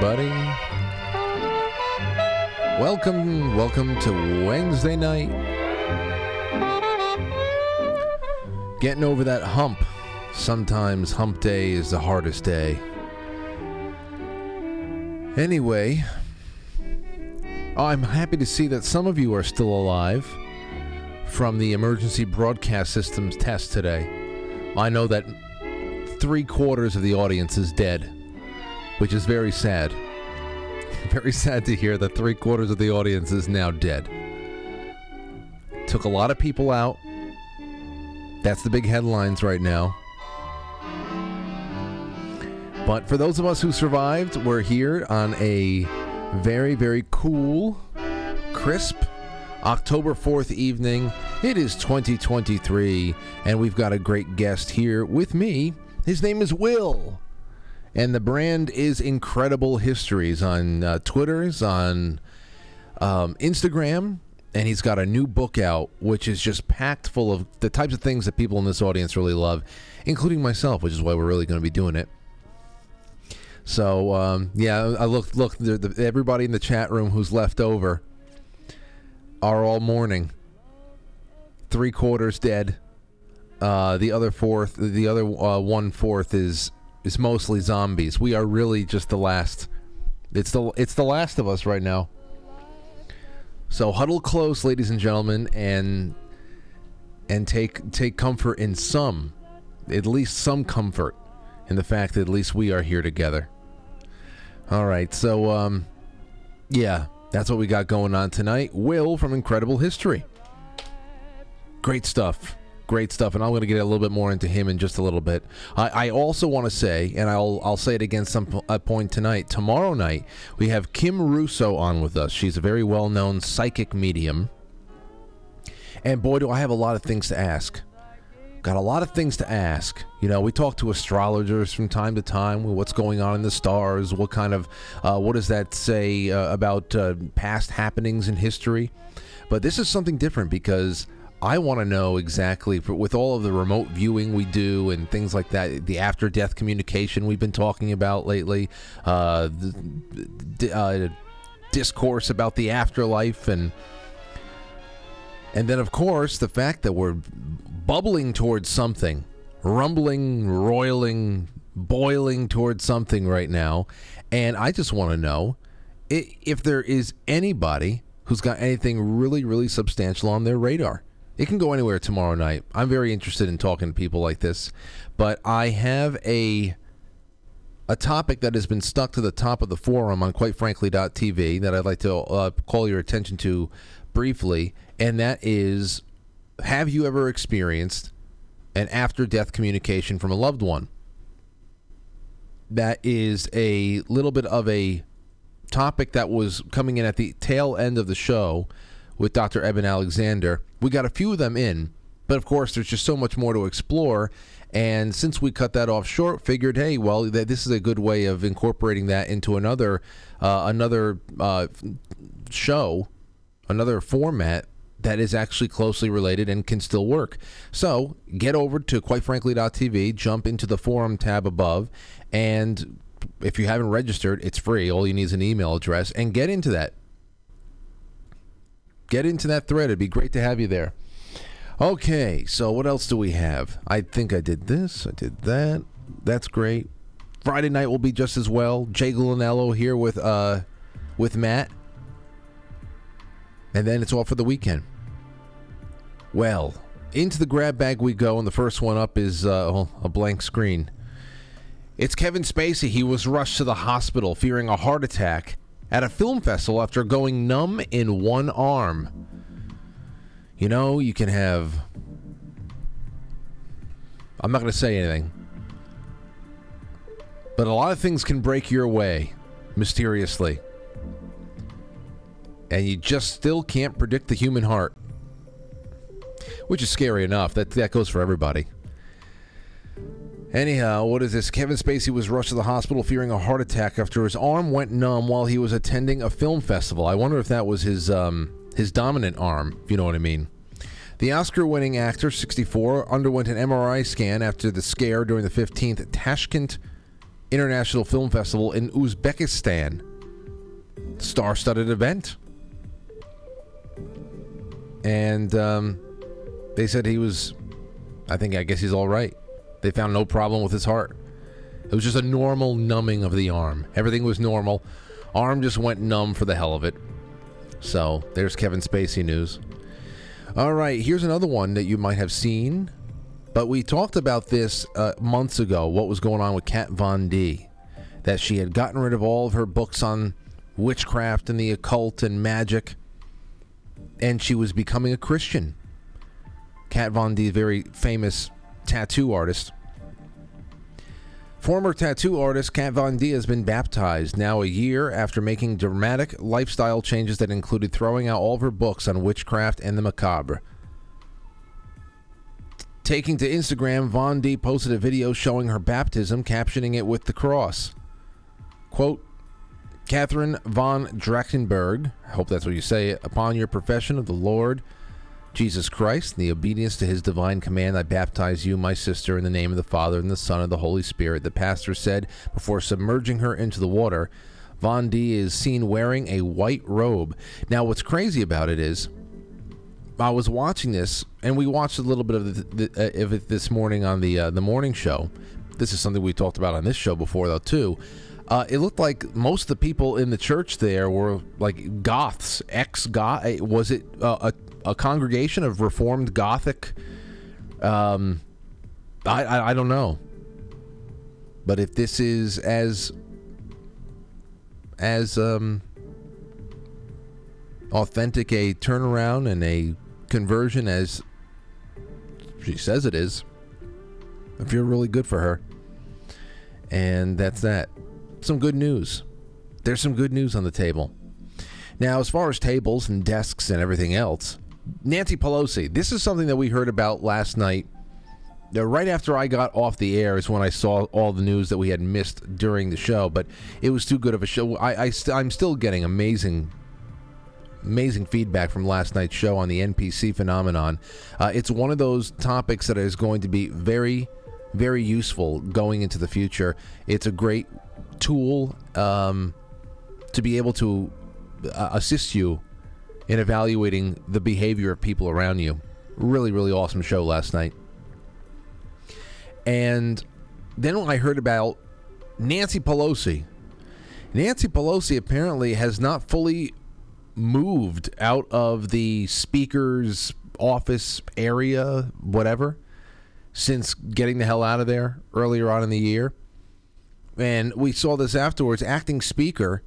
everybody. Welcome, welcome to Wednesday night. Getting over that hump. Sometimes hump day is the hardest day. Anyway, I'm happy to see that some of you are still alive from the emergency broadcast systems test today. I know that three quarters of the audience is dead, which is very sad. Very sad to hear that three quarters of the audience is now dead. Took a lot of people out. That's the big headlines right now. But for those of us who survived, we're here on a very, very cool, crisp October 4th evening. It is 2023, and we've got a great guest here with me. His name is Will. And the brand is Incredible Histories on uh, Twitters, on um, Instagram, and he's got a new book out, which is just packed full of the types of things that people in this audience really love, including myself, which is why we're really going to be doing it. So um, yeah, I look look. The, the, everybody in the chat room who's left over are all mourning. Three quarters dead. Uh, the other fourth, the other uh, one fourth is is mostly zombies. We are really just the last. It's the it's the last of us right now. So huddle close, ladies and gentlemen, and and take take comfort in some, at least some comfort in the fact that at least we are here together. All right, so um, yeah, that's what we got going on tonight. Will from Incredible History. Great stuff great stuff, and I'm going to get a little bit more into him in just a little bit. I, I also want to say, and I'll I'll say it again some a point tonight. Tomorrow night we have Kim Russo on with us. She's a very well known psychic medium, and boy, do I have a lot of things to ask. Got a lot of things to ask. You know, we talk to astrologers from time to time. What's going on in the stars? What kind of, uh, what does that say uh, about uh, past happenings in history? But this is something different because I want to know exactly with all of the remote viewing we do and things like that, the after death communication we've been talking about lately, uh, the, uh, discourse about the afterlife, and and then of course the fact that we're bubbling towards something, rumbling, roiling, boiling towards something right now, and I just want to know if there is anybody who's got anything really, really substantial on their radar. It can go anywhere tomorrow night. I'm very interested in talking to people like this, but I have a a topic that has been stuck to the top of the forum on quitefrankly.tv that I'd like to uh, call your attention to briefly, and that is have you ever experienced an after death communication from a loved one? That is a little bit of a topic that was coming in at the tail end of the show with Dr. Eben Alexander. We got a few of them in, but of course, there's just so much more to explore. And since we cut that off short, figured, hey, well, this is a good way of incorporating that into another uh, another uh, show, another format that is actually closely related and can still work. So get over to quitefrankly.tv, jump into the forum tab above, and if you haven't registered, it's free. All you need is an email address, and get into that get into that thread. It'd be great to have you there. Okay, so what else do we have? I think I did this. I did that. That's great. Friday night will be just as well. Jay Gulinello here with uh with Matt. And then it's all for the weekend. Well, into the grab bag we go, and the first one up is uh, a blank screen. It's Kevin Spacey. He was rushed to the hospital fearing a heart attack at a film festival after going numb in one arm. You know, you can have. I'm not going to say anything. But a lot of things can break your way mysteriously. And you just still can't predict the human heart. Which is scary enough. That, that goes for everybody. Anyhow, what is this? Kevin Spacey was rushed to the hospital fearing a heart attack after his arm went numb while he was attending a film festival. I wonder if that was his um, his dominant arm, if you know what I mean. The Oscar-winning actor, 64, underwent an MRI scan after the scare during the 15th Tashkent International Film Festival in Uzbekistan. Star studded event. And um, they said he was, I think, I guess he's all right. They found no problem with his heart. It was just a normal numbing of the arm. Everything was normal. Arm just went numb for the hell of it. So there's Kevin Spacey news. All right, here's another one that you might have seen, but we talked about this uh, months ago. What was going on with Kat Von D? That she had gotten rid of all of her books on witchcraft and the occult and magic, and she was becoming a Christian. Kat Von D, very famous tattoo artist. Former tattoo artist Kat Von D has been baptized now a year after making dramatic lifestyle changes that included throwing out all of her books on witchcraft and the macabre. Taking to Instagram, Von D posted a video showing her baptism, captioning it with the cross. Quote, Catherine von Drachenberg, I hope that's what you say upon your profession of the Lord Jesus Christ, in the obedience to his divine command, I baptize you, my sister, in the name of the Father and the Son and the Holy Spirit. The pastor said before submerging her into the water. Von D is seen wearing a white robe. Now, what's crazy about it is, I was watching this, and we watched a little bit of, the, the, uh, of it this morning on the uh, the morning show. This is something we talked about on this show before, though, too. Uh, it looked like most of the people in the church there were like goths, ex goth. Was it uh, a a congregation of Reformed Gothic. Um, I, I, I don't know, but if this is as as um authentic a turnaround and a conversion as she says it is, I feel really good for her. And that's that. Some good news. There's some good news on the table. Now, as far as tables and desks and everything else, Nancy Pelosi. This is something that we heard about last night. Now, right after I got off the air is when I saw all the news that we had missed during the show, but it was too good of a show. I, I st- I'm still getting amazing, amazing feedback from last night's show on the NPC phenomenon. Uh, it's one of those topics that is going to be very, very useful going into the future. It's a great tool um, to be able to uh, assist you in evaluating the behavior of people around you. Really, really awesome show last night. And then I heard about Nancy Pelosi, Nancy Pelosi apparently has not fully moved out of the speaker's office area, whatever, since getting the hell out of there earlier on in the year. And we saw this afterwards. Acting speaker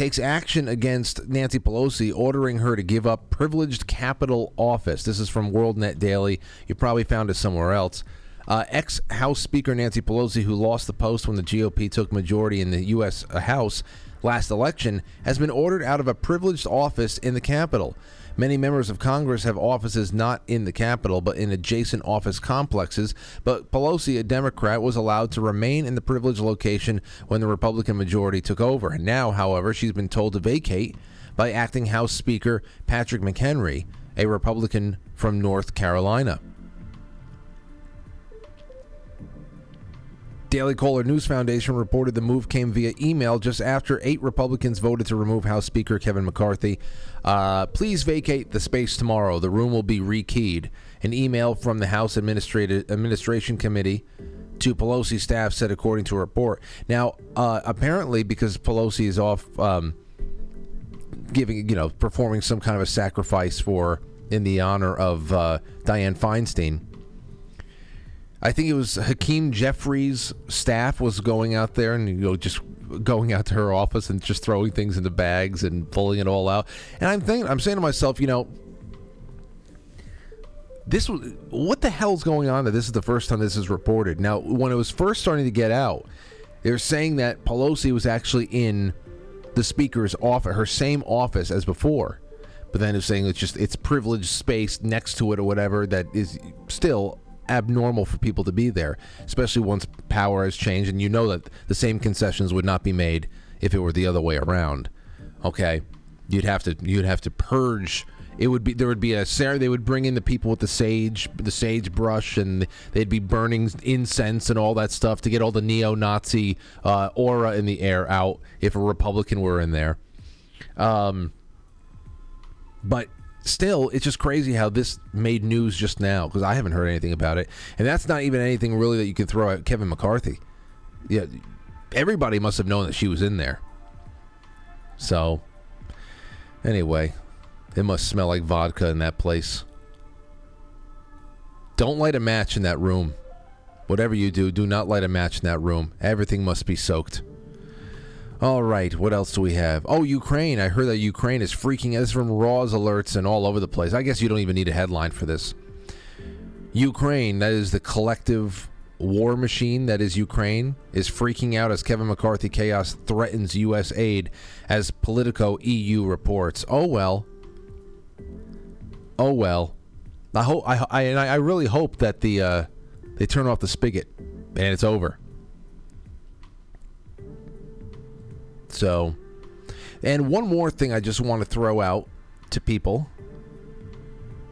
takes action against Nancy Pelosi, ordering her to give up privileged Capitol office. This is from WorldNet Daily. You probably found it somewhere else. Uh, Ex House Speaker Nancy Pelosi, who lost the post when the GOP took majority in the U.S. House last election, has been ordered out of a privileged office in the Capitol. Many members of Congress have offices not in the Capitol, but in adjacent office complexes. But Pelosi, a Democrat, was allowed to remain in the privileged location when the Republican majority took over. Now, however, she's been told to vacate by acting House Speaker Patrick McHenry, a Republican from North Carolina. Daily Caller News Foundation reported the move came via email just after eight Republicans voted to remove House Speaker Kevin McCarthy. Uh, please vacate the space tomorrow. The room will be rekeyed. An email from the House Administration Committee to Pelosi staff said, according to a report. Now, uh, apparently, because Pelosi is off um, giving, you know, performing some kind of a sacrifice for in the honor of uh, Dianne Feinstein I think it was Hakeem Jeffries' staff was going out there and you know just going out to her office and just throwing things into bags and pulling it all out. And I'm thinking, I'm saying to myself, you know, this was what the hell's going on? That this is the first time this is reported. Now, when it was first starting to get out, they were saying that Pelosi was actually in the speaker's office, her same office as before. But then it's saying it's just it's privileged space next to it or whatever that is still abnormal for people to be there, especially once power has changed and you know that the same concessions would not be made if it were the other way around. Okay, you'd have to you'd have to purge it would be there would be a Sarah. They would bring in the people with the sage, the sagebrush, and they'd be burning incense and all that stuff to get all the neo-Nazi uh, aura in the air out. If a Republican were in there, um, but still, it's just crazy how this made news just now because I haven't heard anything about it, and that's not even anything really that you can throw at Kevin McCarthy. Yeah, everybody must have known that she was in there. So, anyway, it must smell like vodka in that place. Don't light a match in that room. Whatever you do, do not light a match in that room. Everything must be soaked. All right, what else do we have? Oh, Ukraine. I heard that Ukraine is freaking out. This is from Raw's alerts and all over the place. I guess you don't even need a headline for this. Ukraine, that is the collective war machine that is Ukraine, is freaking out as Kevin McCarthy chaos threatens U.S. aid, as Politico EU reports. Oh well. Oh well. I hope I I and I really hope that the uh, they turn off the spigot and it's over. So, and one more thing I just want to throw out to people.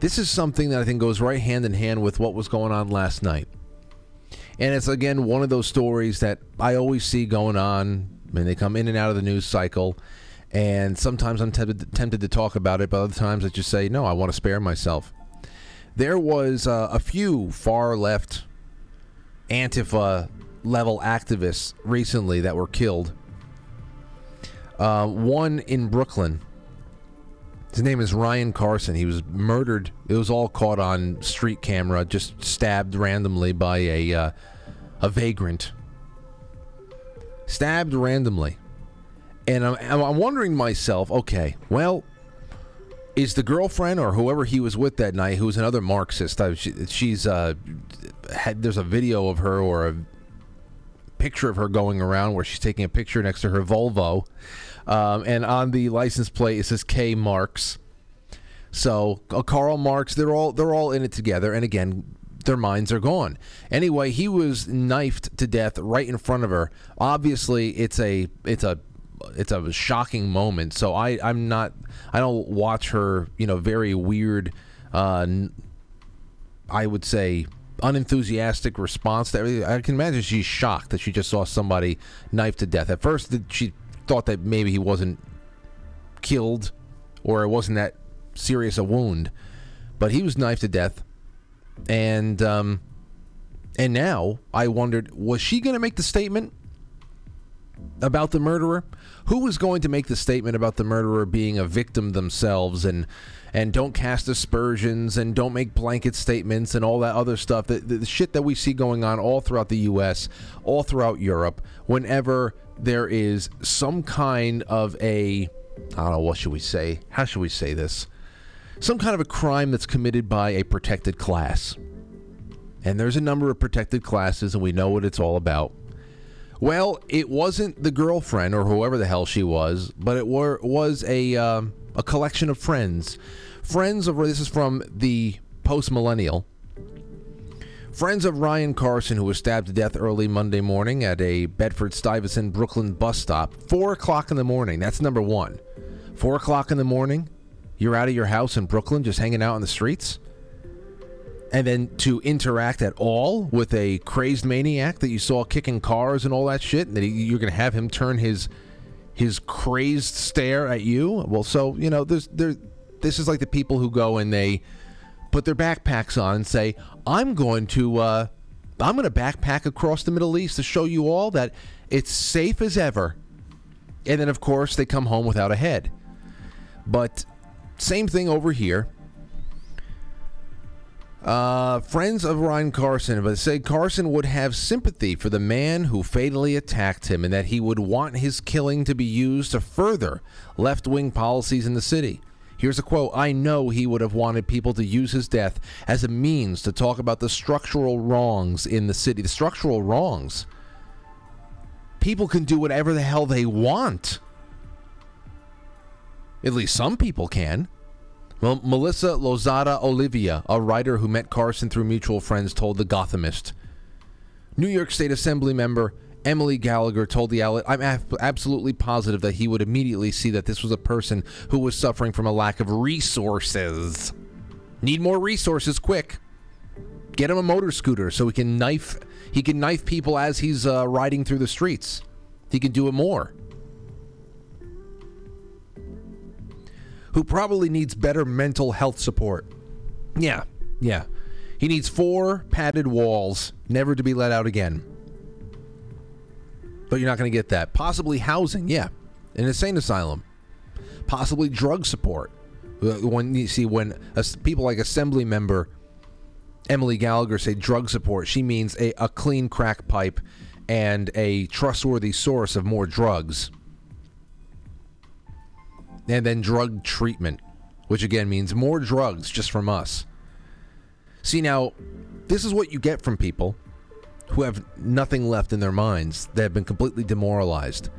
This is something that I think goes right hand in hand with what was going on last night. And it's again one of those stories that I always see going on when they come in and out of the news cycle. And sometimes I'm tempted, tempted to talk about it, but other times I just say, no, I want to spare myself. There was uh, a few far left Antifa level activists recently that were killed uh, one in Brooklyn. His name is Ryan Carson. He was murdered. It was all caught on street camera, just stabbed randomly by a uh, a vagrant. Stabbed randomly, and I'm, I'm wondering myself. Okay, well, is the girlfriend or whoever he was with that night, who's another Marxist? Uh, she, she's uh, had. There's a video of her or a picture of her going around where she's taking a picture next to her Volvo um, and on the license plate it says K Marks. So uh, Karl Marx, they're all they're all in it together. And again, their minds are gone. Anyway, he was knifed to death right in front of her. Obviously, it's a it's a it's a shocking moment. So I I'm not I don't watch her you know very weird. Uh, I would say unenthusiastic response to everything. I can imagine she's shocked that she just saw somebody knifed to death. At first, she thought that maybe he wasn't killed or it wasn't that serious a wound, but he was knifed to death. And um, and now I wondered, was she going to make the statement about the murderer? Who was going to make the statement about the murderer being a victim themselves and and don't cast aspersions and don't make blanket statements and all that other stuff the, the shit that we see going on all throughout the US, all throughout Europe whenever there is some kind of a I don't know what should we say? How should we say this? Some kind of a crime that's committed by a protected class. And there's a number of protected classes and we know what it's all about. Well, it wasn't the girlfriend or whoever the hell she was, but it were, was a um, a collection of friends. Friends of this is from the post millennial Friends of Ryan Carson, who was stabbed to death early Monday morning at a Bedford Stuyvesant Brooklyn bus stop, 4 o'clock in the morning. That's number one. 4 o'clock in the morning, you're out of your house in Brooklyn just hanging out on the streets? And then to interact at all with a crazed maniac that you saw kicking cars and all that shit, and that he, you're going to have him turn his his crazed stare at you. Well, so you know, there's there. This is like the people who go and they put their backpacks on and say, I'm going to uh, I'm going to backpack across the Middle East to show you all that it's safe as ever. And then, of course, they come home without a head. But same thing over here. Uh, friends of Ryan Carson but say Carson would have sympathy for the man who fatally attacked him and that he would want his killing to be used to further left wing policies in the city. Here's a quote I know he would have wanted people to use his death as a means to talk about the structural wrongs in the city. The structural wrongs. People can do whatever the hell they want. At least some people can. Well, Melissa Lozada Oliva, a writer who met Carson through mutual friends, told The Gothamist. New York State Assembly member Emily Gallagher told the outlet, I'm absolutely positive that he would immediately see that this was a person who was suffering from a lack of resources. Need more resources quick. Get him a motor scooter so he can knife he can knife people as he's uh, riding through the streets. He can do it more. Who probably needs better mental health support. Yeah, yeah. He needs four padded walls, never to be let out again but you're not going to get that. Possibly housing, yeah, an insane asylum. Possibly drug support. Uh, when you see when people like Assembly member Emily Gallagher say drug support, she means a, a clean crack pipe and a trustworthy source of more drugs. And then drug treatment, which again means more drugs just from us. See, now, this is what you get from people who have nothing left in their minds. They have been completely demoralized.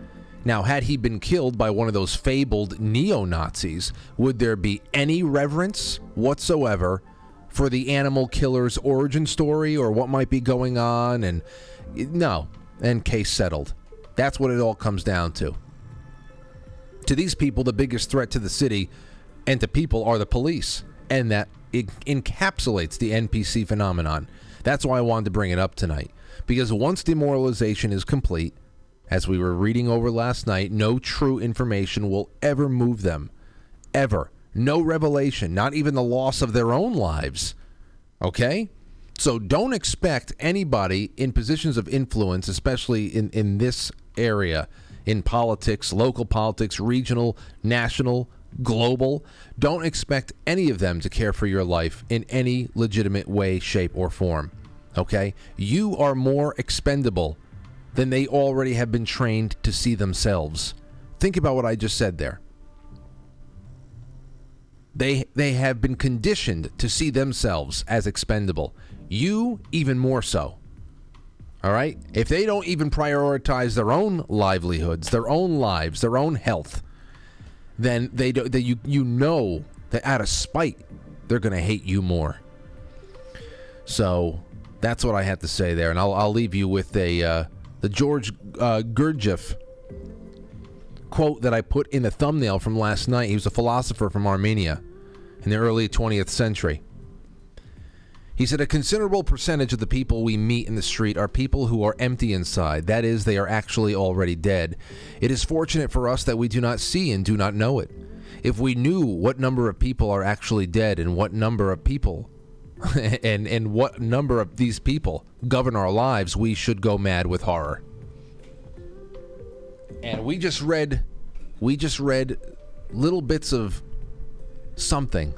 Now, had he been killed by one of those fabled neo Nazis, would there be any reverence whatsoever for the animal killer's origin story or what might be going on? And no, and case settled. That's what it all comes down to. To these people, the biggest threat to the city and to people are the police, and that encapsulates the NPC phenomenon. That's why I wanted to bring it up tonight. Because once demoralization is complete, as we were reading over last night, no true information will ever move them. Ever. No revelation, not even the loss of their own lives. Okay? So don't expect anybody in positions of influence, especially in, in this area, in politics, local politics, regional, national, global, don't expect any of them to care for your life in any legitimate way, shape, or form. Okay? You are more expendable than they already have been trained to see themselves. Think about what I just said there. They they have been conditioned to see themselves as expendable. You even more so. All right? If they don't even prioritize their own livelihoods, their own lives, their own health, then they do, that you you know that out of spite they're going to hate you more. So, that's what I have to say there, and I'll, I'll leave you with a uh, the George uh, Gurdjieff quote that I put in the thumbnail from last night. He was a philosopher from Armenia in the early 20th century. He said, A considerable percentage of the people we meet in the street are people who are empty inside. That is, they are actually already dead. It is fortunate for us that we do not see and do not know it. If we knew what number of people are actually dead and what number of people and and what number of these people govern our lives, we should go mad with horror. And we just read we just read little bits of something.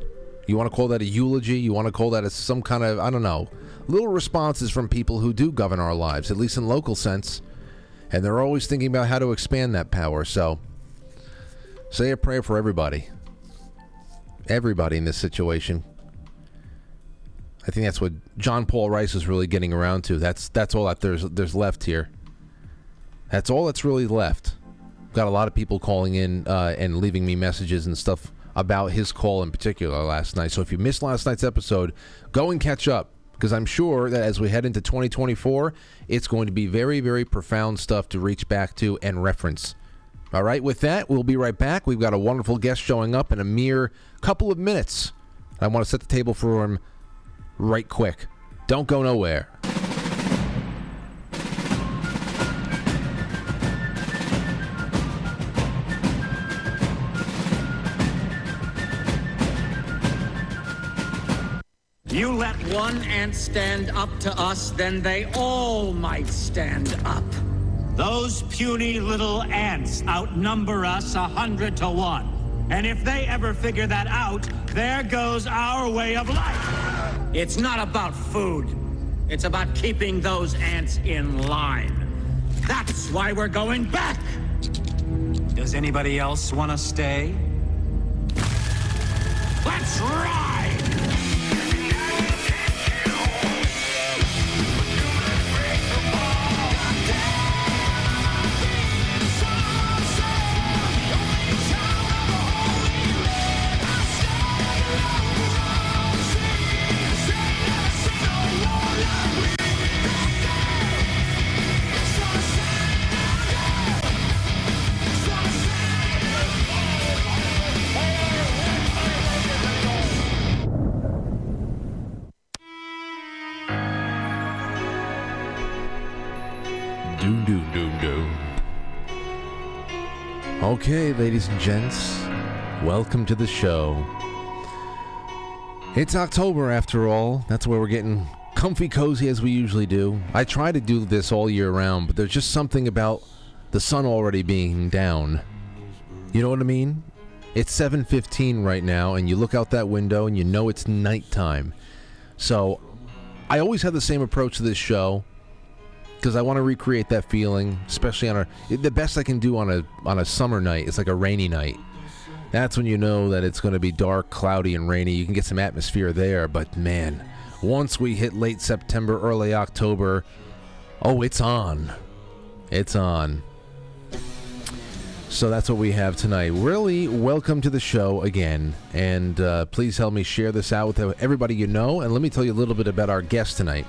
You want to call that a eulogy? You want to call that a, some kind of I don't know. Little responses from people who do govern our lives, at least in local sense. And they're always thinking about how to expand that power. So say a prayer for everybody. Everybody in this situation I think that's what John Paul Rice is really getting around to. That's that's all that there's there's left here. That's all that's really left. Got a lot of people calling in uh, and leaving me messages and stuff about his call in particular last night. So if you missed last night's episode, go and catch up because I'm sure that as we head into 2024, it's going to be very very profound stuff to reach back to and reference. All right, with that, we'll be right back. We've got a wonderful guest showing up in a mere couple of minutes. I want to set the table for him right quick. Don't go nowhere. You let one ant stand up to us, then they all might stand up. Those puny little ants outnumber us a hundred to one. And if they ever figure that out, there goes our way of life. It's not about food. It's about keeping those ants in line. That's why we're going back. Does anybody else want to stay? Let's ride! Okay, ladies and gents, welcome to the show. It's October after all. That's where we're getting comfy cozy as we usually do. I try to do this all year round, but there's just something about the sun already being down. You know what I mean? It's 7:15 right now and you look out that window and you know it's nighttime. So, I always have the same approach to this show because I want to recreate that feeling, especially on a the best I can do on a on a summer night. It's like a rainy night. That's when you know that it's going to be dark, cloudy, and rainy. You can get some atmosphere there, but man, once we hit late September, early October, oh, it's on. It's on. So that's what we have tonight. Really, welcome to the show again. And uh, please help me share this out with everybody you know. And let me tell you a little bit about our guest tonight.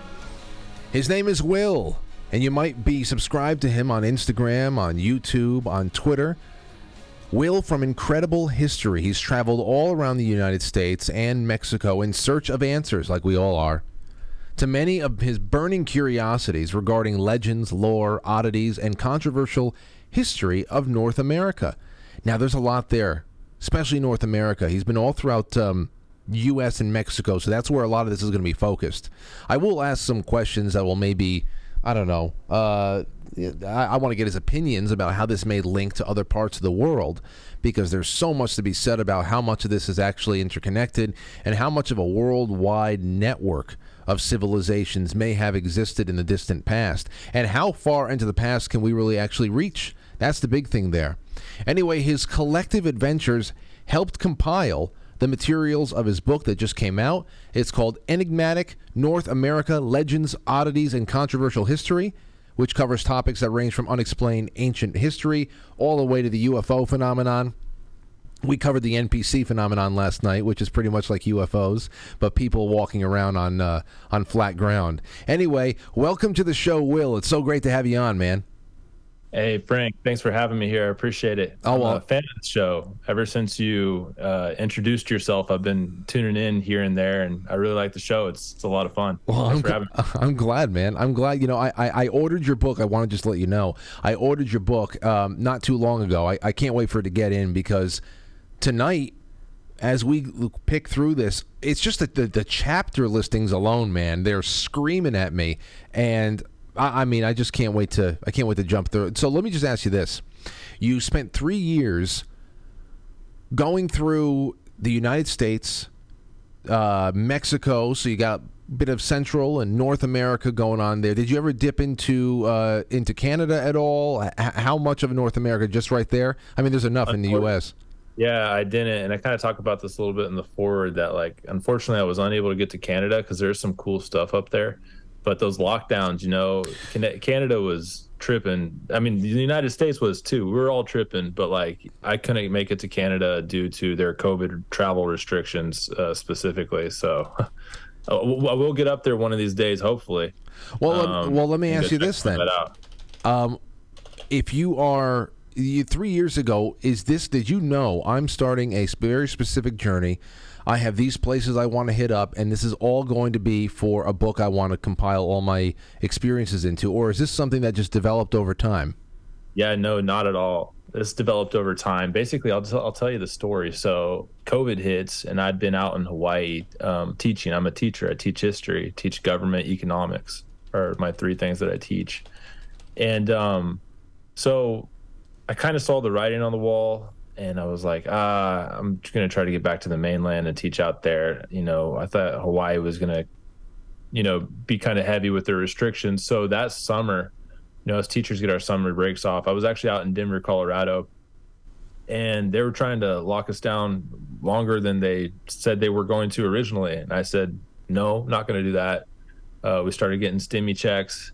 His name is Will. And you might be subscribed to him on Instagram, on YouTube, on Twitter. Will from Incredible History. He's traveled all around the United States and Mexico in search of answers, like we all are, to many of his burning curiosities regarding legends, lore, oddities, and controversial history of North America. Now, there's a lot there, especially North America. He's been all throughout um, U.S. and Mexico, so that's where a lot of this is going to be focused. I will ask some questions that will maybe I don't know. Uh, I, I want to get his opinions about how this may link to other parts of the world because there's so much to be said about how much of this is actually interconnected and how much of a worldwide network of civilizations may have existed in the distant past and how far into the past can we really actually reach. That's the big thing there. Anyway, his collective adventures helped compile the materials of his book that just came out. It's called Enigmatic North America Legends, Oddities, and Controversial History, which covers topics that range from unexplained ancient history all the way to the UFO phenomenon. We covered the NPC phenomenon last night, which is pretty much like UFOs, but people walking around on uh, on flat ground. Anyway, welcome to the show, Will. It's so great to have you on, man. Hey Frank, thanks for having me here. I appreciate it. Oh well, I'm a fan of the show. Ever since you uh, introduced yourself, I've been tuning in here and there, and I really like the show. It's it's a lot of fun. Well, I'm, I'm, glad, man. I'm glad. You know, I, I, I ordered your book. I want to just let you know, I ordered your book um, not too long ago. I, I can't wait for it to get in because tonight, as we pick through this, it's just that the, the chapter listings alone, man, they're screaming at me, and I, I mean, I just can't wait to I can't wait to jump through. So let me just ask you this: You spent three years going through the United States, uh, Mexico, so you got a bit of Central and North America going on there. Did you ever dip into uh, into Canada at all? H- how much of North America just right there? I mean, there's enough in the U.S. Yeah, I didn't, and I kind of talk about this a little bit in the foreword. That like, unfortunately, I was unable to get to Canada because there's some cool stuff up there but those lockdowns, you know, Canada was tripping. I mean, the United States was too. We were all tripping, but like I couldn't make it to Canada due to their COVID travel restrictions uh, specifically. So uh, we'll get up there one of these days, hopefully. Well, um, well, let me ask you this then. Um, if you are you, three years ago, is this? Did you know I'm starting a very specific journey? I have these places I want to hit up, and this is all going to be for a book I want to compile all my experiences into? Or is this something that just developed over time? Yeah, no, not at all. This developed over time. Basically, I'll, t- I'll tell you the story. So, COVID hits, and I'd been out in Hawaii um, teaching. I'm a teacher. I teach history, teach government economics, are my three things that I teach. And um, so I kind of saw the writing on the wall and I was like, ah, I'm going to try to get back to the mainland and teach out there. You know, I thought Hawaii was going to, you know, be kind of heavy with their restrictions. So that summer, you know, as teachers get our summer breaks off, I was actually out in Denver, Colorado, and they were trying to lock us down longer than they said they were going to originally. And I said, no, not going to do that. Uh, we started getting stimmy checks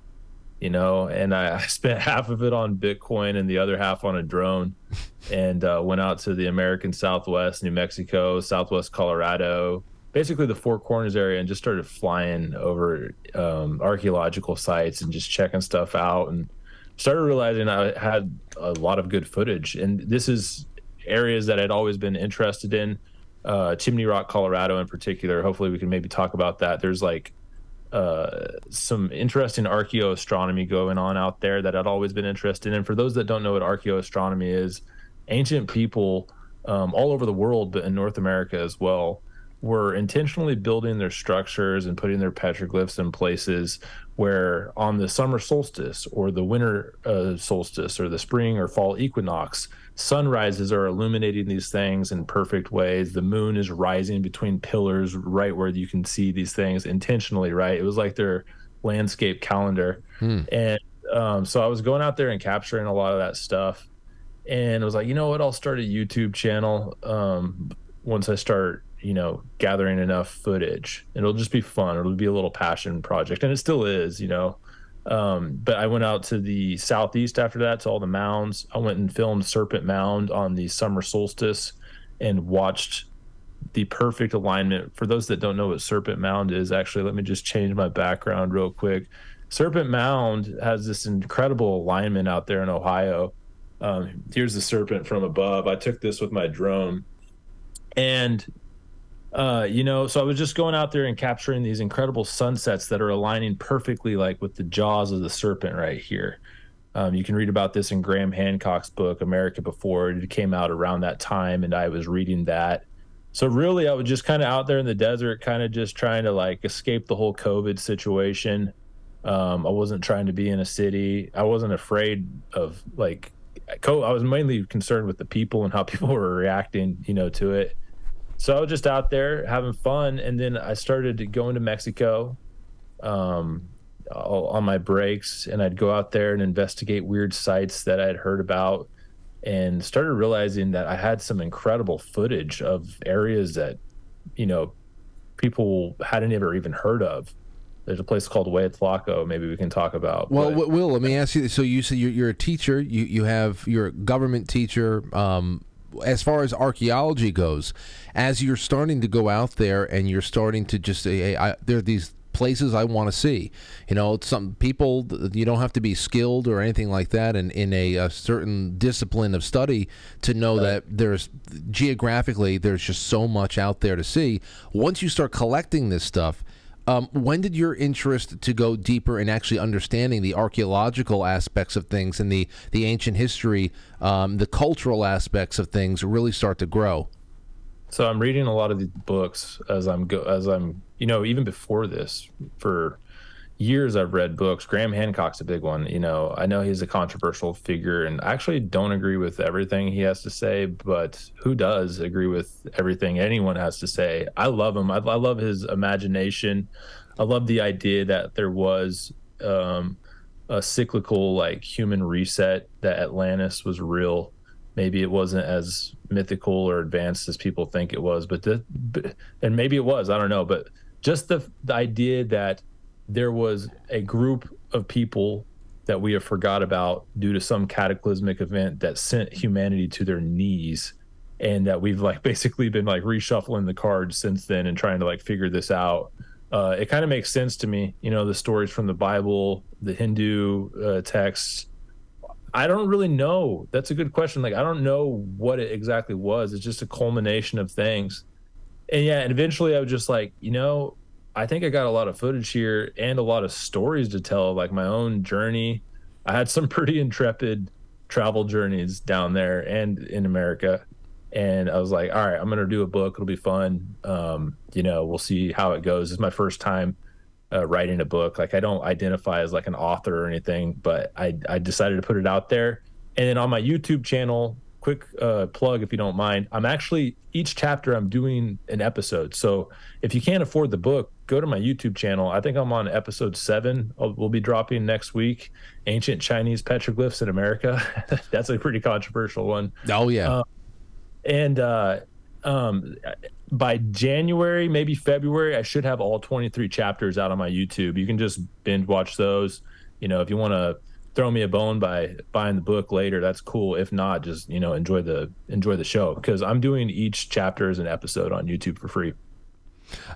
you know, and I, spent half of it on Bitcoin and the other half on a drone and uh, went out to the American Southwest, New Mexico, Southwest Colorado, basically the Four Corners area, and just started flying over um, archaeological sites and just checking stuff out and started realizing I had a lot of good footage. And this is areas that I'd always been interested in. Uh, Chimney Rock, Colorado, in particular. Hopefully, we can maybe talk about that. There's like uh, some interesting archaeoastronomy going on out there that I'd always been interested in. For those that don't know what archaeoastronomy is, ancient people um, all over the world, but in North America as well, were intentionally building their structures and putting their petroglyphs in places where on the summer solstice or the winter uh, solstice or the spring or fall equinox, sunrises are illuminating these things in perfect ways. The moon is rising between pillars right where you can see these things intentionally, right? It was like their landscape calendar. Hmm. And um, so I was going out there and capturing a lot of that stuff. And I was like, you know what? I'll start a YouTube channel um, once I start you know, gathering enough footage. It'll just be fun. It'll be a little passion project, and it still is, you know. Um, but I went out to the southeast after that to all the mounds. I went and filmed Serpent Mound on the summer solstice and watched the perfect alignment. For those that don't know what Serpent Mound is, actually, let me just change my background real quick. Serpent Mound has this incredible alignment out there in Ohio. Um, here's the serpent from above. I took this with my drone, and uh, you know, so I was just going out there and capturing these incredible sunsets that are aligning perfectly, like with the jaws of the serpent right here. Um, you can read about this in Graham Hancock's book, America Before. It came out around that time, and I was reading that. So really, I was just kind of out there in the desert, kind of just trying to like escape the whole COVID situation. Um, I wasn't trying to be in a city. I wasn't afraid of like, I was mainly concerned with the people and how people were reacting, you know, to it so I was just out there having fun, and then I started going to Mexico um, on my breaks, and I'd go out there and investigate weird sites that I'd heard about, and started realizing that I had some incredible footage of areas that, you know, people hadn't ever even heard of. There's a place called Hueyatlaco. Maybe we can talk about. Well, but, Will, let me ask you. So you said you're, you're a teacher. You you have you're a government teacher. Um, as far as archaeology goes, as you're starting to go out there and you're starting to just say, hey, I, there are these places I want to see. You know, some people you don't have to be skilled or anything like that in, in a, a certain discipline of study to know right. that there's geographically there's just so much out there to see. Once you start collecting this stuff, um, when did your interest to go deeper in actually understanding the archaeological aspects of things and the, the ancient history, um, the cultural aspects of things really start to grow? So I'm reading a lot of these books as I'm go as I'm you know even before this for years I've read books. Graham Hancock's a big one. You know, I know he's a controversial figure and I actually don't agree with everything he has to say, but who does agree with everything anyone has to say? I love him. I, I love his imagination. I love the idea that there was um, a cyclical, like human reset, that Atlantis was real. Maybe it wasn't as mythical or advanced as people think it was, but the, and maybe it was, I don't know, but just the, the idea that there was a group of people that we have forgot about due to some cataclysmic event that sent humanity to their knees and that we've like basically been like reshuffling the cards since then and trying to like figure this out. Uh, it kind of makes sense to me you know the stories from the bible the hindu uh, texts. I don't really know. That's a good question. Like i don't know what it exactly was. It's just a culmination of things. And yeah and eventually i was just like you know I think I got a lot of footage here and a lot of stories to tell, like my own journey. I had some pretty intrepid travel journeys down there and in America. And I was like, all right, I'm going to do a book. It'll be fun. Um, you know, we'll see how it goes. It's my first time uh, writing a book. Like, I don't identify as like an author or anything, but I, I decided to put it out there. And then on my YouTube channel, quick uh, plug if you don't mind i'm actually each chapter i'm doing an episode so if you can't afford the book go to my youtube channel. I think i'm on episode seven. I'll, we'll be dropping next week ancient chinese petroglyphs in america. That's a pretty controversial one. Oh yeah. Uh, and uh, um, by january maybe february i should have all 23 chapters out on my youtube. You can just binge watch those. You know if you want to throw me a bone by buying the book later that's cool. If not just you know enjoy the enjoy the show because i'm doing each chapter as an episode on youtube for free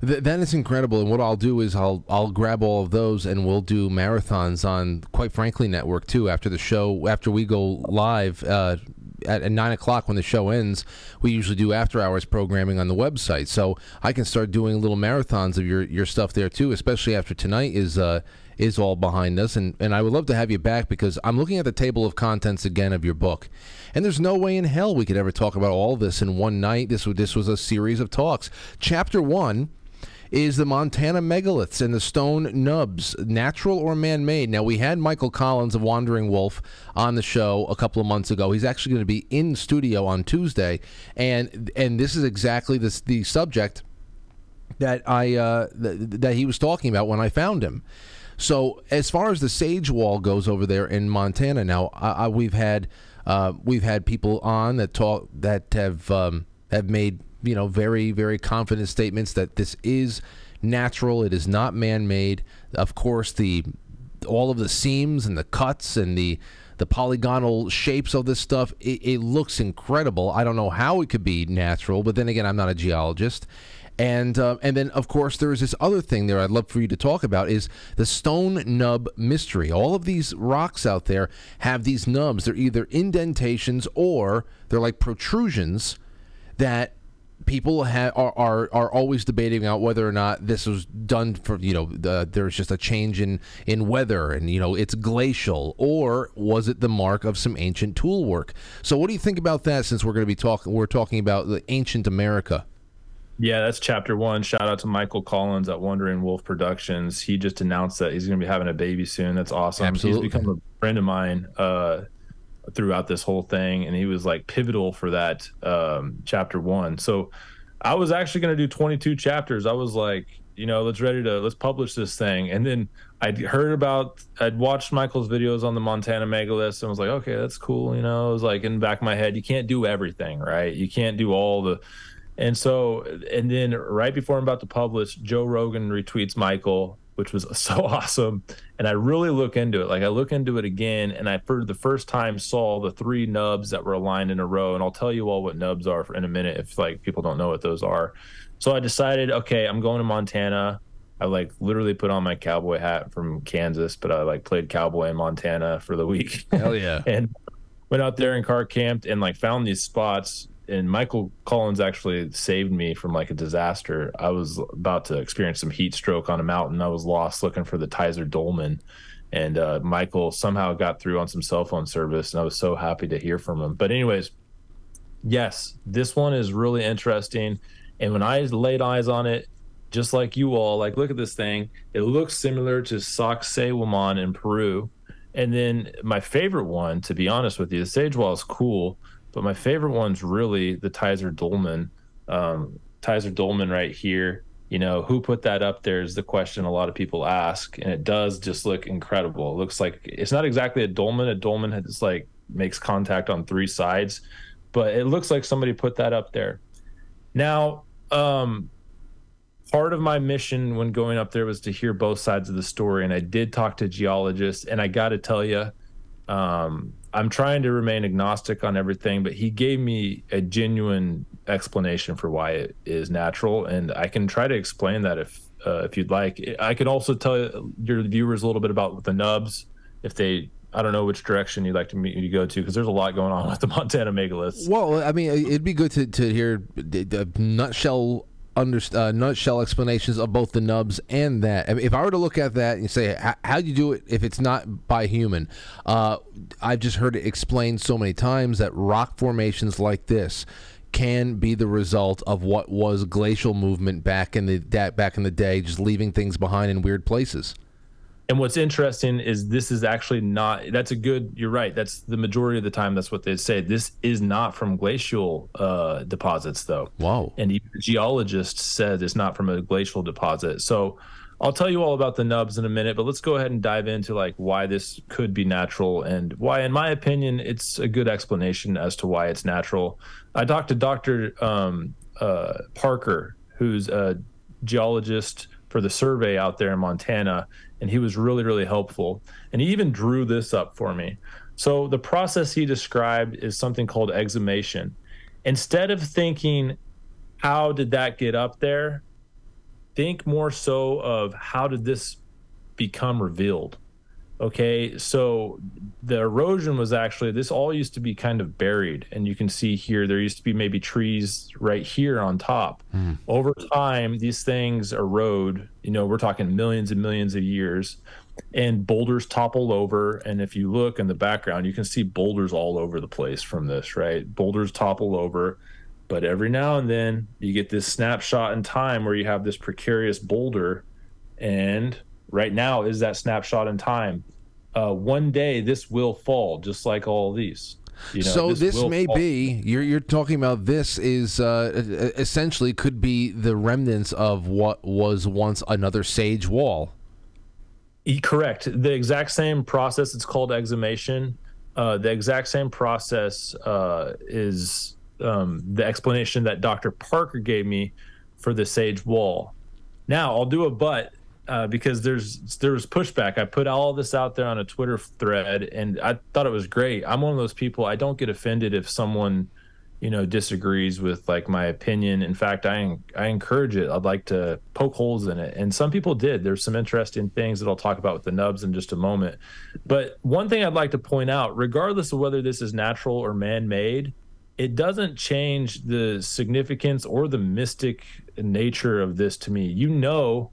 Th- that is incredible and what i'll do is i'll i'll grab all of those and we'll do marathons on quite frankly network too after the show after we go live uh, at, nine o'clock when the show ends, we usually do after hours programming on the website. So I can start doing little marathons of your your stuff there too, especially after tonight is uh, is all behind us. And and I would love to have you back because I'm looking at the table of contents again of your book, and there's no way in hell we could ever talk about all this in one night. This this was a series of talks. Chapter one is the Montana megaliths and the stone nubs, natural or man made. Now, we had Michael Collins of Wandering Wolf on the show a couple of months ago. He's actually going to be in studio on Tuesday, and and this is exactly the subject that I uh, th- that he was talking about when I found him. So, as far as the sage wall goes over there in Montana, now I, I, we've had uh, we've had people on that talk that have um, have made you know, very, very confident statements that this is natural. It is not man-made. Of course, the all of the seams and the cuts and the the polygonal shapes of this stuff, it, it looks incredible. I don't know how it could be natural, but then again, I'm not a geologist. And uh, and then of course there is this other thing there I'd love for you to talk about is the stone nub mystery. All of these rocks out there have these nubs. They're either indentations or they're like protrusions that people ha- are, are are always debating out whether or not this was done for you know the, there's just a change in in weather and you know it's glacial or was it the mark of some ancient tool work so what do you think about that since we're going to be talking we're talking about the ancient america yeah, that's chapter one. Shout out to Michael Collins at Wandering Wolf Productions. He just announced that he's going to be having a baby soon. That's awesome. Absolutely. He's become a friend of mine. Uh, throughout this whole thing, and he was like pivotal for that um, chapter one. So I was actually going to do 22 chapters. I was like, you know, let's ready to let's publish this thing, and then I'd heard about, I'd watched Michael's videos on the Montana megaliths, and was like, okay, that's cool. You know, it was like in the back of my head, you can't do everything, right? You can't do all the and so, and then right before I'm about to publish, Joe Rogan retweets Michael which was so awesome. And I really look into it. Like I look into it again, and I for the first time saw the three nubs that were aligned in a row. And I'll tell you all what nubs are for, in a minute if like people don't know what those are. So I decided, okay, I'm going to Montana. I like literally put on my cowboy hat from Kansas, but I like played cowboy in Montana for the week. Hell yeah! and went out there and car camped and like found these spots and Michael Collins actually saved me from like a disaster. I was about to experience some heat stroke on a mountain. I was lost looking for the Tizer Dolmen, and uh, Michael somehow got through on some cell phone service, and I was so happy to hear from him. But anyways, yes, this one is really interesting, and when I laid eyes on it, just like you all, like look at this thing. It looks similar to Sacsayhuaman in Peru. And then my favorite one, to be honest with you, the sage wall is cool but my favorite one's really the Tizer Dolmen. Um, Tizer Dolmen right here. You know, who put that up there is the question a lot of people ask. And it does just look incredible. It looks like it's not exactly a dolmen. A dolmen has like makes contact on three sides, but it looks like somebody put that up there. Now, um, part of my mission when going up there was to hear both sides of the story. And I did talk to geologists, and I got to tell you, um, I'm trying to remain agnostic on everything, but he gave me a genuine explanation for why it is natural, and I can try to explain that if uh, if you'd like. I could also tell your viewers a little bit about the nubs if they. I don't know which direction you'd like to to go to because there's a lot going on with the Montana megaliths. Well, I mean, it'd be good to, to hear the nutshell under, uh, nutshell explanations of both the nubs and that. I mean, if I were to look at that and say, how do you do it if it's not by human? Uh, I've just heard it explained so many times that rock formations like this can be the result of what was glacial movement back in the that back in the day, just leaving things behind in weird places. And what's interesting is this is actually not. That's a good. You're right. That's the majority of the time. That's what they say. This is not from glacial uh, deposits, though. Wow. And even geologists said it's not from a glacial deposit. So I'll tell you all about the nubs in a minute, but let's go ahead and dive into like why this could be natural and why, in my opinion, it's a good explanation as to why it's natural. I talked to Dr. Um, uh, Parker, who's a geologist for the survey out there in Montana, and he was really, really helpful. And he even drew this up for me. So the process he described is something called exhumation. Instead of thinking, how did that get up there? Think more so of how did this become revealed? Okay, so the erosion was actually this all used to be kind of buried, and you can see here there used to be maybe trees right here on top. Mm. Over time, these things erode. You know, we're talking millions and millions of years, and boulders topple over. And if you look in the background, you can see boulders all over the place from this. Right, boulders topple over, but every now and then you get this snapshot in time where you have this precarious boulder, and right now is that snapshot in time. Uh, one day this will fall, just like all these. You know, so this, this may fall. be you're you're talking about this is uh, essentially could be the remnants of what was once another sage wall. Correct. The exact same process. It's called exhumation. Uh, the exact same process uh, is um, the explanation that Dr. Parker gave me for the sage wall. Now I'll do a but uh, because there's there was pushback. I put all this out there on a Twitter thread, and I thought it was great. I'm one of those people. I don't get offended if someone, you know, disagrees with like my opinion. In fact, I I encourage it. I'd like to poke holes in it, and some people did. There's some interesting things that I'll talk about with the nubs in just a moment. But one thing I'd like to point out, regardless of whether this is natural or man-made, it doesn't change the significance or the mystic nature of this to me. You know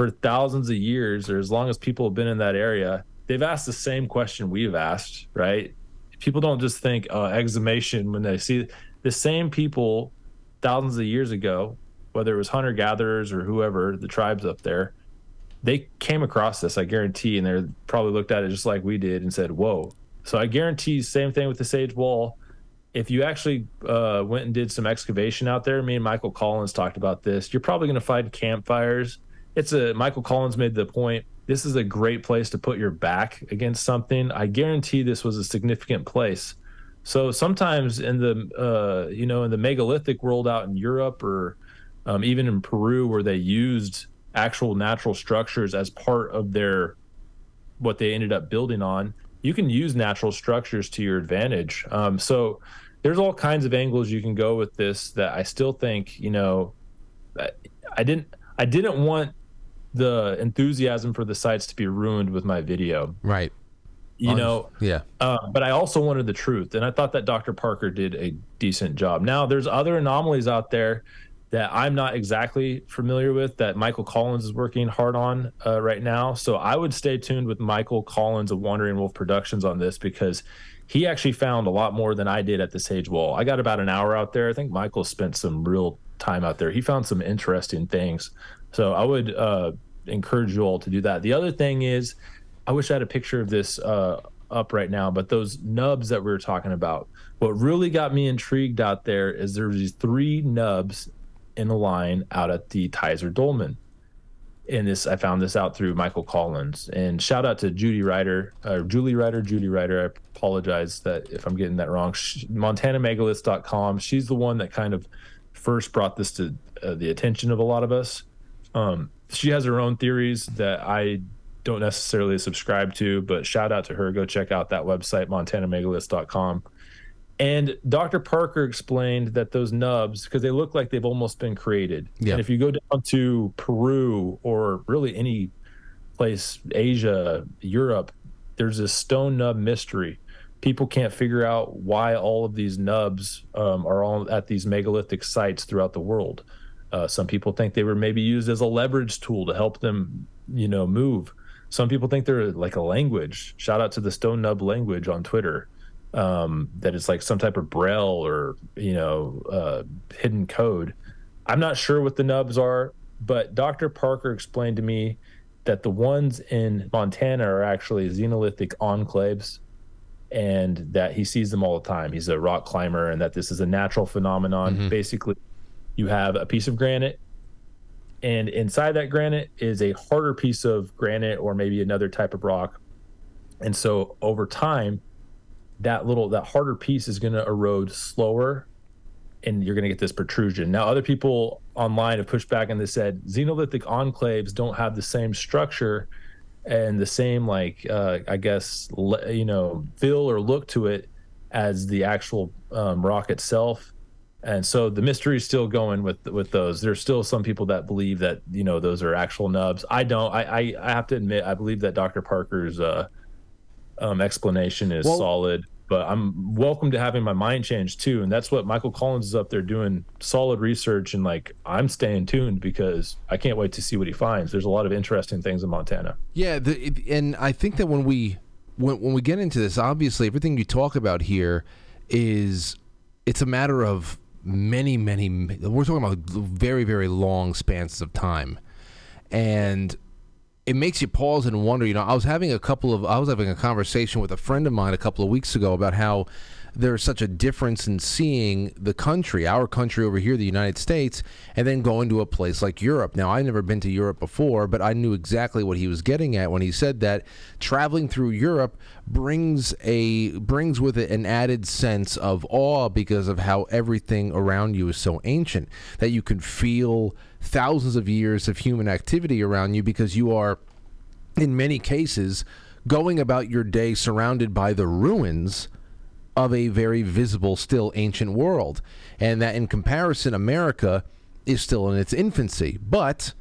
for thousands of years or as long as people have been in that area, they've asked the same question we've asked, right? People don't just think uh, exhumation when they see the same people thousands of years ago, whether it was hunter gatherers or whoever, the tribes up there, they came across this, I guarantee, and they're probably looked at it just like we did and said, whoa. So I guarantee, same thing with the Sage Wall. If you actually uh, went and did some excavation out there, me and Michael Collins talked about this, you're probably going to find campfires it's a Michael Collins made the point. This is a great place to put your back against something. I guarantee this was a significant place. So sometimes in the uh, you know in the megalithic world out in Europe or um, even in Peru where they used actual natural structures as part of their what they ended up building on, you can use natural structures to your advantage. Um, so there's all kinds of angles you can go with this that I still think you know I didn't I didn't want the enthusiasm for the sites to be ruined with my video. Right. You know, yeah. Uh, but I also wanted the truth, and I thought that Dr. Parker did a decent job. Now, there's other anomalies out there that I'm not exactly familiar with that Michael Collins is working hard on uh, right now. So I would stay tuned with Michael Collins of Wandering Wolf Productions on this because he actually found a lot more than I did at the Sage Wall. I got about an hour out there. I think Michael spent some real time out there. He found some interesting things. So I would uh, encourage you all to do that. The other thing is, I wish I had a picture of this uh, up right now, but those nubs that we were talking about. What really got me intrigued out there is there's these three nubs in a line out at the Tizer Dolmen. And this, I found this out through Michael Collins. And shout out to Judy Ryder, or Julie Ryder, Judy Ryder. I apologize that if I'm getting that wrong. MontanaMegaliths.com. She's the one that kind of first brought this to uh, the attention of a lot of us. Um, she has her own theories that I don't necessarily subscribe to, but shout out to her. Go check out that website, montanamegalithics.com. And Dr. Parker explained that those nubs, because they look like they've almost been created. Yeah. And if you go down to Peru or really any place, Asia, Europe, there's this stone nub mystery. People can't figure out why all of these nubs um, are all at these megalithic sites throughout the world. Uh, some people think they were maybe used as a leverage tool to help them, you know, move. Some people think they're like a language. Shout out to the Stone Nub language on Twitter. Um, that it's like some type of braille or you know uh, hidden code. I'm not sure what the nubs are, but Dr. Parker explained to me that the ones in Montana are actually xenolithic enclaves and that he sees them all the time. He's a rock climber and that this is a natural phenomenon. Mm-hmm. Basically, you have a piece of granite and inside that granite is a harder piece of granite or maybe another type of rock. And so over time that little that harder piece is going to erode slower and you're going to get this protrusion. Now other people online have pushed back and they said xenolithic enclaves don't have the same structure and the same like uh, i guess you know feel or look to it as the actual um, rock itself and so the mystery is still going with with those there's still some people that believe that you know those are actual nubs i don't i i, I have to admit i believe that dr parker's uh, um, explanation is well, solid. But I'm welcome to having my mind changed too, and that's what Michael Collins is up there doing solid research, and like I'm staying tuned because I can't wait to see what he finds. There's a lot of interesting things in Montana. Yeah, the, and I think that when we when when we get into this, obviously everything you talk about here is it's a matter of many many we're talking about very very long spans of time, and it makes you pause and wonder. You know, I was having a couple of I was having a conversation with a friend of mine a couple of weeks ago about how there's such a difference in seeing the country, our country over here, the United States, and then going to a place like Europe. Now, I've never been to Europe before, but I knew exactly what he was getting at when he said that traveling through Europe brings a brings with it an added sense of awe because of how everything around you is so ancient that you can feel thousands of years of human activity around you because you are, in many cases, going about your day surrounded by the ruins of a very visible, still ancient world. And that in comparison, America is still in its infancy. But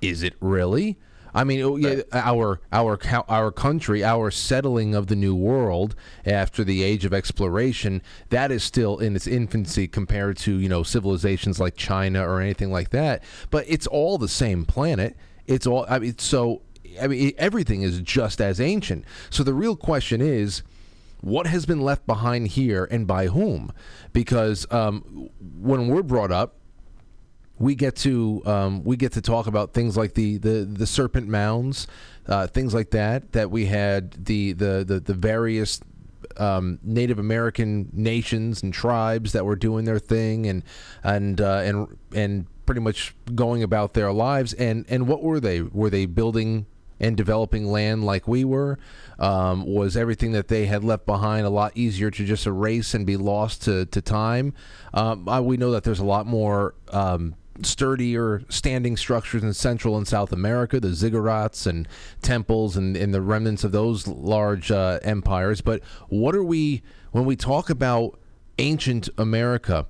is it really? I mean, oh, yeah, our our our country, our settling of the new world after the age of exploration, that is still in its infancy compared to you know civilizations like China or anything like that. But it's all the same planet. It's all. I mean, so I mean, everything is just as ancient. So the real question is what has been left behind here and by whom? Because um, when we're brought up, we get to um, we get to talk about things like the the, the serpent mounds, uh, things like that. That we had the the the, the various um, Native American nations and tribes that were doing their thing and and uh, and and pretty much going about their lives. And and what were they? Were they building and developing land like we were? Um, was everything that they had left behind a lot easier to just erase and be lost to, to time? Um, we know that there's a lot more um, sturdier standing structures in Central and South America, the ziggurats and temples and, and the remnants of those large uh, empires. But what are we, when we talk about ancient America,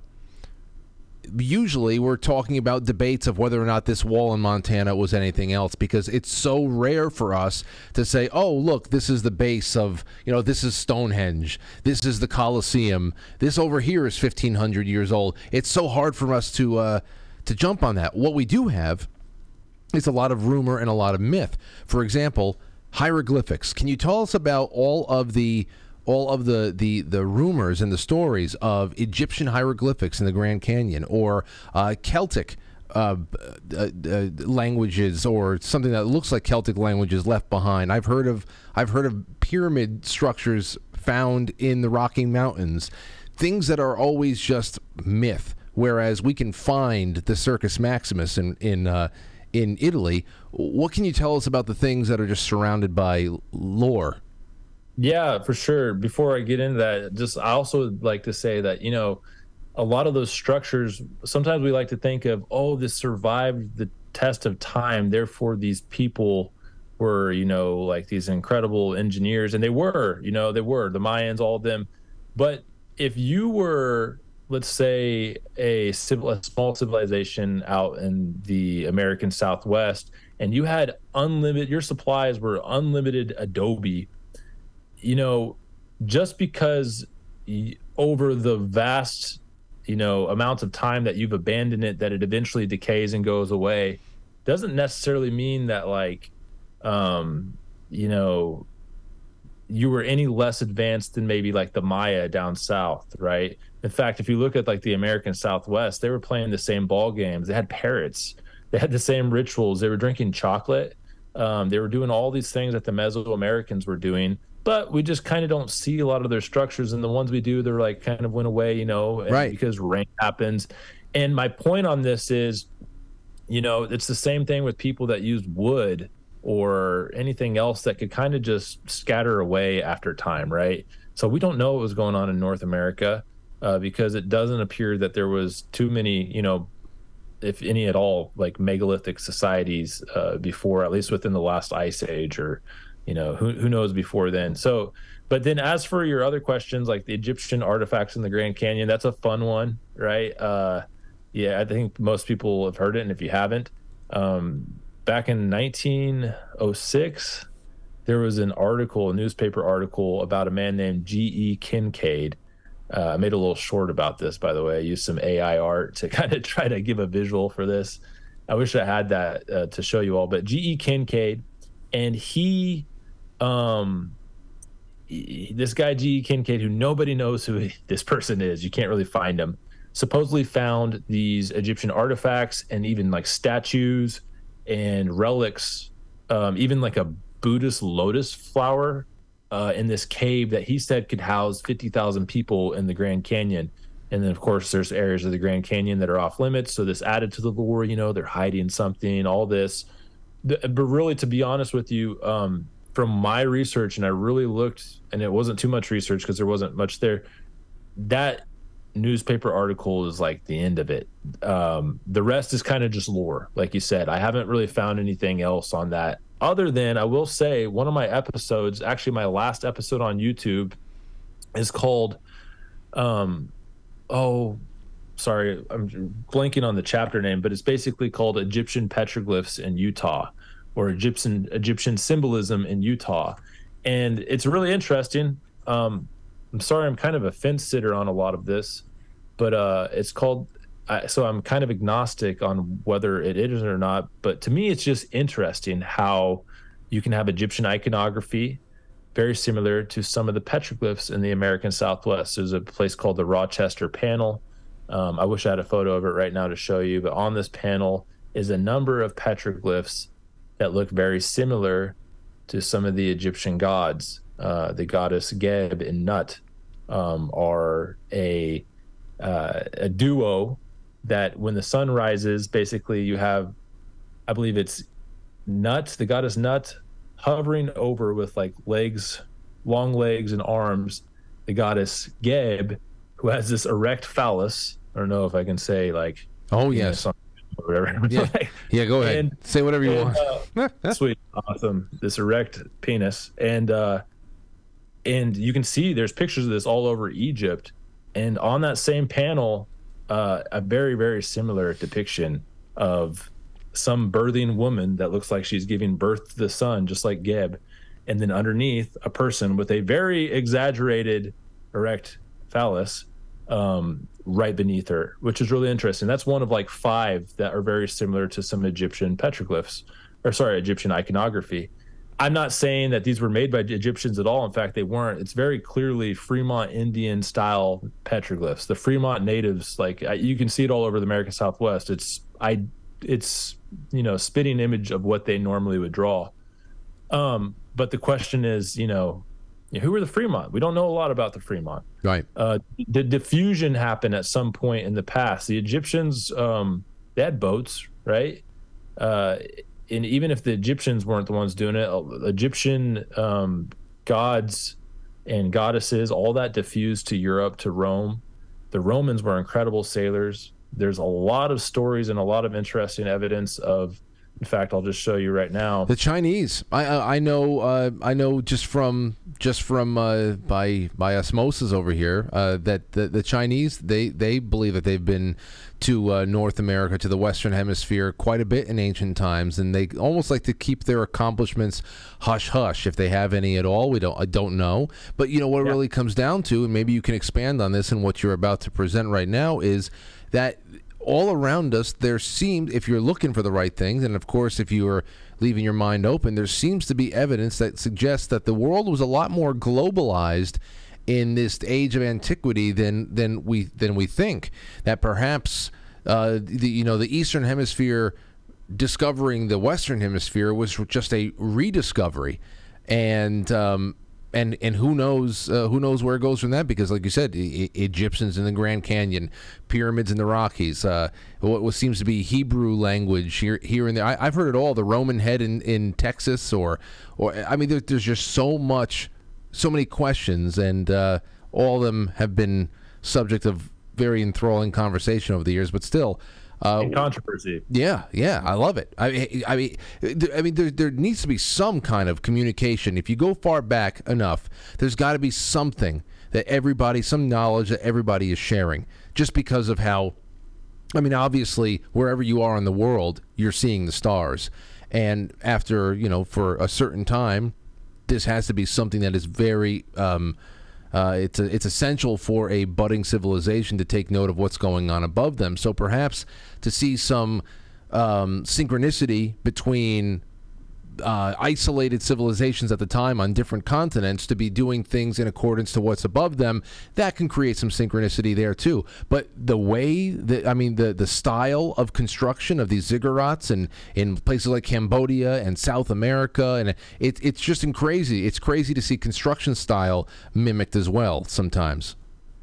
usually we're talking about debates of whether or not this wall in Montana was anything else because it's so rare for us to say, oh, look, this is the base of, you know, this is Stonehenge, this is the Colosseum, this over here is 1500 years old. It's so hard for us to, uh, to jump on that. What we do have is a lot of rumor and a lot of myth. For example, hieroglyphics. Can you tell us about all of the all of the, the, the rumors and the stories of Egyptian hieroglyphics in the Grand Canyon or uh, Celtic uh, uh, uh, languages or something that looks like Celtic languages left behind. I've heard of I've heard of pyramid structures found in the Rocky Mountains, things that are always just myth whereas we can find the Circus Maximus in in uh, in Italy. What can you tell us about the things that are just surrounded by lore? Yeah, for sure. Before I get into that, just I also like to say that you know a lot of those structures. Sometimes we like to think of oh, this survived the test of time, therefore these people were you know like these incredible engineers, and they were you know they were the Mayans, all of them. But if you were let's say a civil a small civilization out in the American Southwest and you had unlimited your supplies were unlimited adobe you know just because over the vast you know amounts of time that you've abandoned it that it eventually decays and goes away doesn't necessarily mean that like um you know you were any less advanced than maybe like the Maya down south, right? In fact, if you look at like the American Southwest, they were playing the same ball games. They had parrots. They had the same rituals. They were drinking chocolate. Um, they were doing all these things that the Mesoamericans were doing, but we just kind of don't see a lot of their structures. And the ones we do, they're like kind of went away, you know, right? Because rain happens. And my point on this is, you know, it's the same thing with people that use wood or anything else that could kind of just scatter away after time, right? So we don't know what was going on in North America uh, because it doesn't appear that there was too many, you know, if any at all, like megalithic societies uh, before, at least within the last ice age, or you know, who who knows before then. So, but then as for your other questions, like the Egyptian artifacts in the Grand Canyon, that's a fun one, right? Uh, yeah, I think most people have heard it, and if you haven't, um, back in 1906 there was an article, a newspaper article about a man named G.E. Kincaid. Uh, I made a little short about this, by the way. I used some AI art to kind of try to give a visual for this. I wish I had that uh, to show you all, but G.E. Kincaid, and he, um, this guy G. Kincaid, who nobody knows who this person is, you can't really find him, supposedly found these Egyptian artifacts and even like statues and relics, um, even like a Buddhist lotus flower uh, in this cave that he said could house 50,000 people in the Grand Canyon. And then, of course, there's areas of the Grand Canyon that are off limits. So this added to the lore, you know, they're hiding something, all this. but really, to be honest with you, um, from my research, and I really looked, and it wasn't too much research because there wasn't much there. That newspaper article is like the end of it. Um, the rest is kind of just lore, like you said. I haven't really found anything else on that other than I will say one of my episodes, actually my last episode on YouTube, is called, um, oh, sorry, I'm blanking on the chapter name, but it's basically called Egyptian petroglyphs in Utah, or Egyptian Egyptian symbolism in Utah, and it's really interesting. Um, I'm sorry, I'm kind of a fence sitter on a lot of this, but uh, it's called I, so I'm kind of agnostic on whether it is or not. But to me, it's just interesting how you can have Egyptian iconography very similar to some of the petroglyphs in the American Southwest. There's a place called the Rochester Panel. Um, I wish I had a photo of it right now to show you, but on this panel is a number of petroglyphs that look very similar to some of the Egyptian gods. Uh, the goddess Geb and Nut um, are a uh, a duo that when the sun rises, basically you have, I believe it's Nut, the goddess Nut, hovering over with like legs, long legs and arms. The goddess Geb, who has this erect phallus. I don't know if I can say like. Oh yes. Know, whatever. Yeah. yeah, go ahead. And, say whatever you and, want. Uh, sweet, awesome. This erect penis, and uh, and you can see there's pictures of this all over Egypt, and on that same panel uh, a very very similar depiction of some birthing woman that looks like she's giving birth to the sun, just like Geb, and then underneath a person with a very exaggerated erect phallus um, right beneath her, which is really interesting. That's one of like five that are very similar to some Egyptian petroglyphs, or sorry, Egyptian iconography. I'm not saying that these were made by Egyptians at all. In fact, they weren't. It's very clearly Fremont Indian style petroglyphs. The Fremont natives, like you can see it all over the American Southwest. It's I, it's you know spitting image of what they normally would draw. Um, but the question is, you know, who were the Fremont? We don't know a lot about the Fremont. Right. Uh, the diffusion happened at some point in the past. The Egyptians, um, they had boats, right? Uh, and even if the Egyptians weren't the ones doing it, Egyptian um, gods and goddesses, all that diffused to Europe, to Rome. The Romans were incredible sailors. There's a lot of stories and a lot of interesting evidence of in fact, I'll just show you right now. The Chinese, I I know uh, I know just from just from uh, by by osmosis over here uh, that the, the Chinese they they believe that they've been to uh, North America to the Western Hemisphere quite a bit in ancient times, and they almost like to keep their accomplishments hush hush if they have any at all. We don't I don't know, but you know what yeah. it really comes down to, and maybe you can expand on this and what you're about to present right now is that all around us, there seemed, if you're looking for the right things, and of course, if you are leaving your mind open, there seems to be evidence that suggests that the world was a lot more globalized in this age of antiquity than than we than we think. That perhaps uh, the you know the Eastern Hemisphere discovering the Western Hemisphere was just a rediscovery, and um, and and who knows uh, who knows where it goes from that because like you said e- Egyptians in the Grand Canyon pyramids in the Rockies uh, what, what, seems to be Hebrew language here here and there. I, have heard it all the Roman head in, in Texas or or I mean there, there's just so much so many questions and uh, all of them have been subject of very enthralling conversation over the years but still uh, controversy. Yeah, yeah, I love it. I, mean, I mean, I mean, there, there needs to be some kind of communication. If you go far back enough, there's got to be something that everybody, some knowledge that everybody is sharing, just because of how. I mean, obviously, wherever you are in the world, you're seeing the stars, and after you know, for a certain time, this has to be something that is very. Um, uh, it's a, it's essential for a budding civilization to take note of what's going on above them. So perhaps to see some um, synchronicity between uh, isolated civilizations at the time on different continents to be doing things in accordance to what's above them, that can create some synchronicity there too. But the way that I mean the the style of construction of these ziggurats and in places like Cambodia and South America and it, it's just crazy. It's crazy to see construction style mimicked as well sometimes.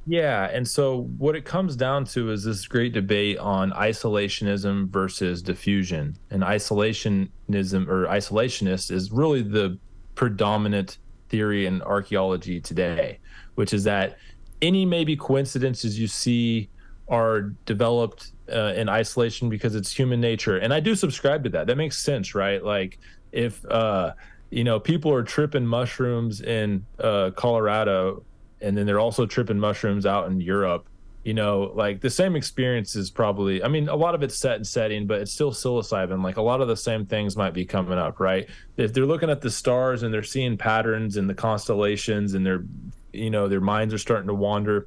Yeah, and so what it comes down to is this great debate on isolationism versus diffusion. And isolationism or isolationist is really the predominant theory in archaeology today, which is that any maybe coincidences you see are developed uh, in isolation because it's human nature. And I do subscribe to that. That makes sense, right? Like if uh, you know people are tripping mushrooms in uh, Colorado and then they're also tripping mushrooms out in Europe. You know, like the same experience is probably, I mean, a lot of it's set and setting, but it's still psilocybin. Like a lot of the same things might be coming up, right? If they're looking at the stars and they're seeing patterns in the constellations and they're, you know, their minds are starting to wander,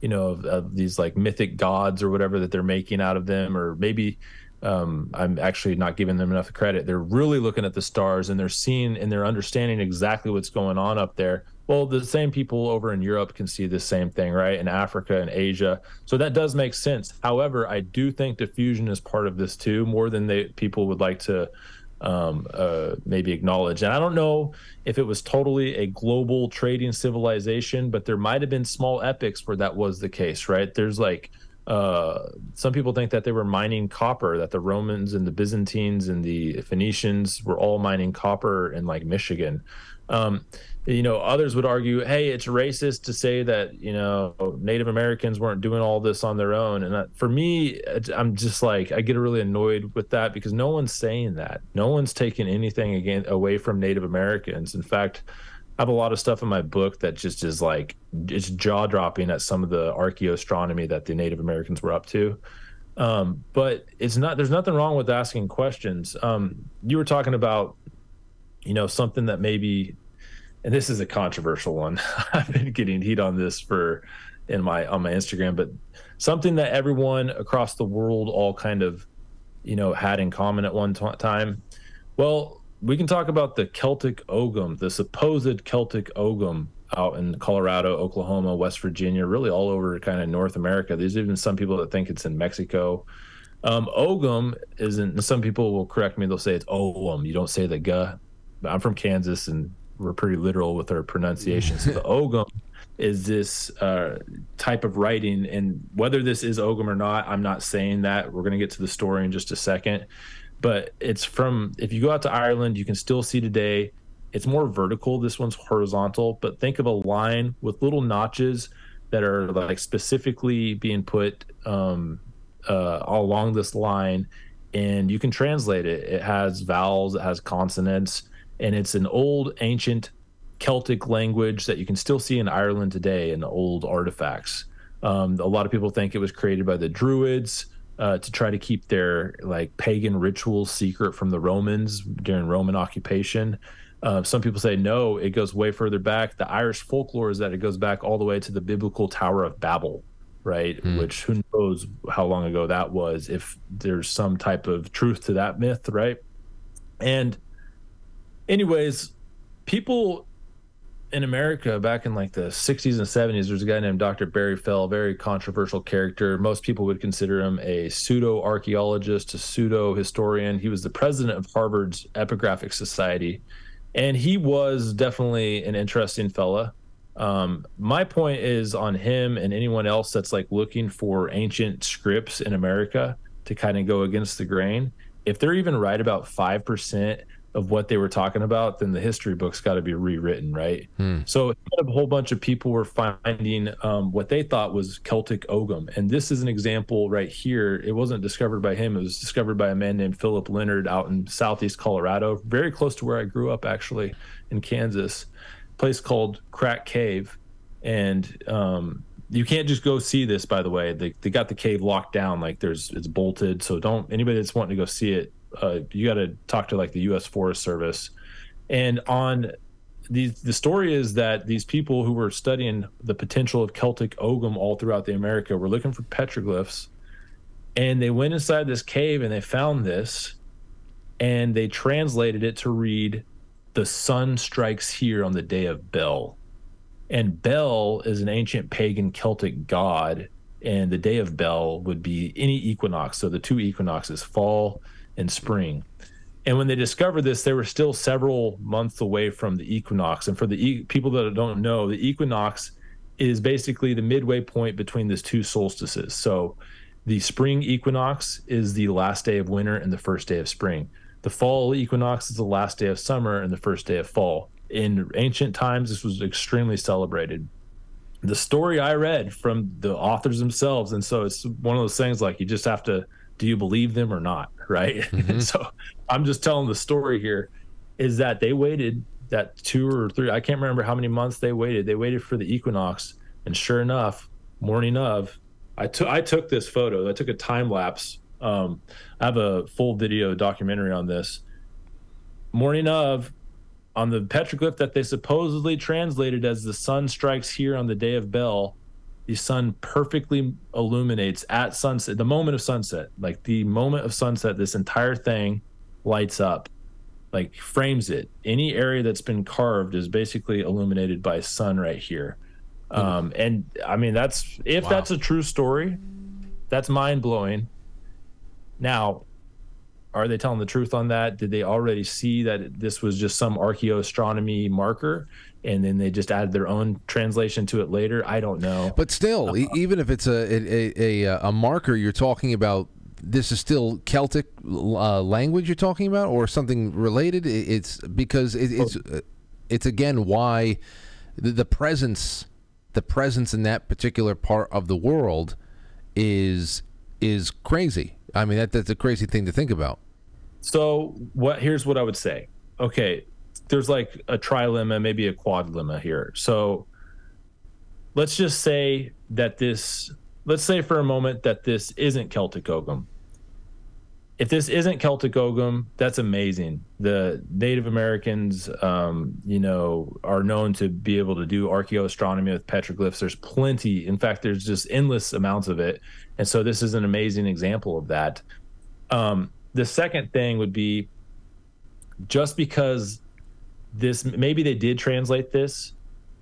you know, of, of these like mythic gods or whatever that they're making out of them, or maybe um, I'm actually not giving them enough credit. They're really looking at the stars and they're seeing and they're understanding exactly what's going on up there. Well, the same people over in Europe can see the same thing, right? In Africa and Asia. So that does make sense. However, I do think diffusion is part of this too, more than they people would like to um, uh, maybe acknowledge. And I don't know if it was totally a global trading civilization, but there might have been small epics where that was the case, right? There's like uh, some people think that they were mining copper, that the Romans and the Byzantines and the Phoenicians were all mining copper in like Michigan. Um, you know, others would argue, hey, it's racist to say that you know Native Americans weren't doing all this on their own. And that, for me, I'm just like I get really annoyed with that because no one's saying that. No one's taking anything again away from Native Americans. In fact, I have a lot of stuff in my book that just is like it's jaw dropping at some of the archaeoastronomy that the Native Americans were up to. Um, but it's not. There's nothing wrong with asking questions. Um, you were talking about, you know, something that maybe and this is a controversial one. I've been getting heat on this for in my on my Instagram, but something that everyone across the world all kind of, you know, had in common at one t- time. Well, we can talk about the Celtic Ogham, the supposed Celtic Ogham out in Colorado, Oklahoma, West Virginia, really all over kind of North America. There's even some people that think it's in Mexico. Um, Ogham isn't. Some people will correct me. They'll say it's Ogham. You don't say the i'm from Kansas, and we're pretty literal with our pronunciation. so the Ogham is this uh, type of writing, and whether this is Ogham or not, I'm not saying that. We're going to get to the story in just a second, but it's from. If you go out to Ireland, you can still see today. It's more vertical. This one's horizontal, but think of a line with little notches that are like specifically being put um, uh, along this line, and you can translate it. It has vowels, it has consonants and it's an old ancient Celtic language that you can still see in Ireland today in old artifacts. Um, a lot of people think it was created by the Druids uh, to try to keep their like pagan rituals secret from the Romans during Roman occupation. Uh, some people say no, it goes way further back. The Irish folklore is that it goes back all the way to the biblical Tower of Babel, right? Mm. Which who knows how long ago that was, if there's some type of truth to that myth, right? And anyways, people in America back in like the 60s and 70s, there's a guy named Dr. Barry Fell, very controversial character. Most people would consider him a pseudo archaeologist, a pseudo historian. He was the president of Harvard's Epigraphic Society, and he was definitely an interesting fella. Um, my point is on him and anyone else that's like looking for ancient scripts in America to kind of go against the grain. If they're even right about 5%, of what they were talking about, then the history book's got to be rewritten, right? Hmm. So a whole bunch of people were finding um, what they thought was Celtic Ogham, and this is an example right here. It wasn't discovered by him; it was discovered by a man named Philip Leonard out in southeast Colorado, very close to where I grew up, actually, in Kansas. A place called Crack Cave, and um, you can't just go see this. By the way, they they got the cave locked down, like there's it's bolted. So don't anybody that's wanting to go see it uh, you got to talk to like the U.S. Forest Service. And on the the story is that these people who were studying the potential of Celtic Ogham all throughout the America were looking for petroglyphs, and they went inside this cave and they found this, and they translated it to read, "The sun strikes here on the day of Bel," and Bel is an ancient pagan Celtic god, and the day of Bel would be any equinox, so the two equinoxes, fall and spring and when they discovered this, they were still several months away from the equinox. And for the e- people that don't know, the equinox is basically the midway point between these two solstices. So the spring equinox is the last day of winter and the first day of spring. The fall equinox is the last day of summer and the first day of fall. In ancient times, this was extremely celebrated. The story I read from the authors themselves, and so it's one of those things like you just have to do you believe them or not? Right. Mm-hmm. so I'm just telling the story here is that they waited that two or three, I can't remember how many months they waited. They waited for the equinox. And sure enough, morning of, I took I took this photo. I took a time lapse. Um, I have a full video documentary on this. Morning of, on the petroglyph that they supposedly translated as the sun strikes here on the day of Bel, the sun perfectly illuminates at sunset, the moment of sunset, like the moment of sunset, this entire thing lights up, like frames it. Any area that's been carved is basically illuminated by sun right here. Mm-hmm. Um, and I mean, that's if wow. that's a true story, that's mind blowing. Now, are they telling the truth on that? Did they already see that this was just some archaeoastronomy marker? And then they just add their own translation to it later. I don't know. But still, uh, even if it's a, a, a a marker, you're talking about this is still Celtic uh, language you're talking about, or something related. It's because it, it's uh, it's again why the, the presence the presence in that particular part of the world is is crazy. I mean that that's a crazy thing to think about. So what? Here's what I would say. Okay, there's like a trilemma, maybe a quadlemma here. So let's just say that this, let's say for a moment that this isn't Celtic Ogham. If this isn't Celtic Ogham, that's amazing. The Native Americans, um, you know, are known to be able to do archaeoastronomy with petroglyphs. There's plenty. In fact, there's just endless amounts of it. And so this is an amazing example of that. Um, the second thing would be just because this maybe they did translate this,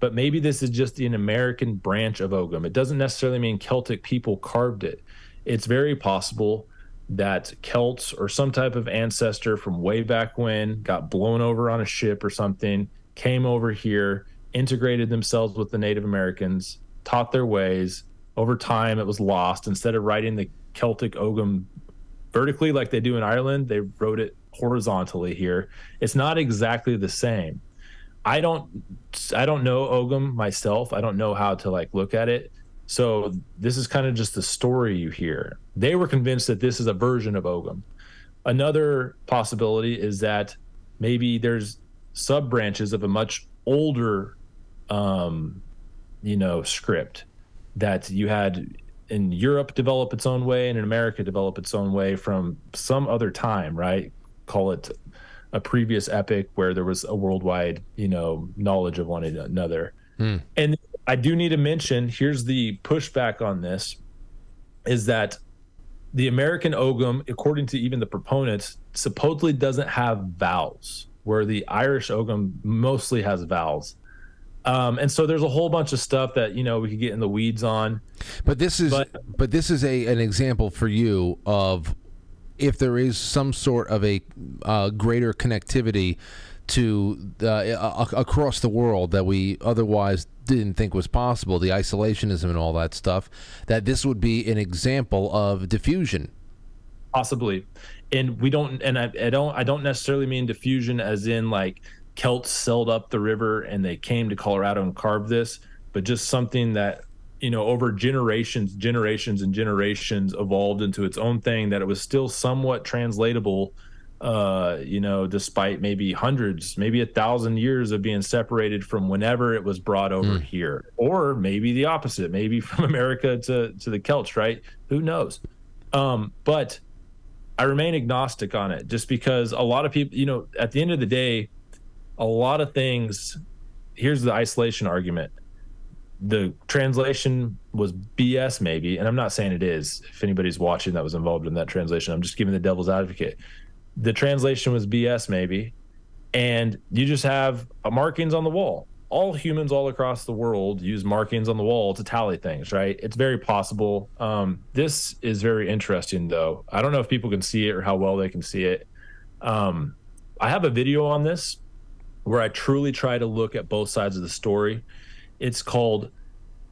but maybe this is just an American branch of Ogham. It doesn't necessarily mean Celtic people carved it. It's very possible that Celts or some type of ancestor from way back when got blown over on a ship or something, came over here, integrated themselves with the Native Americans, taught their ways. Over time, it was lost. Instead of writing the Celtic Ogham vertically like they do in Ireland, they wrote it horizontally here. It's not exactly the same. I don't I don't know Ogham myself. I don't know how to like look at it. So this is kind of just the story you hear. They were convinced that this is a version of Ogham. Another possibility is that maybe there's sub branches of a much older um, you know script that you had in Europe develop its own way and in America develop its own way from some other time, right? Call it a previous epic where there was a worldwide, you know, knowledge of one another. Hmm. And I do need to mention here's the pushback on this is that the American Ogham, according to even the proponents, supposedly doesn't have vowels, where the Irish Ogham mostly has vowels. Um, and so there's a whole bunch of stuff that you know we could get in the weeds on. But this is but, but this is a an example for you of if there is some sort of a uh, greater connectivity to uh, across the world that we otherwise didn't think was possible, the isolationism and all that stuff, that this would be an example of diffusion. Possibly, and we don't, and I, I don't, I don't necessarily mean diffusion as in like Celts sailed up the river and they came to Colorado and carved this, but just something that you know over generations generations and generations evolved into its own thing that it was still somewhat translatable uh you know despite maybe hundreds maybe a thousand years of being separated from whenever it was brought over mm. here or maybe the opposite maybe from america to to the celts right who knows um but i remain agnostic on it just because a lot of people you know at the end of the day a lot of things. Here's the isolation argument. The translation was BS, maybe, and I'm not saying it is. If anybody's watching that was involved in that translation, I'm just giving the devil's advocate. The translation was BS, maybe, and you just have markings on the wall all humans all across the world use markings on the wall to tally things, right? It's very possible. Um, this is very interesting, though. I don't know if people can see it or how well they can see it. Um, I have a video on this where I truly try to look at both sides of the story. It's called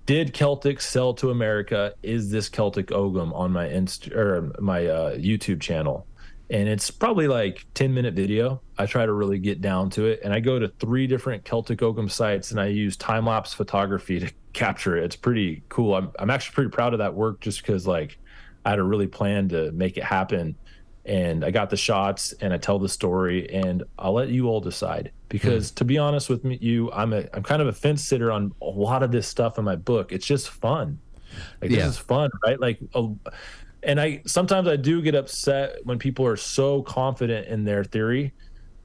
"Did Celtics Sell to America? Is this Celtic Ogham?" on my Inst or my uh, YouTube channel? And it's probably like 10 minute video. I try to really get down to it. And i go to three different celtic ogham sites and i use time lapse photography to capture it. It's pretty cool. I'm, I'm actually pretty proud of that work just because like i had a really plan to make it happen and i got the shots and i tell the story and i'll let you all decide because to be honest with me, you i'm a i'm kind of a fence sitter on a lot of this stuff in my book it's just fun like yeah. this is fun right like a, and I sometimes I do get upset when people are so confident in their theory,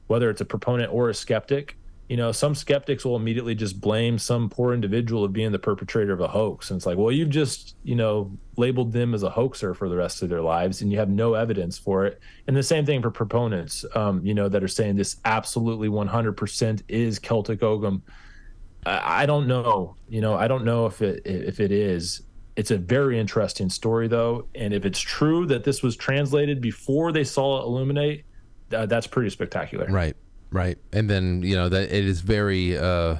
whether it's a proponent or a skeptic. You know, some skeptics will immediately just blame some poor individual of being the perpetrator of a hoax. And it's like, well, you've just, you know, labeled them as a hoaxer for the rest of their lives and you have no evidence for it. And the same thing for proponents, um, you know, that are saying this absolutely 100% is Celtic Ogham. I, I don't know, you know, I don't know if it if it is. It's a very interesting story, though, and if it's true that this was translated before they saw it illuminate, uh, that's pretty spectacular. Right, right, and then you know that it is very, uh,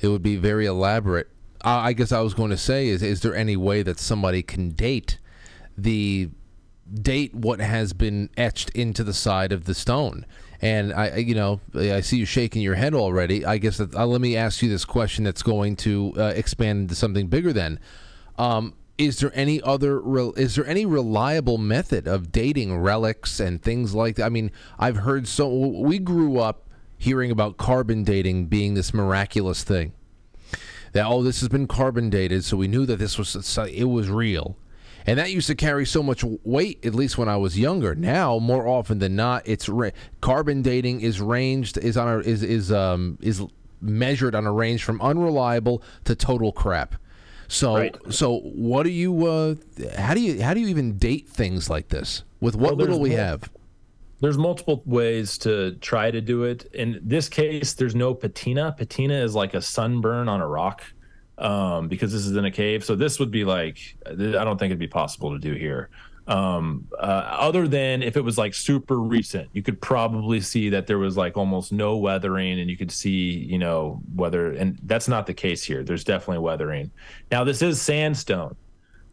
it would be very elaborate. Uh, I guess I was going to say is, is there any way that somebody can date the date what has been etched into the side of the stone? And I, you know, I see you shaking your head already. I guess that, uh, let me ask you this question that's going to uh, expand into something bigger. Then, um, is there any other is there any reliable method of dating relics and things like that? I mean, I've heard so we grew up hearing about carbon dating being this miraculous thing. That oh, this has been carbon dated, so we knew that this was it was real. And that used to carry so much weight, at least when I was younger. Now, more often than not, it's ra- carbon dating is ranged is on a, is is um is measured on a range from unreliable to total crap. So right. so what do you uh, how do you how do you even date things like this with what well, little we have? There's multiple ways to try to do it. In this case, there's no patina. Patina is like a sunburn on a rock um, because this is in a cave. So this would be like I don't think it'd be possible to do here. Um, uh, other than if it was like super recent, you could probably see that there was like almost no weathering, and you could see, you know, whether, and that's not the case here. There's definitely weathering. Now, this is sandstone.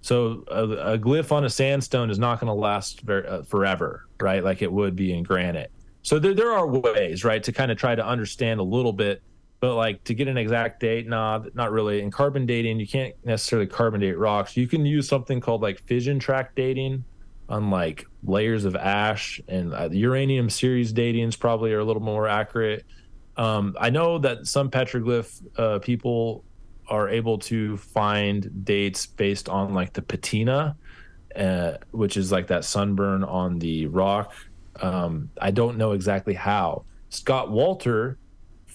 So a, a glyph on a sandstone is not going to last uh, forever, right? Like it would be in granite. So there, there are ways, right, to kind of try to understand a little bit, but like to get an exact date, nah, not really. In carbon dating, you can't necessarily carbon date rocks. You can use something called like fission track dating on like layers of ash and uh, uranium series datings probably are a little more accurate. Um, I know that some petroglyph uh, people are able to find dates based on like the patina, uh, which is like that sunburn on the rock. Um, I don't know exactly how. Scott Wolter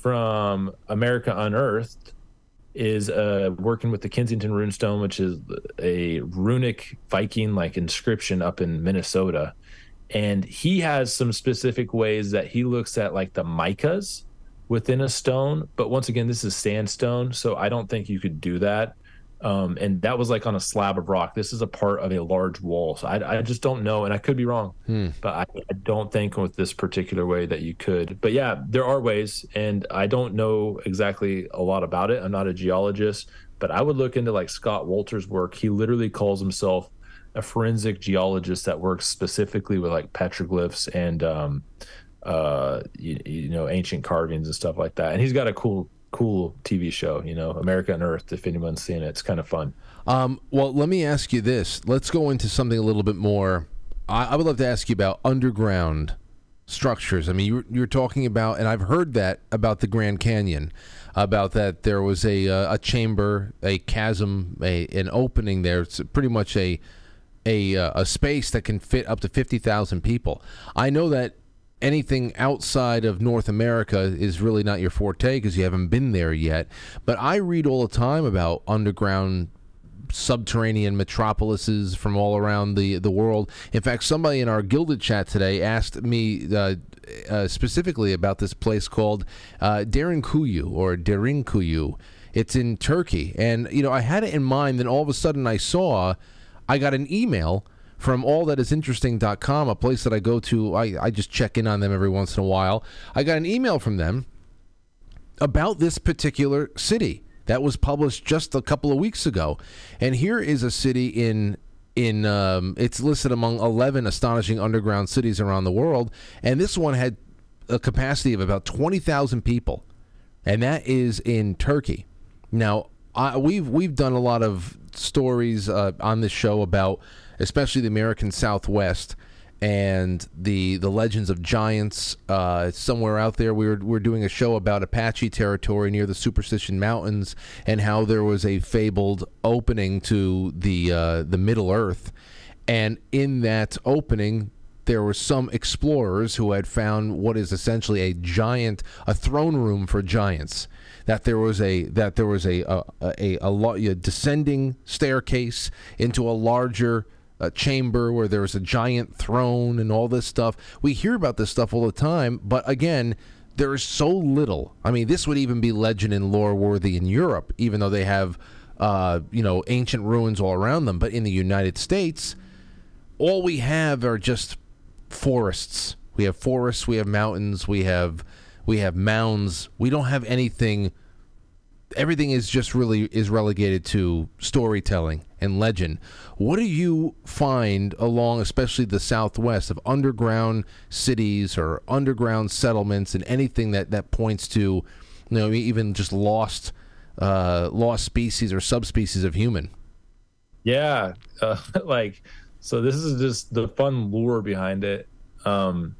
from America Unearthed is uh, working with the Kensington Runestone, which is a runic Viking like inscription up in Minnesota. And he has some specific ways that he looks at like the micas within a stone. But once again, this is sandstone. So I don't think you could do that. Um, and that was like on a slab of rock. This is a part of a large wall. So I, I just don't know, and I could be wrong, hmm. but I, I, don't think with this particular way that you could. But yeah, there are ways, and I don't know exactly a lot about it. I'm not a geologist, but I would look into like Scott Wolter's work. He literally calls himself a forensic geologist that works specifically with like petroglyphs and um, uh, you, you know ancient carvings and stuff like that. And he's got a cool cool TV show, you know, America Unearthed. If anyone's seen it, it's kind of fun. Um, well, let me ask you this. Let's go into something a little bit more. I, I would love to ask you about underground structures. I mean, you're, you're, talking about, and I've heard that about the Grand Canyon, about that there was a uh, a chamber, a chasm, a an opening there. It's pretty much a a uh, a space that can fit up to fifty thousand people. I know that anything outside of North America is really not your forte because you haven't been there yet. But I read all the time about underground subterranean metropolises from all around the, the world. In fact, somebody in our Gilded chat today asked me uh, uh, specifically about this place called uh, Derinkuyu or Derinkuyu. It's in Turkey. And, you know, I had it in mind, then all of a sudden I saw, I got an email from allthatisinteresting.com, a place that I go to. I, I just check in on them every once in a while. I got an email from them about this particular city that was published just a couple of weeks ago. And here is a city in in um, it's listed among 11 astonishing underground cities around the world, and this one had a capacity of about 20,000 people, and that is in Turkey. Now, I, we've we've done a lot of stories uh, on this show about, especially the American Southwest and the the legends of giants. Uh, somewhere out there, we were we're doing a show about Apache territory near the Superstition Mountains and how there was a fabled opening to the uh, the Middle Earth, and in that opening. There were some explorers who had found what is essentially a giant, a throne room for giants. That there was a that there was a a a, a, a descending staircase into a larger a chamber where there was a giant throne and all this stuff. We hear about this stuff all the time, but again, there is so little. I mean, this would even be legend and lore worthy in Europe, even though they have, uh, you know, ancient ruins all around them. But in the United States, all we have are just forests. We have forests. We have mountains. We have we have mounds. We don't have anything everything is just really is relegated to storytelling and legend. What do you find along, especially the Southwest, of underground cities or underground settlements and anything that that points to, you know, even just lost, uh, lost species or subspecies of human? Yeah, uh, like so. This is just the fun lure behind it. Um,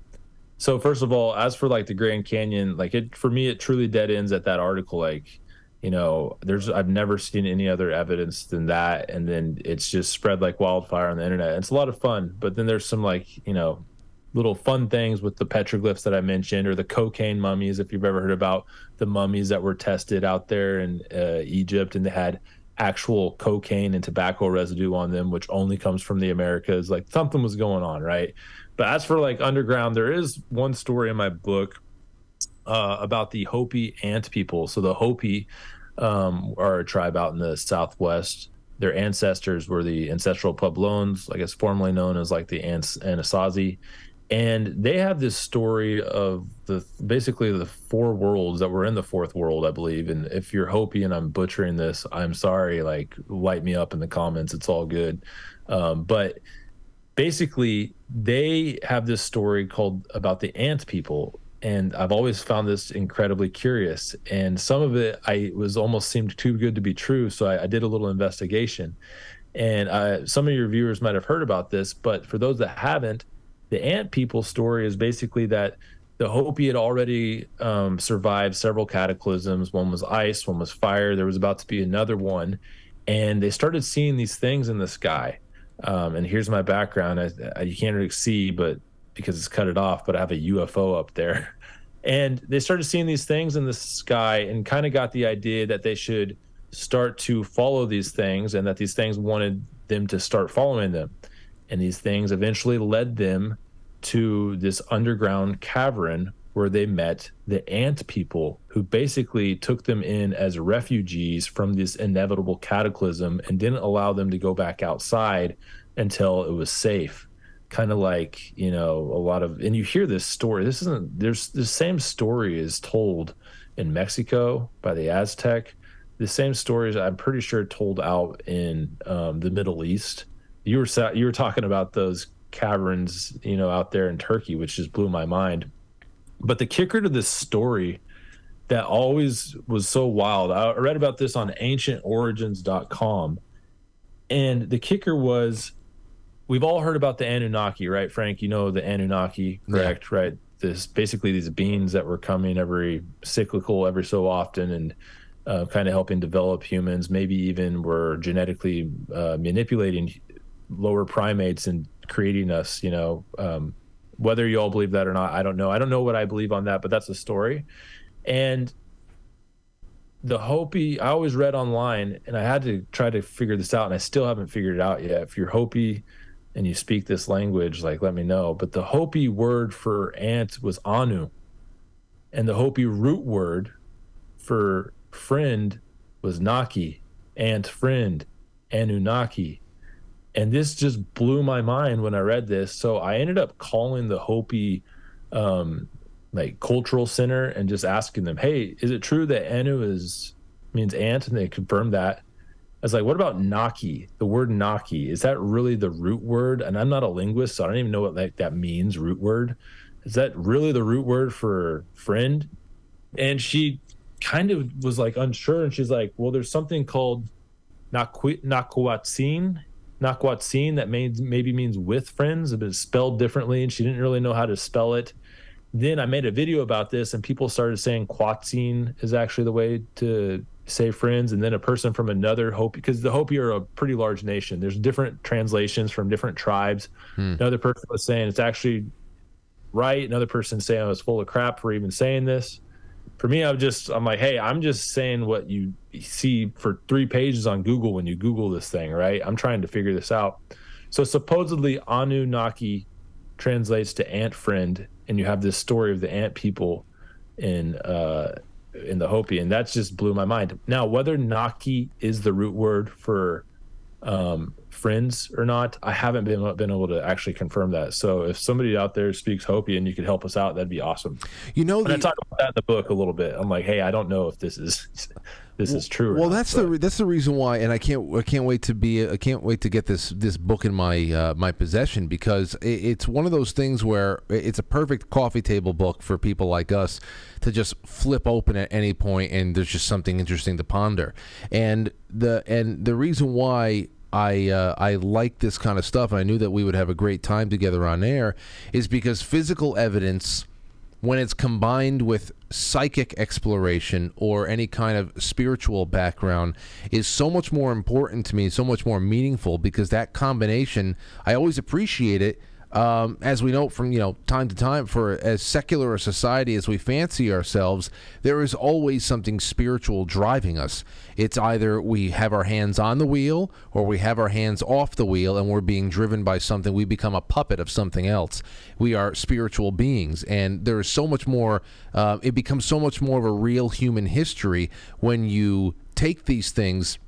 so first of all, as for like the Grand Canyon, like it for me, it truly dead ends at that article. Like you know there's i've never seen any other evidence than that. And then it's just spread like wildfire on the internet. It's a lot of fun but then there's some like you know little fun things with the petroglyphs that i mentioned or the cocaine mummies if you've ever heard about the mummies that were tested out there in uh, egypt and they had actual cocaine and tobacco residue on them which only comes from the americas. Like something was going on right? But as for like underground there is one story in my book uh, about the Hopi ant people. So the Hopi um, are a tribe out in the southwest. Their ancestors were the ancestral Puebloans, I guess formerly known as like the Ants Anasazi. And they have this story of the basically the four worlds that were in the fourth world, I believe. And if you're Hopi and I'm butchering this, I'm sorry. Like, light me up in the comments. It's all good. Um, but basically, they have this story called about the ant people and I've always found this incredibly curious. And some of it I was almost seemed too good to be true, so I, I did a little investigation. And I, some of your viewers might have heard about this, but for those that haven't, the ant people story is basically that the Hopi had already um, survived several cataclysms. One was ice, one was fire. There was about to be another one, and they started seeing these things in the sky. Um, and here's my background: I, I, you can't really see, but because it's cut it off, but I have a UFO up there. And they started seeing these things in the sky and kind of got the idea that they should start to follow these things and that these things wanted them to start following them. And these things eventually led them to this underground cavern where they met the ant people who basically took them in as refugees from this inevitable cataclysm and didn't allow them to go back outside until it was safe kind of like you know a lot of and you hear this story this isn't there's the same story is told in mexico by the aztec. The same stories i'm pretty sure told out in um, the middle east. You were you were talking about those caverns you know out there in turkey which just blew my mind. But the kicker to this story that always was so wild i read about this on ancientorigins.com and the kicker was we've all heard about the Anunnaki, right, Frank? You know the Anunnaki, correct? Yeah. Right. This basically these beings that were coming every cyclical every so often and uh, kind of helping develop humans. Maybe even were genetically uh, manipulating lower primates and creating us. You know, um, whether you all believe that or not, I don't know. I don't know what I believe on that, but that's a story. And the Hopi, I always read online, and I had to try to figure this out, and I still haven't figured it out yet. If you're Hopi and you speak this language, like let me know. But the Hopi word for ant was Anu, and the Hopi root word for friend was Naki, ant friend, Anunnaki. And this just blew my mind when I read this. So I ended up calling the Hopi um, like cultural center and just asking them, "Hey, is it true that Anu is means ant?" And they confirmed that. I was like, "What about Naki? The word Naki is that really the root word?" And I'm not a linguist, so I don't even know what like that means. Root word is that really the root word for friend? And she kind of was like unsure, and she's like, "Well, there's something called Nakwatsin." Nakwatsin that may, maybe means with friends, but it's spelled differently, and she didn't really know how to spell it then I made a video about this, and people started saying Quatzine is actually the way to say friends. And then a person from another hope because the Hopi are a pretty large nation. There's different translations from different tribes. Hmm. Another person was saying it's actually right. Another person saying I was full of crap for even saying this. For me, I'm just I'm like, hey, I'm just saying what you see for three pages on Google when you Google this thing, right? I'm trying to figure this out. So supposedly Anunnaki translates to ant friend and you have this story of the ant people in uh, in the Hopi, and that just blew my mind. Now, whether Naki is the root word for um, friends or not, I haven't been been able to actually confirm that. So, if somebody out there speaks Hopi and you could help us out, that'd be awesome. You know, the, I talk about that in the book a little bit. I'm like, hey, I don't know if this is this is true. well, not, that's but. the that's the reason why, and I can't I can't wait to be I can't wait to get this this book in my uh, my possession because it, it's one of those things where it's a perfect coffee table book for people like us to just flip open at any point, and there's just something interesting to ponder. And the and the reason why I uh, I like this kind of stuff, and I knew that we would have a great time together on air, is because physical evidence when it's combined with psychic exploration or any kind of spiritual background is so much more important to me, so much more meaningful because that combination, I always appreciate it um, as we know from you know time to time, for as secular a society as we fancy ourselves, there is always something spiritual driving us. It's either we have our hands on the wheel or we have our hands off the wheel, and we're being driven by something. We become a puppet of something else. We are spiritual beings, and there is so much more. Uh, it becomes so much more of a real human history when you take these things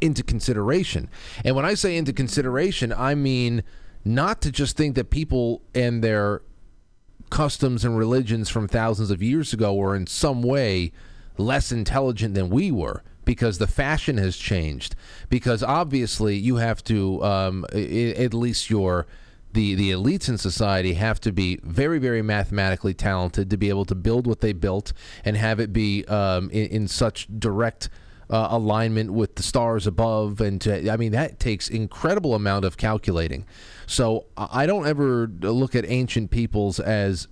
into consideration. And when I say into consideration, I mean not to just think that people and their customs and religions from thousands of years ago were in some way less intelligent than we were because the fashion has changed. Because obviously you have to um, at least your the the elites in society have to be very very mathematically talented to be able to build what they built and have it be um, in, in, such direct uh, alignment with the stars above and to, I mean that takes incredible amount of calculating so I don't ever look at ancient peoples as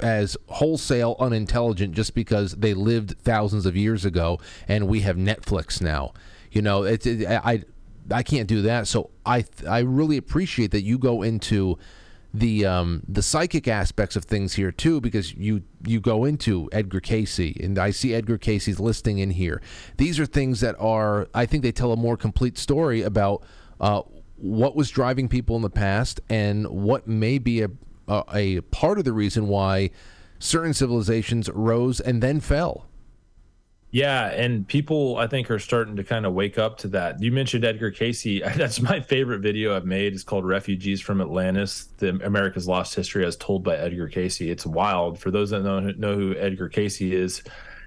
as wholesale unintelligent just because they lived thousands of years ago and we have Netflix now. You know, it's it, I I can't do that. So I I really appreciate that you go into the um, the psychic aspects of things here too, because you you go into Edgar Cayce, and I see Edgar Cayce's listing in here. These are things that are I think they tell a more complete story about uh, what was driving people in the past and what may be a, a, a part of the reason why certain civilizations rose and then fell. Yeah, and people I think are starting to kind of wake up to that. You mentioned Edgar Cayce. That's my favorite video I've made. It's called "Refugees from Atlantis: The America's Lost History as Told by Edgar Cayce." It's wild. For those that know, know who Edgar Cayce is,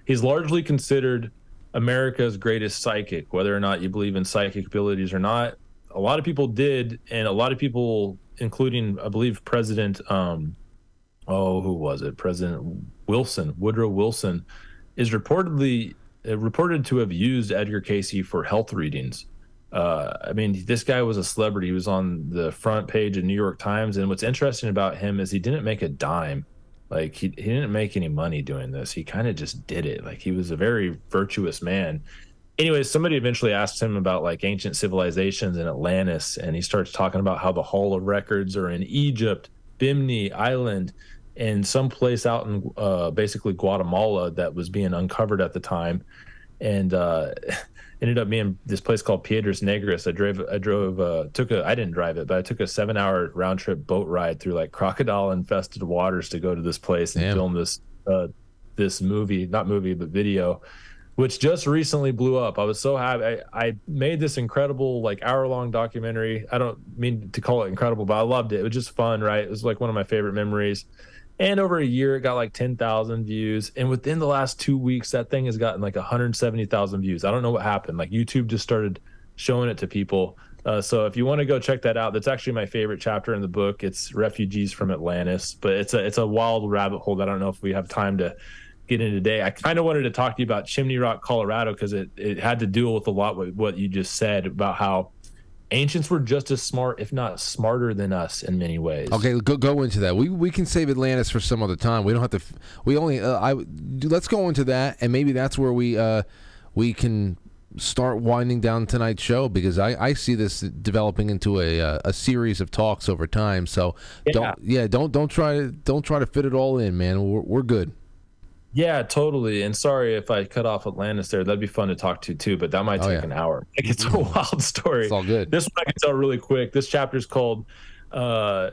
he's largely considered America's greatest psychic. Whether or not you believe in psychic abilities or not, a lot of people did, and a lot of people, including I believe President, um, oh, who was it? President Wilson, Woodrow Wilson, is reportedly uh, reported to have used Edgar Cayce for health readings. Uh, I mean, this guy was a celebrity. He was on the front page of New York Times, and what's interesting about him is he didn't make a dime. Like he, he didn't make any money doing this. He kind of just did it. Like he was a very virtuous man anyways, somebody eventually asked him about like ancient civilizations in Atlantis, and he starts talking about how the Hall of Records are in Egypt Bimini Island, and some place out in uh, basically Guatemala that was being uncovered at the time, and uh, ended up being this place called Piedras Negras. I drove, I drove, uh, took a, I didn't drive it, but I took a seven hour round trip boat ride through like crocodile infested waters to go to this place and film this, uh, this movie, not movie, but video, which just recently blew up. I was so happy. I, I made this incredible, like hour long documentary. I don't mean to call it incredible, but I loved it. It was just fun, right? It was like one of my favorite memories. And over a year, it got like 10,000 views. And within the last two weeks, that thing has gotten like 170,000 views. I don't know what happened. Like YouTube just started showing it to people. Uh, so if you want to go check that out, that's actually my favorite chapter in the book. It's refugees from Atlantis, but it's a it's a wild rabbit hole that I don't know if we have time to get into today. I kind of wanted to talk to you about Chimney Rock, Colorado, because it it had to deal with a lot with what you just said about how ancients were just as smart, if not smarter than us in many ways. Okay, go go into that. We we can save Atlantis for some other time. We don't have to. We only. Uh, I let's go into that, and maybe that's where we uh we can start winding down tonight's show because I, I see this developing into a uh, a series of talks over time. So don't yeah don't don't try to don't try to fit it all in, man. We're we're good. Yeah, totally. And sorry if I cut off Atlantis there. That'd be fun to talk to too, but that might Oh, take yeah. an hour. Like it's a wild story. It's all good. This one I can tell really quick. This chapter is called uh,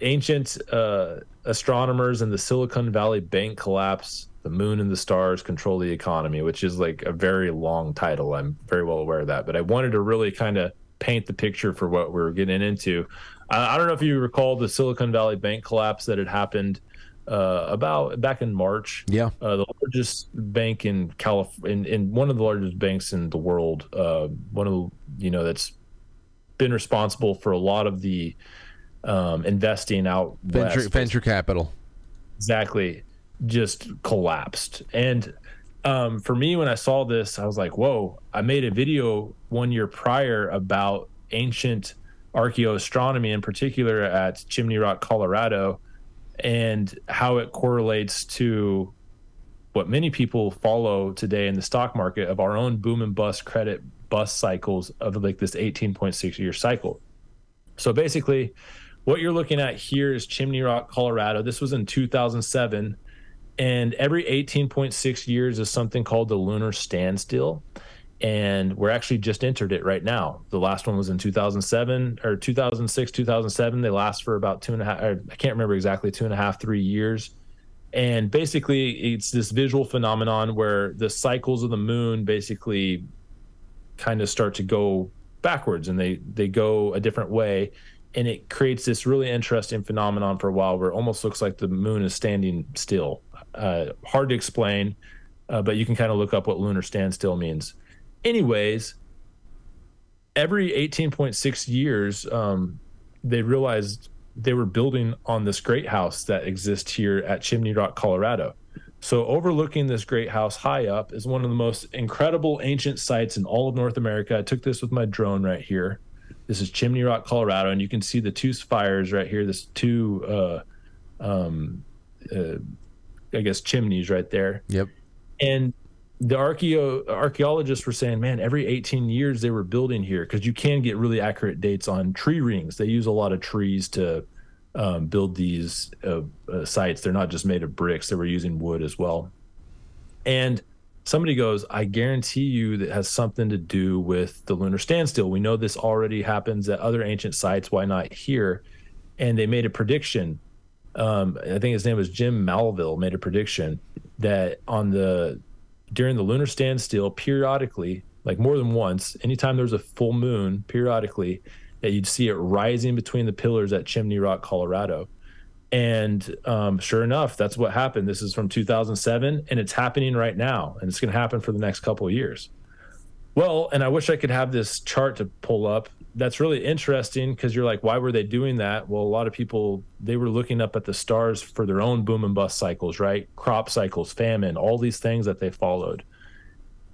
"Ancient uh, Astronomers and the Silicon Valley Bank Collapse: The Moon and the Stars Control the Economy," which is like a very long title. I'm very well aware of that, but I wanted to really kind of paint the picture for what we are getting into. I, I don't know if you recall the Silicon Valley Bank collapse that had happened uh, about back in March. Yeah. Uh, the largest bank in California, in, in one of the largest banks in the world, uh, one of the, you know, that's been responsible for a lot of the um, investing out Venture west. venture capital. exactly just collapsed and um, for me when i saw this i was like whoa i made a video one year prior about ancient archaeoastronomy in particular at chimney rock colorado and how it correlates to what many people follow today in the stock market of our own boom and bust credit bust cycles of like this 18.6 year cycle so basically, what you're looking at here is Chimney Rock, Colorado. This was in 2007. And every 18.6 years is something called the lunar standstill. And we're actually just entered it right now. The last one was in 2007 or 2006, 2007. They last for about two and a half, I can't remember exactly, two and a half, three years. And basically, it's this visual phenomenon where the cycles of the moon basically kind of start to go backwards and they they go a different way and it creates this really interesting phenomenon for a while where it almost looks like the moon is standing still uh, hard to explain uh, but you can kind of look up what lunar standstill means anyways every 18.6 years um, they realized they were building on this great house that exists here at chimney rock colorado so, overlooking this great house high up is one of the most incredible ancient sites in all of North America. I took this with my drone right here. This is Chimney Rock, Colorado, and you can see the two spires right here. This two, uh, um, uh, I guess, chimneys right there. Yep. And the archeo archaeologists were saying, man, every 18 years they were building here because you can get really accurate dates on tree rings. They use a lot of trees to um, build these uh, uh, sites. They're not just made of bricks; they were using wood as well. And somebody goes, "I guarantee you that has something to do with the lunar standstill. We know this already happens at other ancient sites. Why not here?" And they made a prediction. Um, I think his name was Jim Malville. Made a prediction that on the during the lunar standstill, periodically, like more than once, anytime there's a full moon, periodically, that you'd see it rising between the pillars at Chimney Rock, Colorado. And um, sure enough, that's what happened. This is from 2007, and it's happening right now, and it's going to happen for the next couple of years. Well, and I wish I could have this chart to pull up. That's really interesting because you're like, why were they doing that? Well, a lot of people they were looking up at the stars for their own boom and bust cycles, right? Crop cycles, famine, all these things that they followed.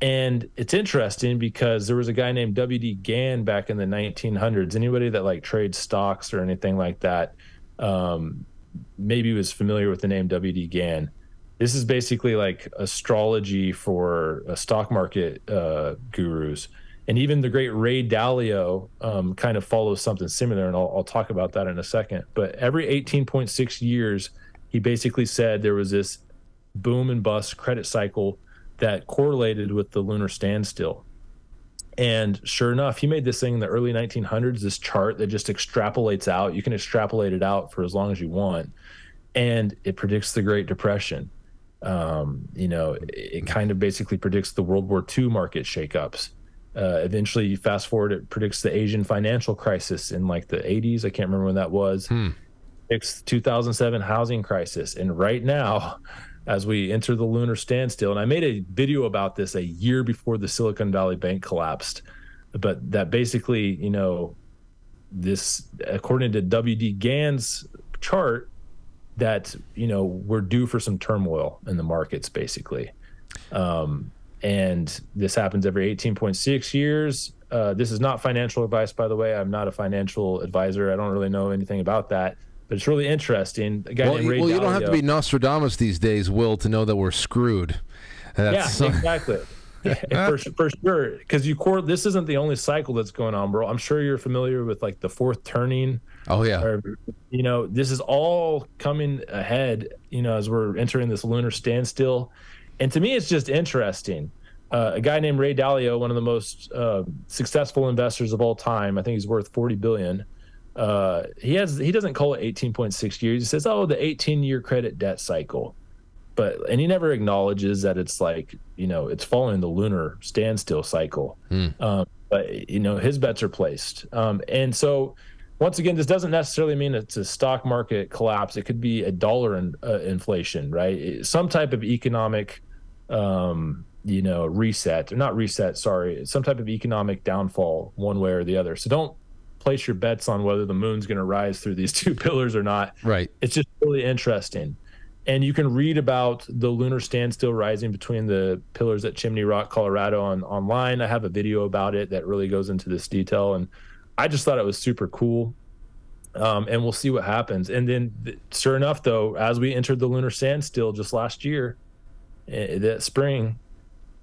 And it's interesting because there was a guy named W.D. Gann back in the 1900s. Anybody that like trades stocks or anything like that, um, maybe was familiar with the name W.D. Gann. This is basically like astrology for uh, stock market uh, gurus. And even the great Ray Dalio um, kind of follows something similar, and I'll, I'll talk about that in a second. But every 18.6 years, he basically said there was this boom and bust credit cycle that correlated with the lunar standstill. And sure enough, he made this thing in the early 1900s, this chart that just extrapolates out. You can extrapolate it out for as long as you want. And it predicts the Great Depression. Um, you know, it, it, kind of basically predicts the World War II market shakeups. Uh, eventually, fast forward, it predicts the Asian financial crisis in like the 80s. I can't remember when that was. Hmm. It's 2007 housing crisis. And right now, as we enter the lunar standstill. And I made a video about this a year before the Silicon Valley Bank collapsed. But that basically, you know, this, according to WD Gann's chart, that, you know, we're due for some turmoil in the markets, basically. Um, and this happens every 18.6 years. Uh, this is not financial advice, by the way. I'm not a financial advisor. I don't really know anything about that but it's really interesting. A guy well, named Ray well you don't have to be Nostradamus these days, Will, to know that we're screwed. That's, yeah, exactly. for, for sure, because you core. This isn't the only cycle that's going on, bro. I'm sure you're familiar with like the fourth turning. Oh yeah. Or, you know, this is all coming ahead. You know, as we're entering this lunar standstill, and to me, it's just interesting. Uh, a guy named Ray Dalio, one of the most uh, successful investors of all time. I think he's worth 40 billion uh, he has he doesn't call it 18.6 years. He says, "Oh, the 18 year credit debt cycle," but and he never acknowledges that it's like you know it's following the lunar standstill cycle. Hmm. Um, but you know his bets are placed, um, and so once again, this doesn't necessarily mean it's a stock market collapse. It could be a dollar in, uh, inflation, right? Some type of economic, um, you know, reset or not reset. Sorry, some type of economic downfall, one way or the other. So don't place your bets on whether the moon's going to rise through these two pillars or not. Right. It's just really interesting. And you can read about the lunar standstill rising between the pillars at Chimney Rock, Colorado on online. I have a video about it that really goes into this detail. And I just thought it was super cool. Um, and we'll see what happens. And then, sure enough, though, as we entered the lunar standstill just last year, that spring,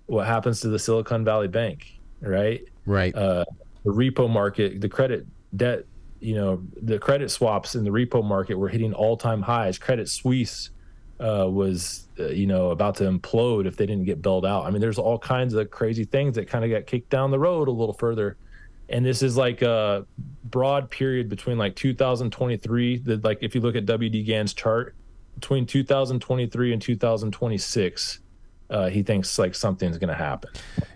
what happens to the Silicon Valley Bank, right? Right. Uh, the repo market, the credit debt, you know, the credit swaps in the repo market were hitting all time highs. Credit Suisse uh, was, uh, you know, about to implode if they didn't get bailed out. I mean, there's all kinds of crazy things that kind of got kicked down the road a little further. And this is like a broad period between like 2023, the, like if you look at WD Gann's chart, between 2023 and 2026 uh, he thinks like something's going to happen.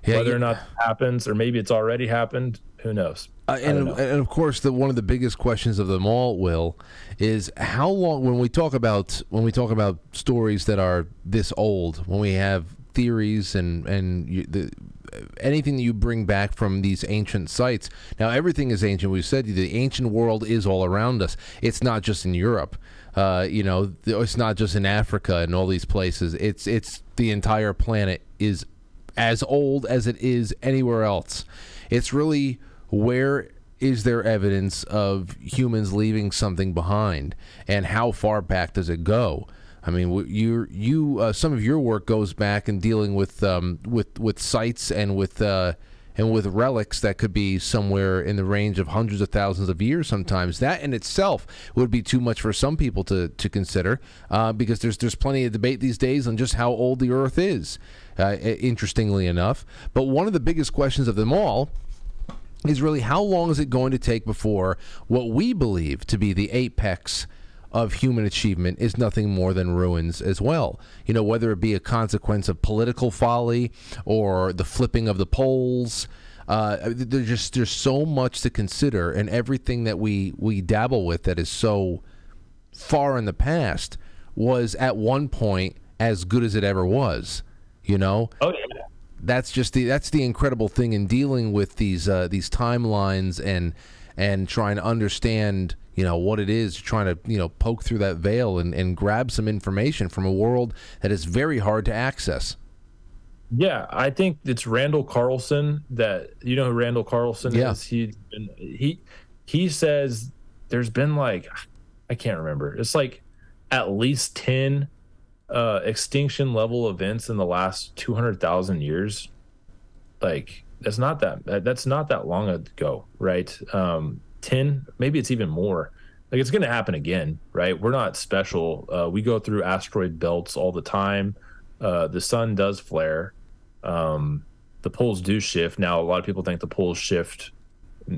Yeah, Whether or not happens, or maybe it's already happened, who knows? Uh, and, know. and of course, the one of the biggest questions of them all, Will, is how long when we talk about when we talk about stories that are this old, when we have theories and and you, the anything that you bring back from these ancient sites. Now, everything is ancient. We've said the ancient world is all around us. It's not just in Europe. Uh, you know, it's not just in Africa and all these places. It's it's the entire planet is as old as it is anywhere else. It's really where is there evidence of humans leaving something behind, and how far back does it go? I mean, you you uh, some of your work goes back in dealing with um, with with sites and with uh, and with relics that could be somewhere in the range of hundreds of thousands of years sometimes that in itself would be too much for some people to, to consider uh, because there's there's plenty of debate these days on just how old the earth is uh, interestingly enough. But one of the biggest questions of them all is really how long is it going to take before what we believe to be the apex of human achievement is nothing more than ruins as well. You know, whether it be a consequence of political folly or the flipping of the poles. Uh, there's just there's so much to consider, and everything that we we dabble with that is so far in the past was at one point as good as it ever was. You know. Oh yeah. That's just the that's the incredible thing in dealing with these uh, these timelines and and trying to understand you know what it is trying to you know poke through that veil and, and grab some information from a world that is very hard to access yeah i think it's randall carlson that you know who randall carlson yeah. is he he he says there's been like i can't remember it's like at least 10 uh extinction level events in the last 200000 years like that's not that that's not that long ago, right? Um, Ten, maybe it's even more. Like it's going to happen again, right? We're not special. Uh, we go through asteroid belts all the time. Uh, the sun does flare. Um, the poles do shift. Now, a lot of people think the poles shift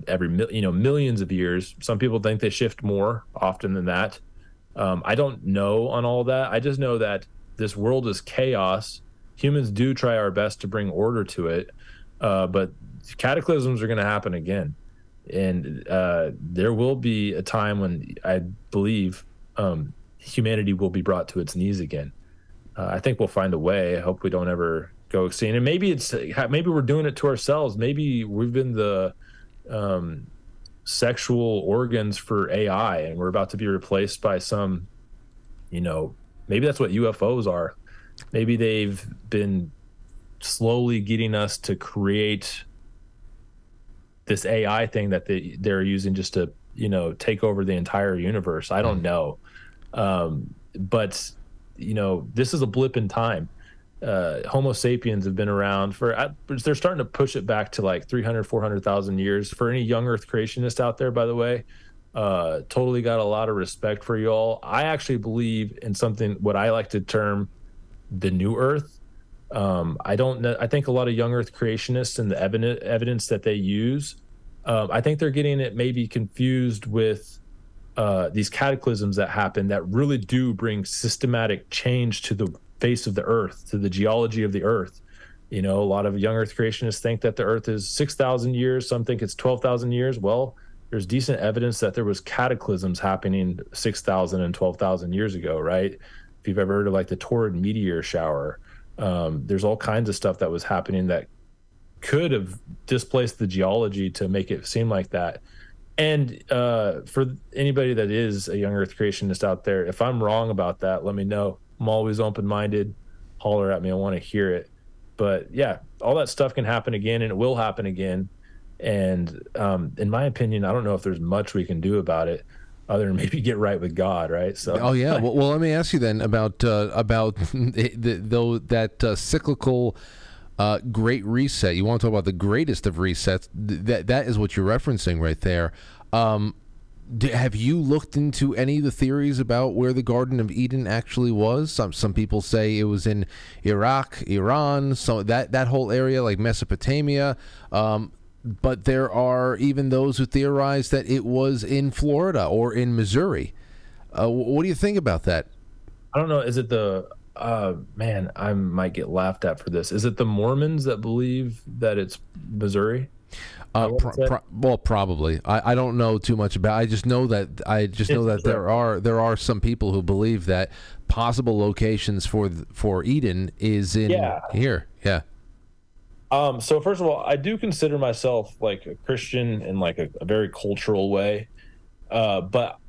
every you know millions of years. Some people think they shift more often than that. Um, I don't know on all that. I just know that this world is chaos. Humans do try our best to bring order to it, uh, but cataclysms are going to happen again, and uh, there will be a time when I believe um, humanity will be brought to its knees again. Uh, I think we'll find a way. I hope we don't ever go extinct. And maybe it's maybe we're doing it to ourselves. Maybe we've been the um, sexual organs for AI, and we're about to be replaced by some, you know, maybe that's what UFOs are. Maybe they've been slowly getting us to create this AI thing that they they're using just to you know take over the entire universe. I don't hmm. know, um, but you know this is a blip in time uh, Homo sapiens have been around for, they're starting to push it back to like 300, 400,000 years. For any young Earth creationists out there, by the way, uh, totally got a lot of respect for y'all. I actually believe in something, what I like to term the new Earth. Um, I don't know. I think a lot of young Earth creationists and the evidence, that they use, um, I think they're getting it maybe confused with uh, these cataclysms that happen that really do bring systematic change to the face of the earth, to the geology of the earth. You know, a lot of young earth creationists think that the earth is 6,000 years, some think it's 12,000 years. Well, there's decent evidence that there was cataclysms happening 6,000 and 12,000 years ago, right? If you've ever heard of like the Taurid meteor shower, um, there's all kinds of stuff that was happening that could have displaced the geology to make it seem like that. And uh, for anybody that is a young Earth creationist out there, if I'm wrong about that, let me know. I'm always open minded. Holler at me. I want to hear it. But yeah, all that stuff can happen again and it will happen again. And um, in my opinion, I don't know if there's much we can do about it other than maybe get right with God, right? So. Oh yeah. Well, well let me ask you then about uh, about the, the, though that uh, cyclical uh, great reset. You want to talk about the greatest of resets? That that is what you're referencing right there. Um, have you looked into any of the theories about where the Garden of Eden actually was? Some some people say it was in Iraq, Iran, so that that whole area like Mesopotamia. Um, but there are even those who theorize that it was in Florida or in Missouri. Uh, what do you think about that? I don't know. Is it the uh, man? I might get laughed at for this. Is it the Mormons that believe that it's Missouri? Uh, pro- well, probably. I, I don't know too much about. I just know that I just know that there are there are some people who believe that possible locations for for Eden is in yeah. here. Yeah. Um. So first of all, I do consider myself like a Christian in like a, a very cultural way, uh, but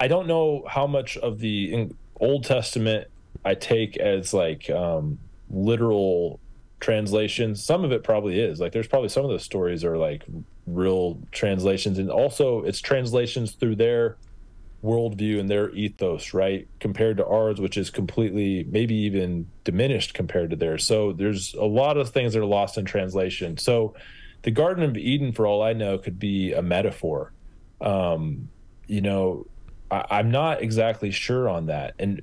I don't know how much of the Old Testament I take as like um, literal translations. Some of it probably is. Like there's probably some of those stories are like real translations, and also it's translations through their worldview and their ethos, right? Compared to ours, which is completely maybe even diminished compared to theirs. So there's a lot of things that are lost in translation. So the Garden of Eden, for all I know, could be a metaphor. Um, you know, I, am not exactly sure on that. And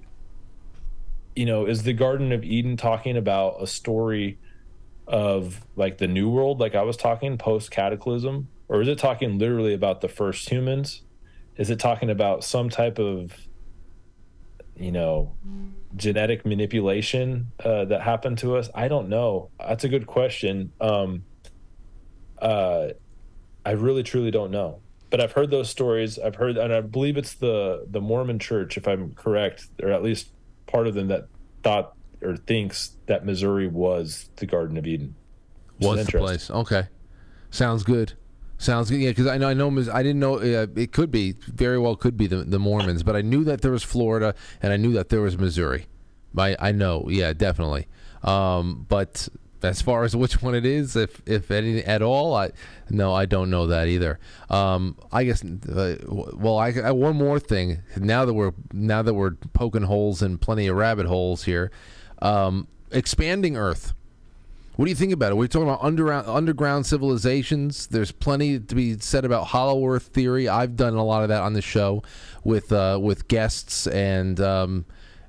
you know, is the Garden of Eden talking about a story of like the new world, like I was talking post cataclysm, or is it talking literally about the first humans? Is it talking about some type of, you know, genetic manipulation uh, that happened to us? I don't know. That's a good question. Um, uh, I really truly don't know. But I've heard those stories. I've heard, and I believe it's the the Mormon Church, if I'm correct, or at least part of them that thought or thinks that Missouri was the Garden of Eden. Was the place? Okay, sounds good. Sounds good. Yeah, because I know I know I didn't know uh, it could be very well could be the the Mormons, but I knew that there was Florida and I knew that there was Missouri. I I know, yeah, definitely. Um, but as far as which one it is, if if any at all, I no, I don't know that either. Um, I guess. Uh, well, I, I, one more thing. Now that we're now that we're poking holes in plenty of rabbit holes here, um, expanding Earth. What do you think about it? We're talking about underground underground civilizations. There's plenty to be said about Hollow Earth theory. I've done a lot of that on the show with uh, with guests, and um,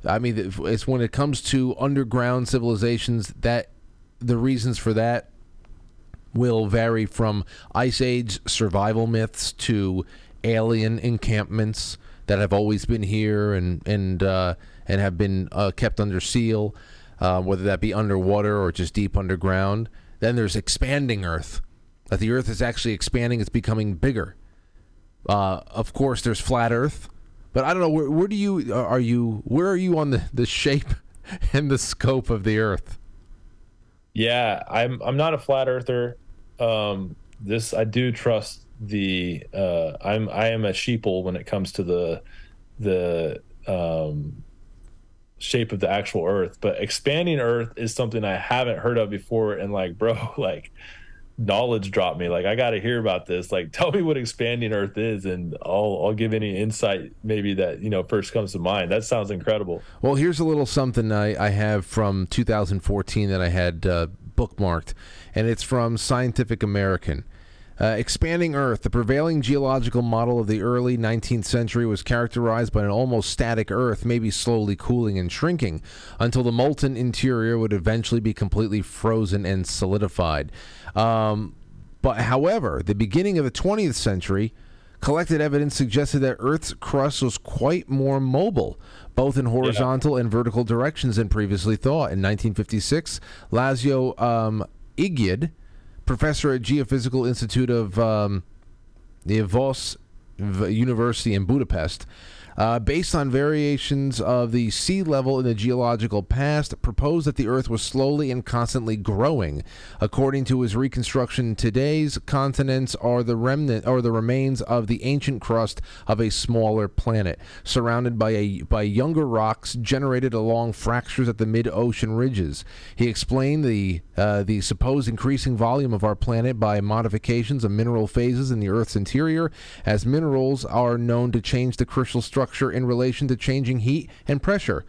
I mean, it's when it comes to underground civilizations that the reasons for that will vary from ice age survival myths to alien encampments that have always been here and and uh, and have been uh, kept under seal uh, whether that be underwater or just deep underground. Then there's expanding Earth, that the Earth is actually expanding, it's becoming bigger. Uh, of course, there's flat Earth, but I don't know where, where do you are you where are you on the, the shape and the scope of the Earth? Yeah, I'm I'm not a flat earther. Um, this I do trust the uh, I'm I am a sheeple when it comes to the the um, shape of the actual earth but expanding earth is something i haven't heard of before. And like bro like knowledge dropped me. Like i got to hear about this. Like tell me what expanding earth is and i'll i'll give any insight maybe that you know first comes to mind. That sounds incredible. Well here's a little something i i have from 2014 that i had uh, bookmarked and it's from scientific american uh, expanding Earth, the prevailing geological model of the early 19th century was characterized by an almost static Earth, maybe slowly cooling and shrinking, until the molten interior would eventually be completely frozen and solidified. Um, but however, the beginning of the 20th century, collected evidence suggested that Earth's crust was quite more mobile, both in horizontal yeah. and vertical directions than previously thought. In 1956, László um, professor at Geophysical Institute of um, the Eötvös University in Budapest, uh, based on variations of the sea level in the geological past, proposed that the Earth was slowly and constantly growing. According to his reconstruction, today's continents are the remnant or the remains of the ancient crust of a smaller planet, surrounded by a by younger rocks generated along fractures at the mid-ocean ridges. He explained the uh, the supposed increasing volume of our planet by modifications of mineral phases in the Earth's interior, as minerals are known to change the crystal structure in relation to changing heat and pressure.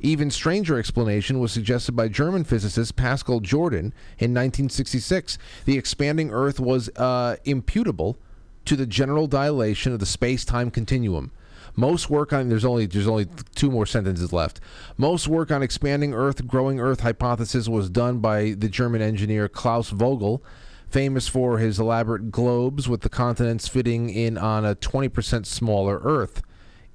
Even stranger explanation was suggested by German physicist Pascal Jordan in 1966. The expanding Earth was uh, imputable to the general dilation of the space-time continuum. Most work on there's only there's only two more sentences left. Most work on expanding Earth, growing Earth hypothesis was done by the German engineer Klaus Vogel, famous for his elaborate globes with the continents fitting in on a 20% smaller Earth.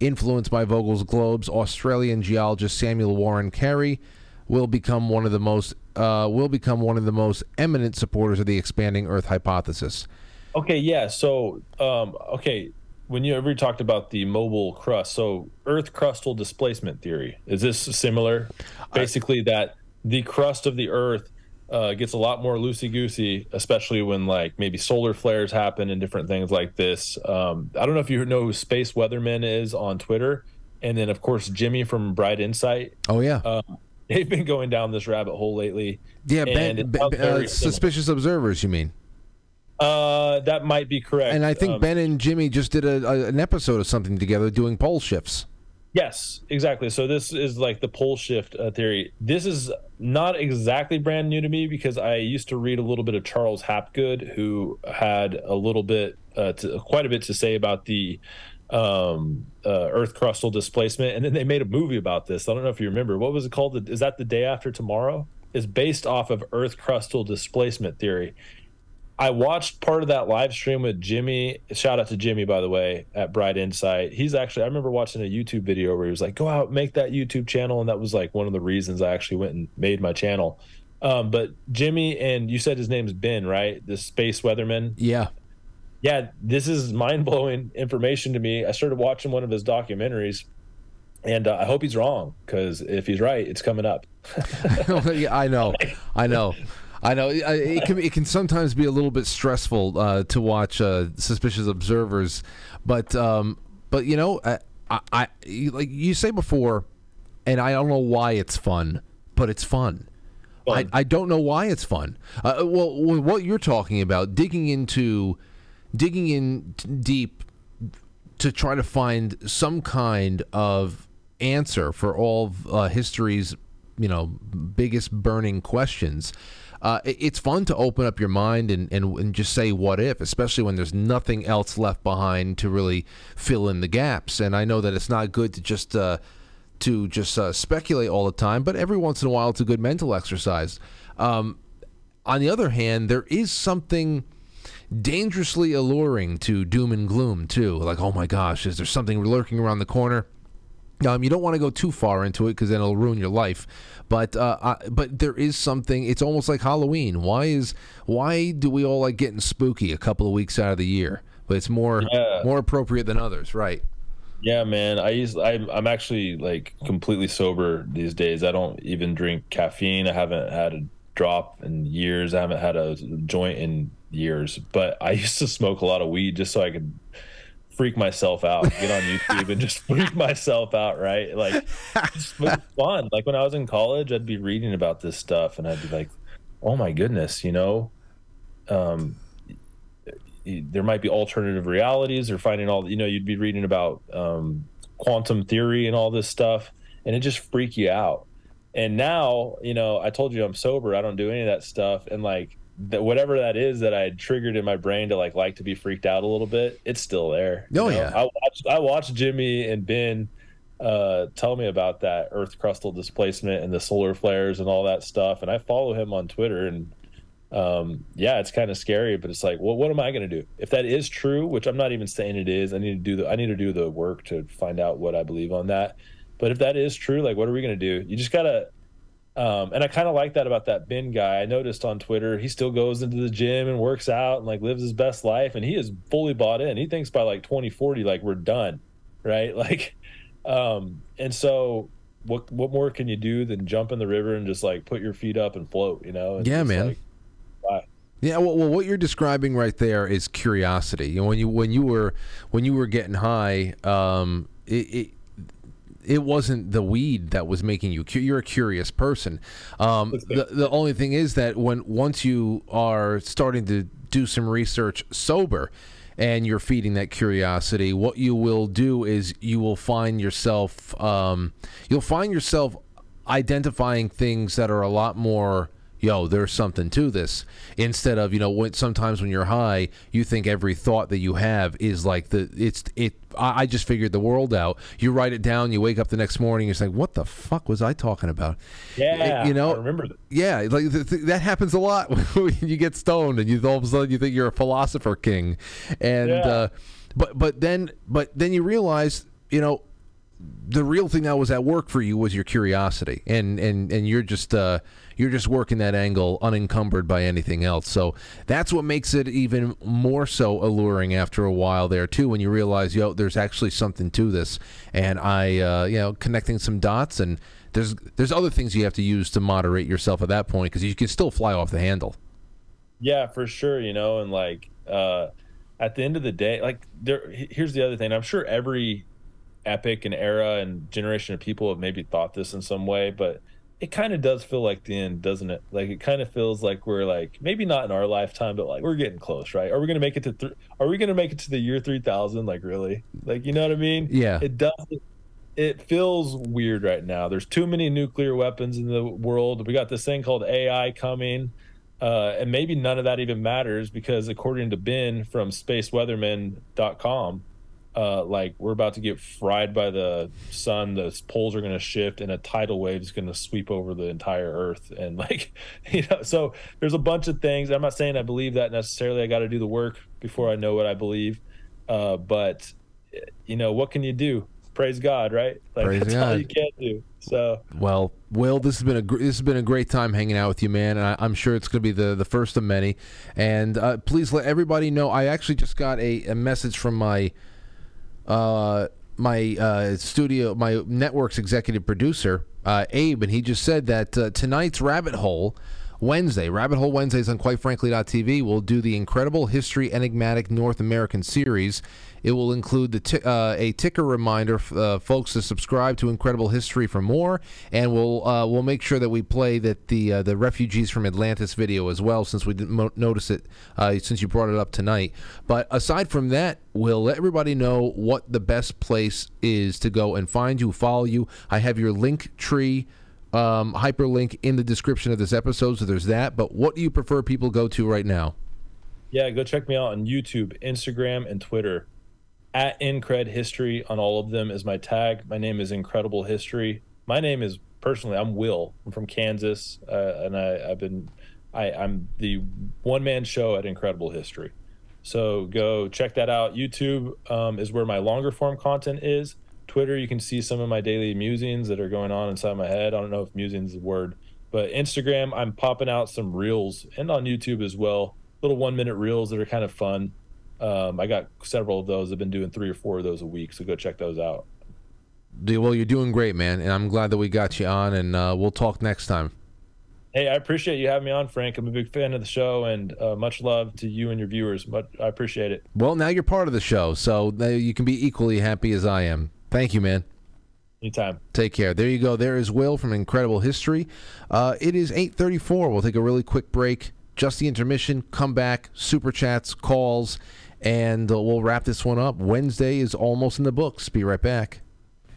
Influenced by Vogel's globes, Australian geologist Samuel Warren Carey will become one of the most uh, will become one of the most eminent supporters of the expanding Earth hypothesis. Okay, yeah. So, um, okay, when you ever talked about the mobile crust, so Earth crustal displacement theory is this similar? Basically, I, that the crust of the Earth uh, gets a lot more loosey goosey, especially when like maybe solar flares happen and different things like this. Um, I don't know if you know who Space Weatherman is on Twitter, and then of course Jimmy from Bright Insight. Oh yeah, um, they've been going down this rabbit hole lately. Yeah, ben, ben, uh, suspicious observers. You mean? Uh, that might be correct. And I think um, Ben and Jimmy just did a, a, an episode of something together doing pole shifts. Yes, exactly. So this is like the pole shift uh, theory. This is not exactly brand new to me because I used to read a little bit of Charles Hapgood, who had a little bit, uh, to, quite a bit to say about the um, uh, Earth crustal displacement, and then they made a movie about this. I don't know if you remember. What was it called? Is that the day after tomorrow? Is based off of Earth crustal displacement theory, I watched part of that live stream with Jimmy. Shout out to Jimmy, by the way, at Bright Insight. He's actually, I remember watching a YouTube video where he was like, go out, make that YouTube channel. And that was like one of the reasons I actually went and made my channel. Um, but Jimmy, and you said his name's Ben, right? The space weatherman. Yeah. Yeah. This is mind blowing information to me. I started watching one of his documentaries and uh, I hope he's wrong because if he's right, it's coming up. yeah, I know. I know. I know it can it can sometimes be a little bit stressful uh, to watch uh, suspicious observers, but um, but you know I, I, like you say before, and I don't know why it's fun, but it's fun. fun. I, I don't know why it's fun. Uh, well, what you're talking about, digging into, digging in deep to try to find some kind of answer for all of, uh, history's, you know, biggest burning questions uh, it, it's fun to open up your mind and, and, and just say what if, especially when there's nothing else left behind to really fill in the gaps. And I know that it's not good to just uh, to just uh, speculate all the time, but every once in a while it's a good mental exercise. Um, on the other hand, there is something dangerously alluring to doom and gloom too. Like, oh my gosh, is there something lurking around the corner? Um, you don't want to go too far into it because then it'll ruin your life. But uh, I, but there is something. It's almost like Halloween. Why is why do we all like getting spooky a couple of weeks out of the year? But it's more Yeah. more appropriate than others, right? Yeah, man. I use I'm I'm actually like completely sober these days. I don't even drink caffeine. I haven't had a drop in years. I haven't had a joint in years. But I used to smoke a lot of weed just so I could freak myself out. Get on YouTube and just freak myself out, right? Like it's fun. Like when I was in college, I'd be reading about this stuff and I'd be like, "Oh my goodness," you know. Um there might be alternative realities or finding all you know you'd be reading about um, quantum theory and all this stuff and it just freak you out and now you know i told you i'm sober i don't do any of that stuff and like that whatever that is that i had triggered in my brain to like like to be freaked out a little bit it's still there you Oh, know? yeah. i watched i watched jimmy and ben uh tell me about that earth crustal displacement and the solar flares and all that stuff and i follow him on twitter and um, yeah, it's kind of scary, but it's like, well, what am I going to do if that is true? Which I'm not even saying it is. I need to do the I need to do the work to find out what I believe on that. But if that is true, like, what are we going to do? You just gotta. Um, and I kind of like that about that Ben guy. I noticed on Twitter he still goes into the gym and works out and like lives his best life, and he is fully bought in. He thinks by like 2040, like we're done, right? Like, um, and so what what more can you do than jump in the river and just like put your feet up and float? You know? Yeah, man. like. Yeah, well, well, what you're describing right there is curiosity. You know, when you when you were when you were getting high, um, it, it it wasn't the weed that was making you. cu- You're a curious person. Um, the the only thing is that when once you are starting to do some research sober, and you're feeding that curiosity, what you will do is you will find yourself um, you'll find yourself identifying things that are a lot more yo there's something to this instead of you know when sometimes when you're high you think every thought that you have is like the it's it I, I just figured the world out you write it down you wake up the next morning you're like what the fuck was i talking about Yeah, you know I remember that. yeah like th- th- that happens a lot when you get stoned and you all of a sudden you think you're a philosopher king and Yeah. uh but but then but then you realize you know the real thing that was at work for you was your curiosity and and and you're just uh you're just working that angle unencumbered by anything else so that's what makes it even more so alluring after a while there too when you realize yo there's actually something to this and i uh you know connecting some dots and there's there's other things you have to use to moderate yourself at that point because you can still fly off the handle Yeah, for sure. You know, and like uh, at the end of the day, like there. Here's the other thing. I'm sure every epic and era and generation of people have maybe thought this in some way, but it kind of does feel like the end, doesn't it? Like it kind of feels like we're like maybe not in our lifetime, but like we're getting close, right? Are we gonna make it to? Th- are we gonna make it to the year three thousand? Like really? Like you know what I mean? Yeah. It does. It feels weird right now. There's too many nuclear weapons in the world. We got this thing called AI coming. Uh, and maybe none of that even matters because according to Ben from spaceweatherman.com, uh, like we're about to get fried by the sun. The poles are going to shift, and a tidal wave is going to sweep over the entire Earth. And like, you know, so there's a bunch of things. I'm not saying I believe that necessarily. I got to do the work before I know what I believe. Uh, but you know, what can you do? Praise God, right? Like Praise that's all God. you can do. So Well, Will, this has been a gr- this has been a great time hanging out with you, man. And I, I'm sure it's going to be the, the first of many. And uh, please let everybody know. I actually just got a, a message from my my uh, studio, my network's executive producer, uh, Abe, and he just said that uh, tonight's Rabbit Hole. Wednesday, Rabbit Hole Wednesdays on QuiteFrankly.tv will do the incredible History Enigmatic North American series. It will include ti- uh, a ticker reminder, uh, folks, to subscribe to Incredible History for more, and we'll uh, we'll make sure that we play that the uh, the refugees from Atlantis video as well, since we didn't mo- notice it uh, since you brought it up tonight. But aside from that, we'll let everybody know what the best place is to go and find you, follow you. I have your link tree um, hyperlink in the description of this episode, so there's that. But what do you prefer people go to right now? Yeah, go check me out on YouTube, Instagram, and Twitter. At Incred History on all of them is my tag. My name is Incredible History. My name is personally, I'm Will. I'm from Kansas, uh, and I, I've been, I, I'm the one man show at Incredible History. So go check that out. YouTube um, is where my longer form content is. Twitter, you can see some of my daily musings that are going on inside my head. I don't know if musings is a word, but Instagram, I'm popping out some reels and on YouTube as well. Little one minute reels that are kind of fun. Um, I got several of those. I've been doing three or four of those a week, so go check those out. Well, you're doing great, man, and I'm glad that we got you on, and uh, we'll talk next time. Hey, I appreciate you having me on, Frank. I'm a big fan of the show, and uh, much love to you and your viewers. But I appreciate it. Well, now you're part of the show, so you can be equally happy as I am. Thank you, man. Anytime. Take care. There you go. There is Will from Incredible History. Uh, it is 8:34. We'll take a really quick break. Just the intermission. Come back. Super chats, calls, and uh, we'll wrap this one up. Wednesday is almost in the books. Be right back.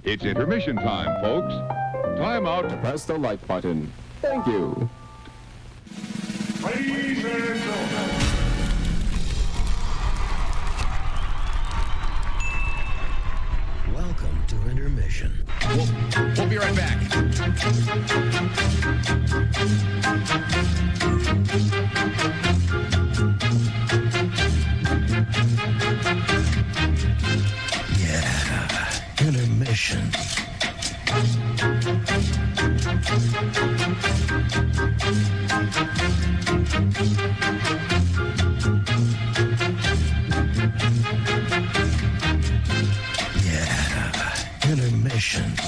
It's intermission time, folks. Time out to press the like button. Thank you. Ladies and gentlemen. Welcome to intermission. We'll, we'll be right back. Yeah, intermission. Yeah, intermission.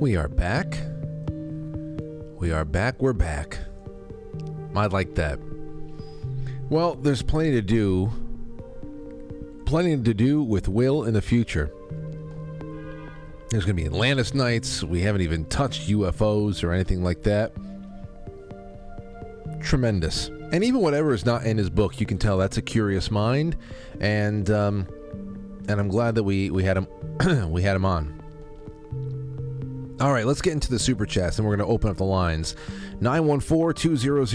We are back. We are back. We're back. I like that. Well, there's plenty to do. Plenty to do with Will in the future. There's going to be Atlantis nights. We haven't even touched UFOs or anything like that. Tremendous. And even whatever is not in his book, you can tell that's a curious mind, and um, and I'm glad that we we had him we had him on. All right, let's get into the super chats and we're going to open up the lines. 914 200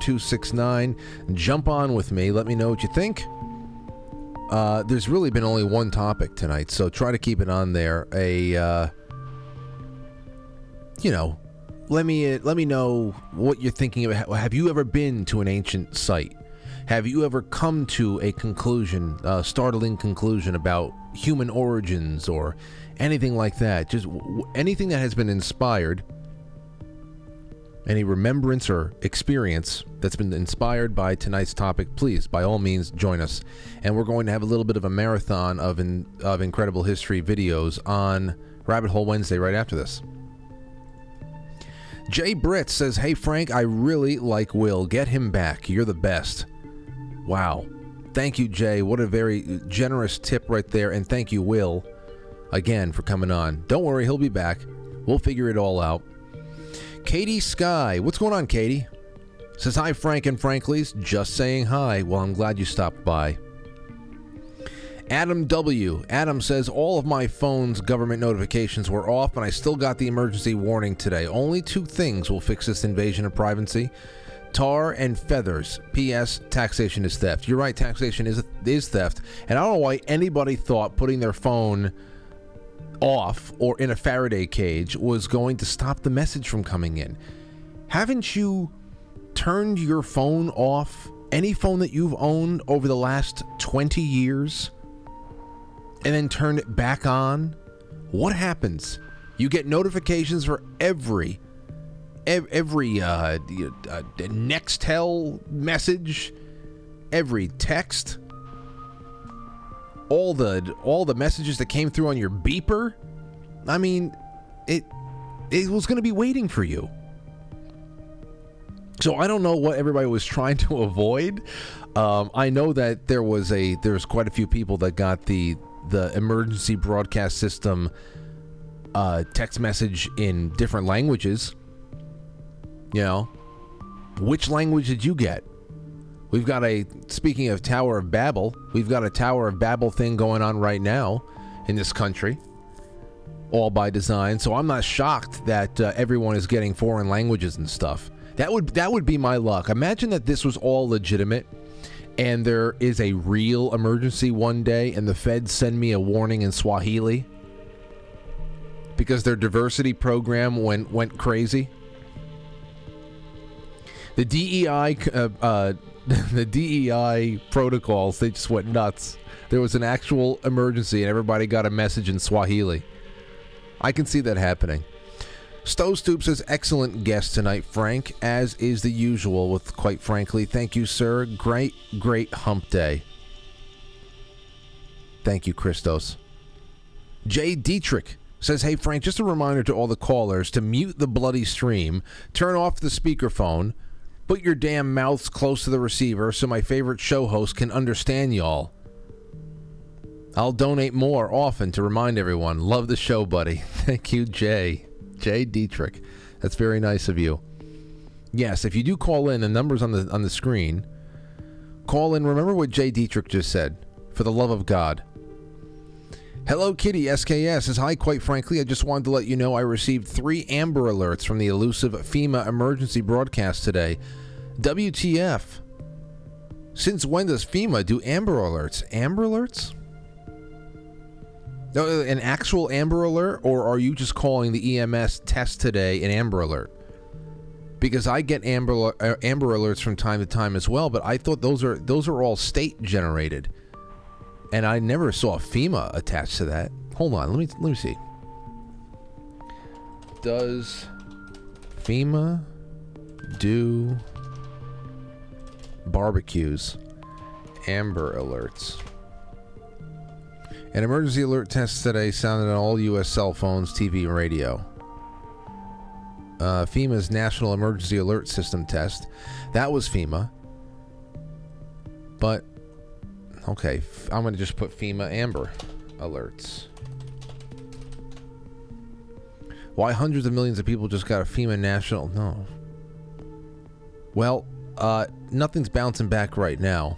0269. Jump on with me. Let me know what you think. Uh, there's really been only one topic tonight, so try to keep it on there. A, uh, you know, let me let me know what you're thinking about. Have you ever been to an ancient site? Have you ever come to a conclusion, a startling conclusion about human origins or anything like that? Just w- anything that has been inspired, any remembrance or experience that's been inspired by tonight's topic, please, by all means, join us. And we're going to have a little bit of a marathon of in, of incredible history videos on Rabbit Hole Wednesday right after this. Jay Britt says, Hey Frank, I really like Will. Get him back. You're the best. Wow. Thank you, Jay. What a very generous tip right there. And thank you, Will, again, for coming on. Don't worry, he'll be back. We'll figure it all out. Katie Sky. What's going on, Katie? Says hi, Frank and Frankly's. Just saying hi. Well, I'm glad you stopped by. Adam W. Adam says all of my phone's government notifications were off, and I still got the emergency warning today. Only two things will fix this invasion of privacy: tar and feathers. P.S. Taxation is theft. You're right. Taxation is is theft, and I don't know why anybody thought putting their phone off or in a Faraday cage was going to stop the message from coming in. Haven't you turned your phone off? Any phone that you've owned over the last 20 years? and then turned it back on, what happens? You get notifications for every every uh, uh, Nextel message, every text, all the all the messages that came through on your beeper. I mean, it it was going to be waiting for you. So I don't know what everybody was trying to avoid. Um, I know that there was a there's quite a few people that got the the emergency broadcast system uh, text message in different languages. You know, which language did you get? We've got a speaking of Tower of Babel, we've got a Tower of Babel thing going on right now in this country, all by design. So I'm not shocked that uh, everyone is getting foreign languages and stuff. That would that would be my luck. Imagine that this was all legitimate and there is a real emergency one day and the feds send me a warning in Swahili because their diversity program went went crazy. The DEI uh, uh, the DEI protocols they just went nuts. There was an actual emergency and everybody got a message in Swahili. I can see that happening. Stowe Stoop says, excellent guest tonight, Frank, as is the usual with quite frankly. Thank you, sir. Great, great hump day. Thank you, Christos. Jay Dietrich says, Hey, Frank, just a reminder to all the callers to mute the bloody stream, turn off the speakerphone, put your damn mouths close to the receiver so my favorite show host can understand y'all. I'll donate more often to remind everyone. Love the show, buddy. Thank you, Jay. Jay Dietrich. That's very nice of you. Yes, if you do call in, the numbers on the on the screen. Call in. Remember what Jay Dietrich just said. For the love of God. Hello, Kitty SKS says hi. Quite frankly, I just wanted to let you know I received three Amber alerts from the elusive FEMA emergency broadcast today. WTF? Since when does FEMA do Amber alerts? Amber alerts? No, an actual Amber Alert, or are you just calling the EMS test today an Amber Alert? Because I get Amber uh, Amber Alerts from time to time as well, but I thought those are those are all state generated, and I never saw FEMA attached to that. Hold on, let me let me see. Does FEMA do barbecues Amber Alerts? An emergency alert test today sounded on all U.S. cell phones, TV, and radio. Uh, FEMA's National Emergency Alert System test. That was FEMA. But, okay, I'm going to just put FEMA Amber alerts. Why hundreds of millions of people just got a FEMA national? No. Well, uh, nothing's bouncing back right now.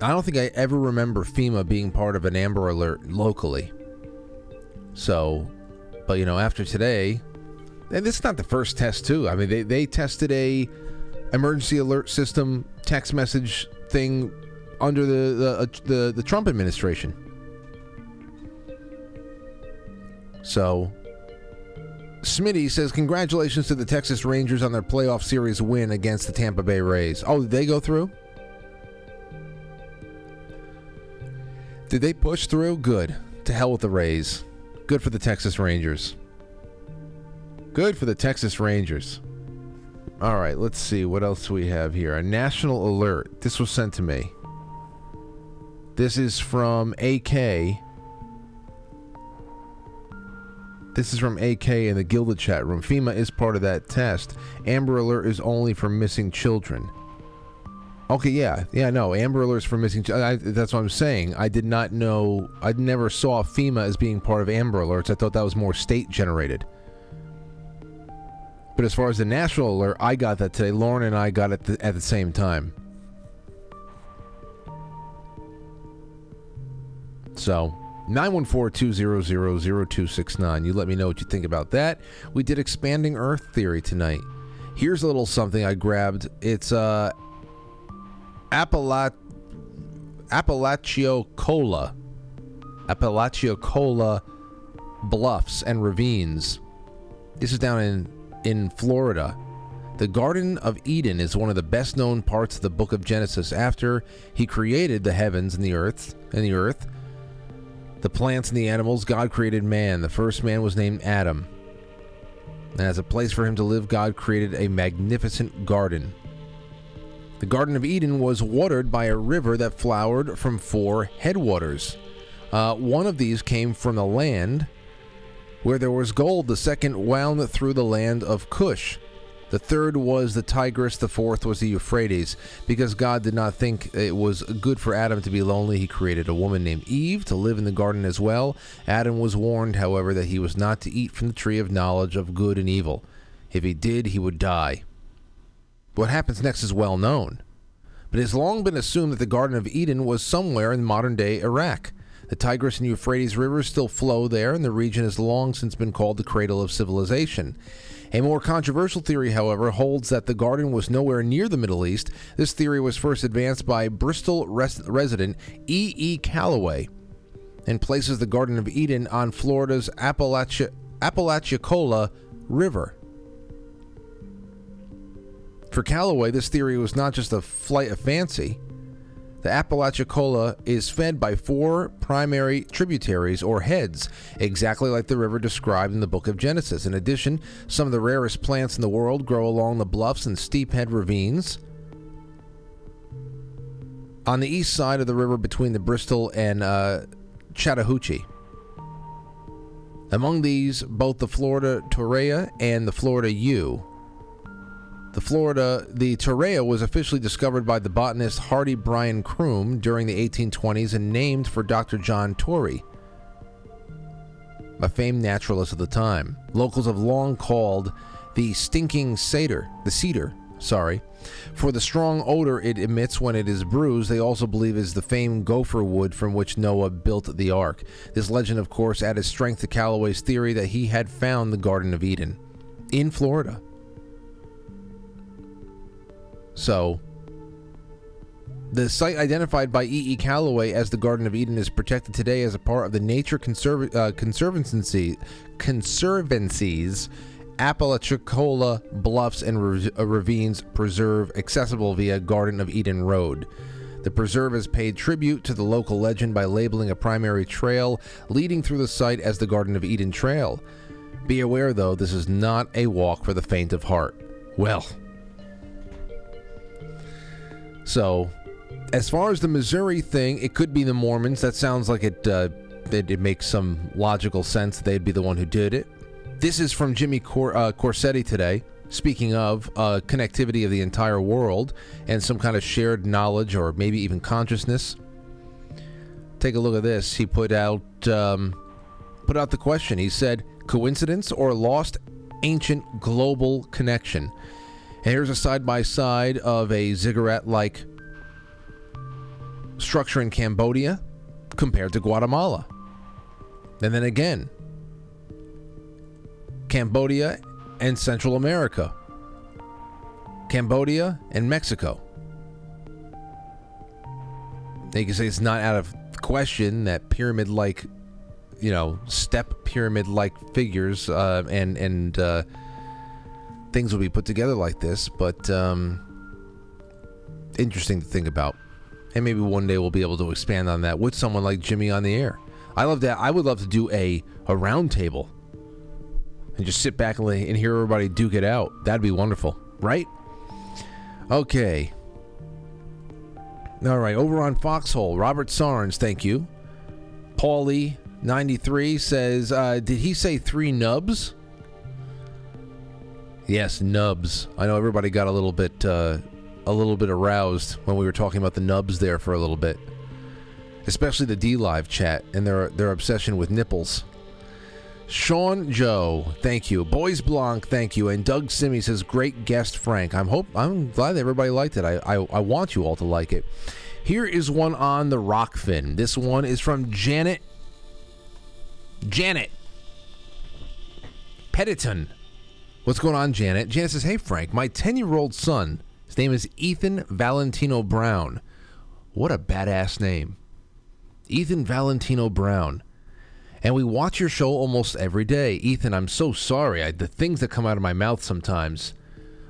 I don't think I ever remember FEMA being part of an Amber Alert locally. So, but you know, after today, and this is not the first test too. I mean, they, they tested a emergency alert system text message thing under the the uh, the, the Trump administration. So, Smitty says, Congratulations to the Texas Rangers on their playoff series win against the Tampa Bay Rays. Oh, did they go through? Did they push through? Good. To hell with the Rays. Good for the Texas Rangers. Good for the Texas Rangers. All right, let's see what else we have here. A national alert. This was sent to me. This is from AK. This is from AK in the Gilded chat room. FEMA is part of that test. Amber Alert is only for missing children. Okay, yeah, yeah, no, Amber Alerts for missing. ch- I, that's what I'm saying. I did not know. I never saw FEMA as being part of Amber Alerts. I thought that was more state generated. But as far as the national alert, I got that today. Lauren and I got it th- at the same time. So, 914-200-0269. You let me know what you think about that. We did expanding Earth theory tonight. Here's a little something I grabbed. It's uh Appalach Appalachiocola. Appalachiocola bluffs and ravines. This is down in in Florida. The Garden of Eden is one of the best known parts of the book of Genesis after he created the heavens and the earth and the earth. The plants and the animals, God created man. The first man was named Adam. And as a place for him to live, God created a magnificent garden. The Garden of Eden was watered by a river that flowered from four headwaters. Uh, one of these came from the land where there was gold. The second wound through the land of Cush. The third was the Tigris. The fourth was the Euphrates. Because God did not think it was good for Adam to be lonely, he created a woman named Eve to live in the garden as well. Adam was warned, however, that he was not to eat from the tree of knowledge of good and evil. If he did, he would die. What happens next is well known. But it has long been assumed that the Garden of Eden was somewhere in modern day Iraq. The Tigris and Euphrates rivers still flow there, and the region has long since been called the cradle of civilization. A more controversial theory, however, holds that the garden was nowhere near the Middle East. This theory was first advanced by Bristol res- resident E. E. Callaway and places the Garden of Eden on Florida's Appalachia- Apalachicola River. For Callaway, this theory was not just a flight of fancy. The Apalachicola is fed by four primary tributaries or heads, exactly like the river described in the book of Genesis. In addition, some of the rarest plants in the world grow along the bluffs and steep head ravines. On the east side of the river between the Bristol and uh, Chattahoochee. Among these, both the Florida Torreya and the Florida yew. The Florida, the Torreya was officially discovered by the botanist Hardy Bryan Croom during the 1820s and named for Dr. John Torrey, a famed naturalist of the time. Locals have long called the stinking cedar, the cedar, sorry, for the strong odor it emits when it is bruised. They also believe is the famed gopher wood from which Noah built the ark. This legend, of course, added strength to Callaway's theory that he had found the Garden of Eden in Florida. So, the site identified by E. E. Callaway as the Garden of Eden is protected today as a part of the Nature Conserv- uh, Conservancy Conservancy's Apalachicola Bluffs and uh, Ravines Preserve, accessible via Garden of Eden Road. The preserve has paid tribute to the local legend by labeling a primary trail leading through the site as the Garden of Eden Trail. Be aware, though, this is not a walk for the faint of heart. Well, so, as far as the Missouri thing, it could be the Mormons. That sounds like it. Uh, it, it makes some logical sense. They'd be the one who did it. This is from Jimmy Cor- uh, Corsetti today. Speaking of uh, connectivity of the entire world and some kind of shared knowledge or maybe even consciousness. Take a look at this. He put out um, put out the question. He said, "Coincidence or lost ancient global connection?" And here's a side by side of a ziggurat like structure in Cambodia compared to Guatemala. And then again, Cambodia and Central America, Cambodia and Mexico. They can say it's not out of question that pyramid like, you know, step pyramid like figures uh, and, and, uh, things will be put together like this, but um, interesting to think about. And maybe one day we'll be able to expand on that with someone like Jimmy on the air. I love that. I would love to do a a round table and just sit back and, and hear everybody duke it out. That'd be wonderful, right? Okay. All right, over on Foxhole, Robert Sarnes, thank you. Paulie ninety three says, uh, "Did he say three nubs?" Yes, nubs. I know everybody got a little bit uh, a little bit aroused when we were talking about the nubs there for a little bit, especially the D Live chat and their their obsession with nipples. Sean Joe, thank you. Boys Blanc, thank you. And Doug Simmy says, "Great guest, Frank. I'm hope I'm glad that everybody liked it. I, I I want you all to like it." Here is one on the Rokfin. This one is from Janet. Janet Pettiton. What's going on, Janet? Janet says, "Hey Frank, my 10-year-old son. His name is Ethan Valentino Brown. What a badass name, Ethan Valentino Brown." And we watch your show almost every day. Ethan, I'm so sorry. I, the things that come out of my mouth sometimes.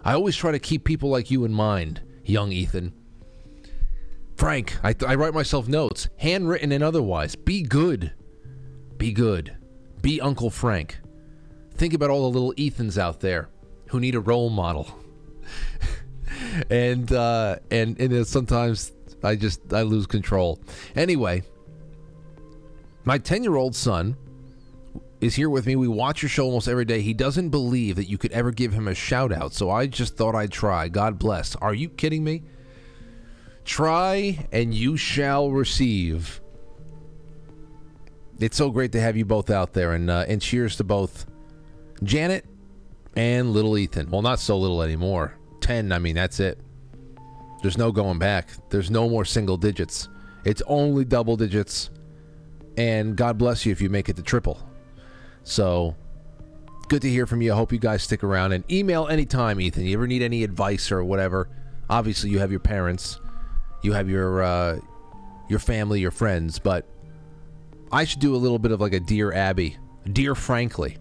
I always try to keep people like you in mind, young Ethan. Frank, I, I write myself notes, handwritten and otherwise. Be good. Be good. Be Uncle Frank. Think about all the little Ethans out there who need a role model. and uh, and and sometimes I just I lose control. Anyway, my 10 year old son is here with me. We watch your show almost every day. He doesn't believe that you could ever give him a shout out, so I just thought I'd try. God bless. Are you kidding me? Try and you shall receive. It's so great to have you both out there, and uh, and cheers to both Janet and little Ethan. Well, not so little anymore. Ten, I mean, that's it. There's no going back. There's no more single digits. It's only double digits and God bless you if you make it to triple. So, good to hear from you. I hope you guys stick around and email anytime, Ethan. You ever need any advice or whatever? Obviously, you have your parents, you have your uh, your family, your friends, but I should do a little bit of like a dear Abby, dear Frankly.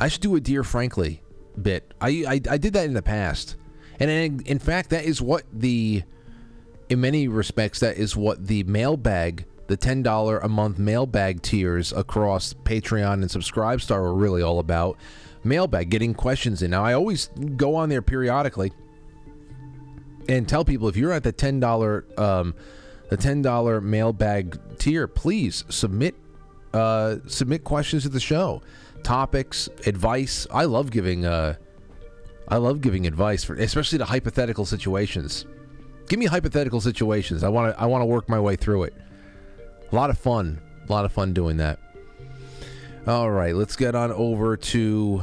I should do a dear Frankly bit. I I, I did that in the past, and in, fact, that is what the in many respects that is what the mailbag the $10 a month mailbag tiers across Patreon and Subscribestar are really all about. Mailbag, getting questions in. Now, I always go on there periodically and tell people if you're at the $10 um, the $10 mailbag tier, please submit uh, submit questions to the show. Topics, advice. I love giving uh, I love giving advice for especially to hypothetical situations. Give me hypothetical situations. I want to I want to work my way through it. A lot of fun. A lot of fun doing that. All right, let's get on over to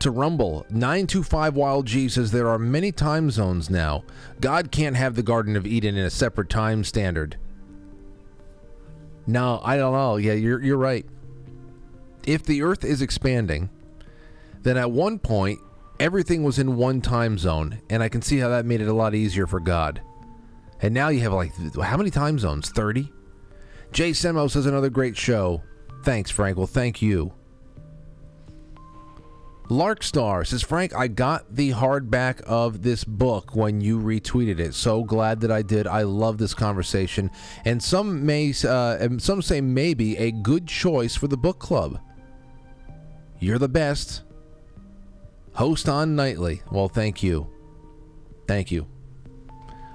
to Rumble. 925 Wild G says there are many time zones now. God can't have the Garden of Eden in a separate time standard. No, I don't know. Yeah, you're you're right. If the earth is expanding, then at one point everything was in one time zone, and I can see how that made it a lot easier for God. And now you have like how many time zones? 30? Jay Semo says another great show. Thanks, Frank. Well, thank you. Larkstar says, Frank, I got the hardback of this book when you retweeted it. So glad that I did. I love this conversation, and some may, uh, some say maybe a good choice for the book club. You're the best. Host on nightly. Well, thank you. Thank you.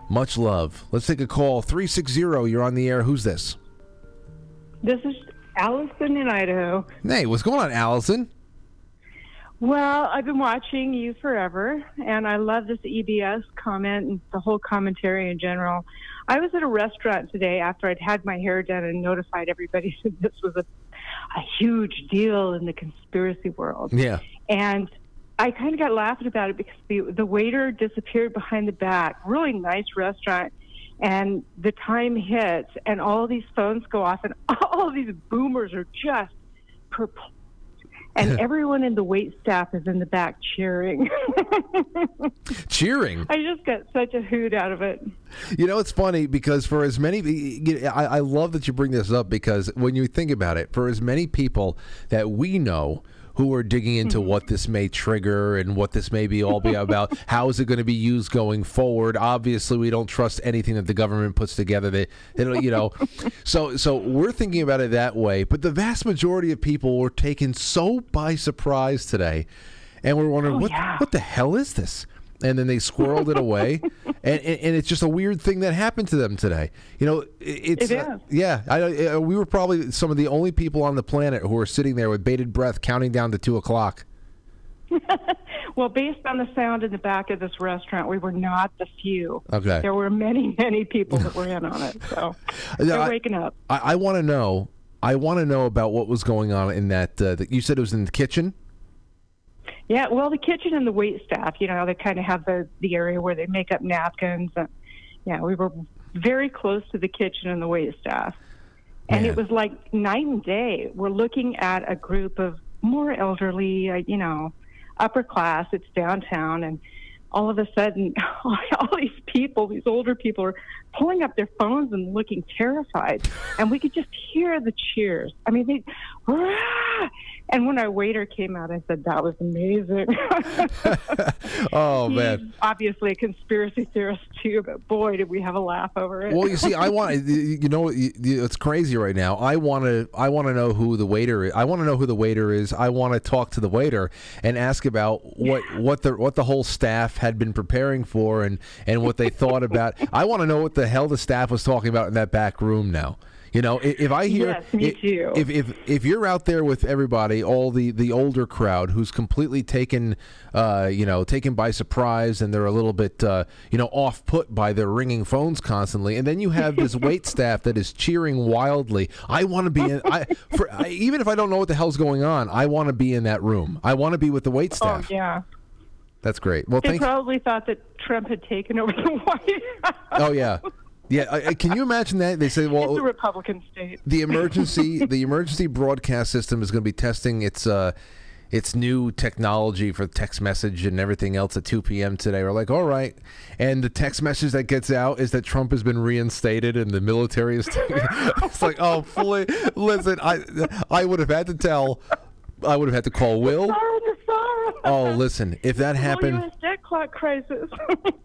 Much love. Let's take a call. 360, you're on the air. Who's this? This is Allison in Idaho. Hey, what's going on, Allison? Well, I've been watching you forever, and I love this EBS comment and the whole commentary in general. I was at a restaurant today after I'd had my hair done and notified everybody that this was a, a huge deal in the conspiracy world. Yeah. And I kind of got laughing about it because the, the waiter disappeared behind the back. Really nice restaurant. And the time hits, and all these phones go off, and all these boomers are just perplexed. And everyone in the wait staff is in the back cheering. Cheering. I just got such a hoot out of it. You know, it's funny because for as many, I, I love that you bring this up because when you think about it, for as many people that we know who are digging into mm-hmm. what this may trigger and what this may be all be about. How is it going to be used going forward? Obviously, we don't trust anything that the government puts together. They, you know, so so we're thinking about it that way. But the vast majority of people were taken so by surprise today, and we're wondering Oh, what yeah. what the hell is this? And then they squirreled it away, and, and and it's just a weird thing that happened to them today. You know, it- it's It uh, yeah. I, uh, we were probably some of the only people on the planet who were sitting there with bated breath, counting down to two o'clock. Well, based on the sound in the back of this restaurant, we were not the few. Okay. There were many, many people that were in on it. So they're I- waking up. I, I want to know. I want to know about what was going on in that. Uh, that you said it was in the kitchen. Yeah, well, the kitchen and the wait staff, you know, they kind of have the the area where they make up napkins. And, yeah, we were very close to the kitchen and the wait staff, and it was like night and day. We're looking at a group of more elderly, uh, you know, upper class. It's downtown, and all of a sudden, all these people, these older people, are pulling up their phones and looking terrified, and we could just hear the cheers. I mean, they. "Hurrah!" And when our waiter came out, I said, "That was amazing." Oh He's man. obviously a conspiracy theorist too, but boy, did we have a laugh over it. Well, you see, I want you know it's crazy right now. I want to I want to know who the waiter is. I want to know who the waiter is. I want to talk to the waiter and ask about what what the what the whole staff had been preparing for and and what they thought about. I want to know what the hell the staff was talking about in that back room now. You know, i- if I hear Yes, me i- too. if if if you're out there with everybody, all the the older crowd who's completely taken, uh, you know, taken by surprise, and they're a little bit, uh, you know, off put by their ringing phones constantly, and then you have this wait staff that is cheering wildly. I want to be in. I, for, I even if I don't know what the hell's going on, I want to be in that room. I want to be with the wait oh staff. yeah, That's great. Well, they probably thought that Trump had taken over the White House. Oh yeah, yeah. I, I- can you imagine that? They say, well, it's a Republican state. the emergency the emergency broadcast system is going to be testing its uh its new technology for text message and everything else at 2 p.m. today. We're like, all right, and the text message that gets out is that Trump has been reinstated and the military is. it's like, oh, fully. listen, I I would have had to tell, I would have had to call Will. Oh, the sorrow. Oh, listen, if that happened, debt clock crisis.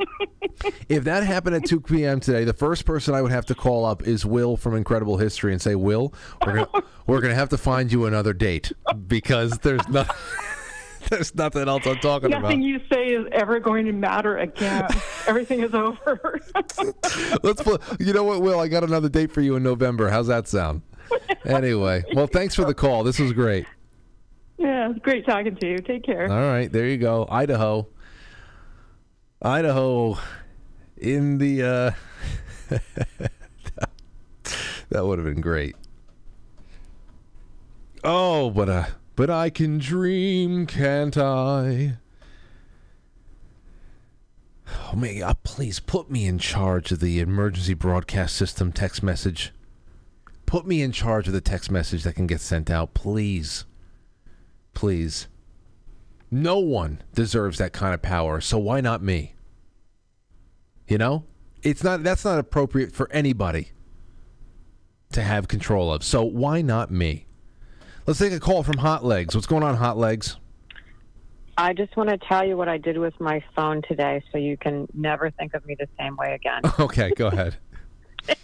if that happened at 2 p.m. today, the first person I would have to call up is Will from Incredible History and say, "Will, we're gonna we're gonna have to find you another date because there's not there's nothing else I'm talking Nothing about." Nothing you say is ever going to matter again. Everything is over. Let's pl- you know what, Will? I got another date for you in November. How's that sound? Anyway, well, thanks for the call. This was great. Yeah, great talking to you. Take care. All right, there you go, Idaho. Idaho, in the uh, that would have been great. Oh, but uh, but I can dream, can't I? Oh man, uh, please put me in charge of the emergency broadcast system text message. Put me in charge of the text message that can get sent out, please. Please. No one deserves that kind of power, so why not me? You know? It's not that's not appropriate for anybody to have control of. So why not me? Let's take a call from Hot Legs. What's going on, Hot Legs? I just want to tell you what I did with my phone today so you can never think of me the same way again. Okay, go ahead.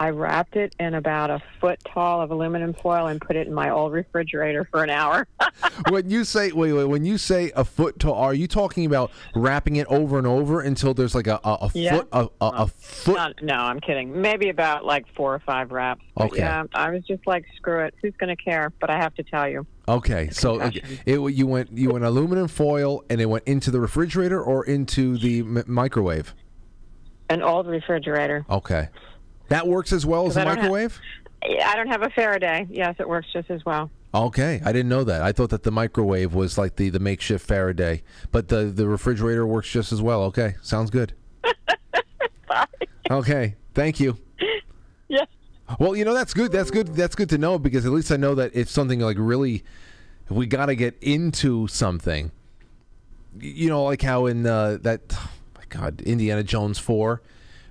I wrapped it in about a foot tall of aluminum foil and put it in my old refrigerator for an hour. when you say wait, wait, when you say a foot tall, are you talking about wrapping it over and over until there's like a, a, a Yeah. foot a, a, a foot Not, no, I'm kidding. Maybe about like four or five wraps. But Okay. Yeah, I was just like, screw it. Who's going to care? But I have to tell you. Okay, so it, it you went you went aluminum foil and it went into the refrigerator or into the m- microwave. An old refrigerator. Okay, that works as well as the have- microwave. Yeah, I don't have a Faraday. Yes, it works just as well. Okay, I didn't know that. I thought that the microwave was like the, the makeshift Faraday, but the the refrigerator works just as well. Okay, sounds good. okay, thank you. Yeah. Well, you know that's good. That's good. That's good to know because at least I know that if something like really, if we got to get into something, you know, like how in uh, that, oh my God, Indiana Jones four,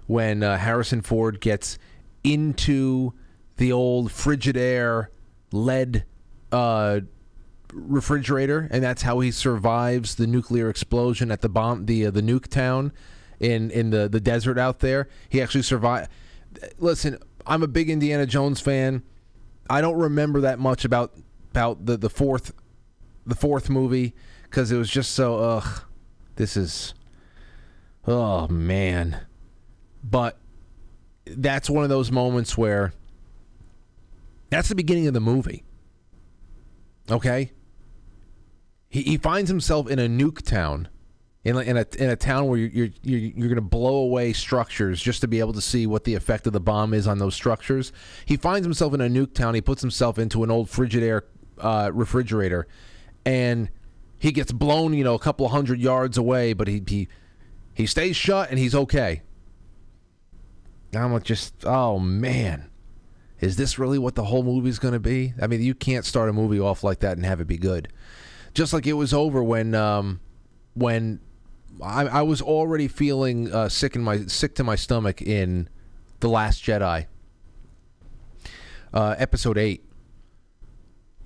when uh, Harrison Ford gets into the old Frigidaire lead uh, refrigerator, and that's how he survives the nuclear explosion at the bomb, the uh, the nuke town in in the the desert out there. He actually survived. Listen, I'm a big Indiana Jones fan. I don't remember that much about about the the fourth the fourth movie because it was just so ugh. This is oh man, but that's one of those moments where that's the beginning of the movie. Okay? he, he finds himself in a nuke town, in in a, in a town where you're you're, you're going to blow away structures just to be able to see what the effect of the bomb is on those structures. He finds himself in a nuke town. He puts himself into an old Frigidaire uh, refrigerator, and he gets blown, you know, a couple hundred yards away, but he he he stays shut and he's okay. I'm just, oh man, is this really what the whole movie's going to be? I mean, you can't start a movie off like that and have it be good. Just like it was over when, um, when I, I was already feeling uh, sick in my sick to my stomach in the Last Jedi, uh, episode eight.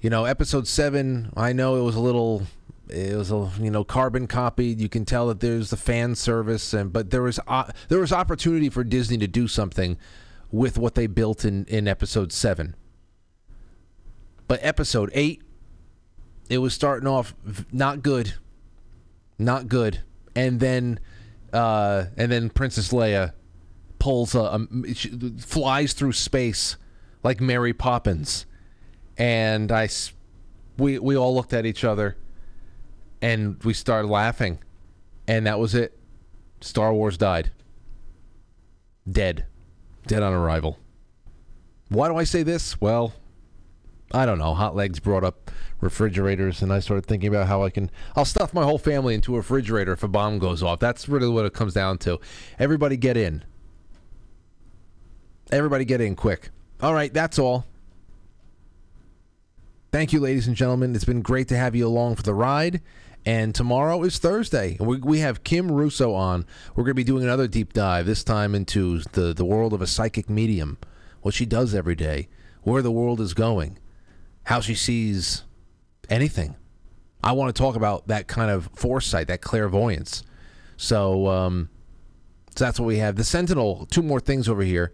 You know, episode seven. I know it was a little it was a you know carbon copied. You can tell that there's the fan service, and but there was uh, there was opportunity for Disney to do something with what they built in in episode seven. But episode eight, it was starting off not good, not good, and then uh, and then Princess Leia pulls a, a flies through space like Mary Poppins, and I we we all looked at each other and we started laughing, and that was it. Star Wars died. Dead. Dead on arrival. Why do I say this? Well, I don't know. Hot Legs brought up refrigerators, and I started thinking about how I can. I'll stuff my whole family into a refrigerator if a bomb goes off. That's really what it comes down to. Everybody get in. Everybody get in quick. All right, that's all. Thank you, ladies and gentlemen. It's been great to have you along for the ride. And tomorrow is Thursday. We, we have Kim Russo on. We're going to be doing another deep dive, this time into the, the world of a psychic medium, what she does every day, where the world is going, how she sees anything. I want to talk about that kind of foresight, that clairvoyance. So, um, so that's what we have. The Sentinel, two more things over here.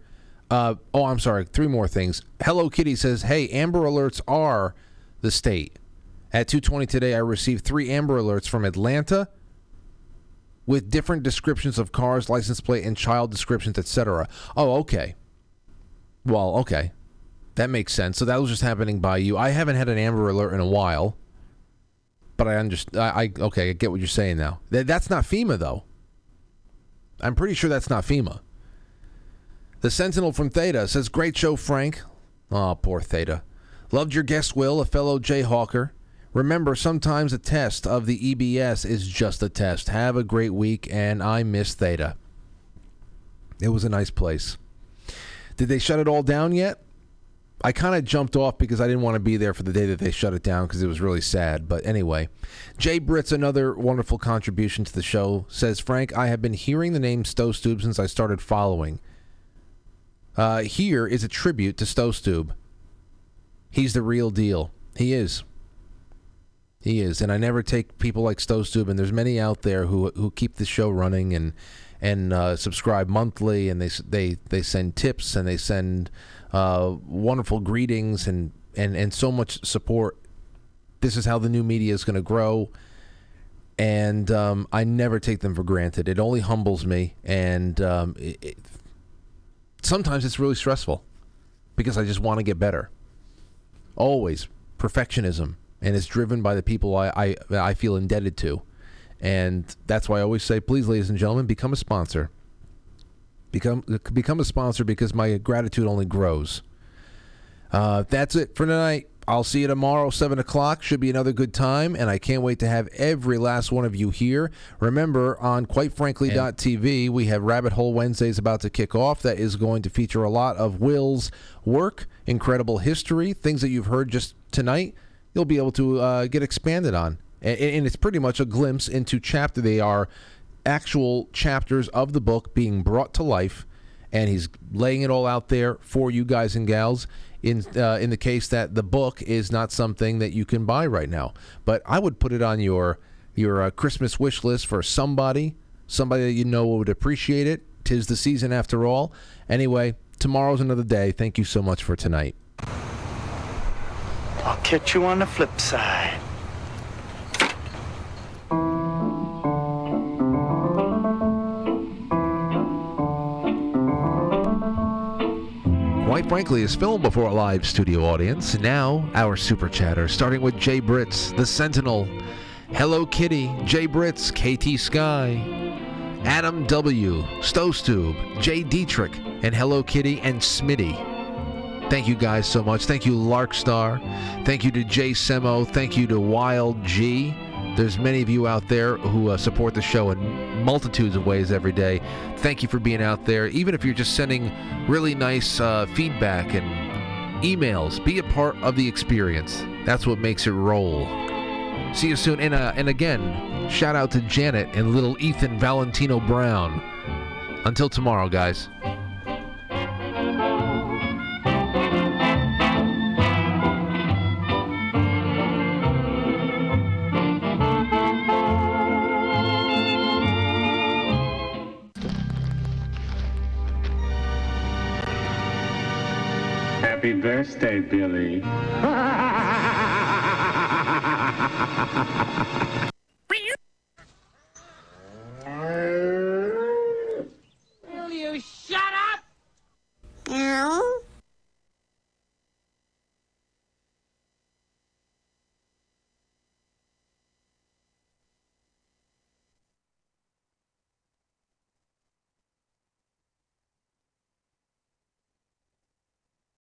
Uh, oh, I'm sorry, three more things. Hello Kitty says, hey, Amber Alerts are the state. At 2:20 today, I received three Amber Alerts from Atlanta with different descriptions of cars, license plate, and child descriptions, etc. Oh, okay. Well, okay, that makes sense. So that was just happening by you. I haven't had an Amber Alert in a while, but I understand. I, I okay, I get what you're saying now. That, that's not FEMA though. I'm pretty sure that's not FEMA. The Sentinel from Theta says, "Great show, Frank." Oh, poor Theta. Loved your guest, Will, a fellow Jayhawker. Remember, sometimes a test of the EBS is just a test. Have a great week, and I miss Theta. It was a nice place. Did they shut it all down yet? I kind of jumped off because I didn't want to be there for the day that they shut it down because it was really sad. But anyway, Jay Britt's another wonderful contribution to the show. Says Frank, I have been hearing the name Stove since I started following. Uh, here is a tribute to Stove He's the real deal. He is. He is, and I never take people like Stove and there's many out there who who keep the show running and and uh, subscribe monthly, and they they they send tips and they send uh, wonderful greetings and and and so much support. This is how the new media is going to grow, and um, I never take them for granted. It only humbles me, and um, it, it, sometimes it's really stressful because I just want to get better. Always perfectionism and it's driven by the people I, I, I feel indebted to. And that's why I always say, please, ladies and gentlemen, become a sponsor. Become become a sponsor because my gratitude only grows. Uh, that's it for tonight. I'll see you tomorrow, 7 o'clock. Should be another good time, and I can't wait to have every last one of you here. Remember, on QuiteFrankly.tv, we have Rabbit Hole Wednesdays about to kick off. That is going to feature a lot of Will's work, incredible history, things that you've heard just tonight you'll be able to uh, get expanded on. And, and it's pretty much a glimpse into chapter. They are actual chapters of the book being brought to life, and he's laying it all out there for you guys and gals. In uh, in the case that the book is not something that you can buy right now, but I would put it on your your uh, Christmas wish list for somebody, somebody that you know would appreciate it. Tis the season after all. Anyway, tomorrow's another day. Thank you so much for tonight. I'll catch you on the flip side. Quite frankly, is filmed before a live studio audience. Now, our super chatter, starting with Jay Britz, the Sentinel, Hello Kitty, Jay Britz, KT Sky, Adam W, Stostube, Jay Dietrich, and Hello Kitty and Smitty. Thank you guys so much. Thank you, Larkstar. Thank you to Jay Semo. Thank you to Wild G. There's many of you out there who uh, support the show in multitudes of ways every day. Thank you for being out there. Even if you're just sending really nice uh, feedback and emails, be a part of the experience. That's what makes it roll. See you soon. And, uh, and again, shout out to Janet and little Ethan Valentino Brown. Until tomorrow, guys. Happy birthday, Billy.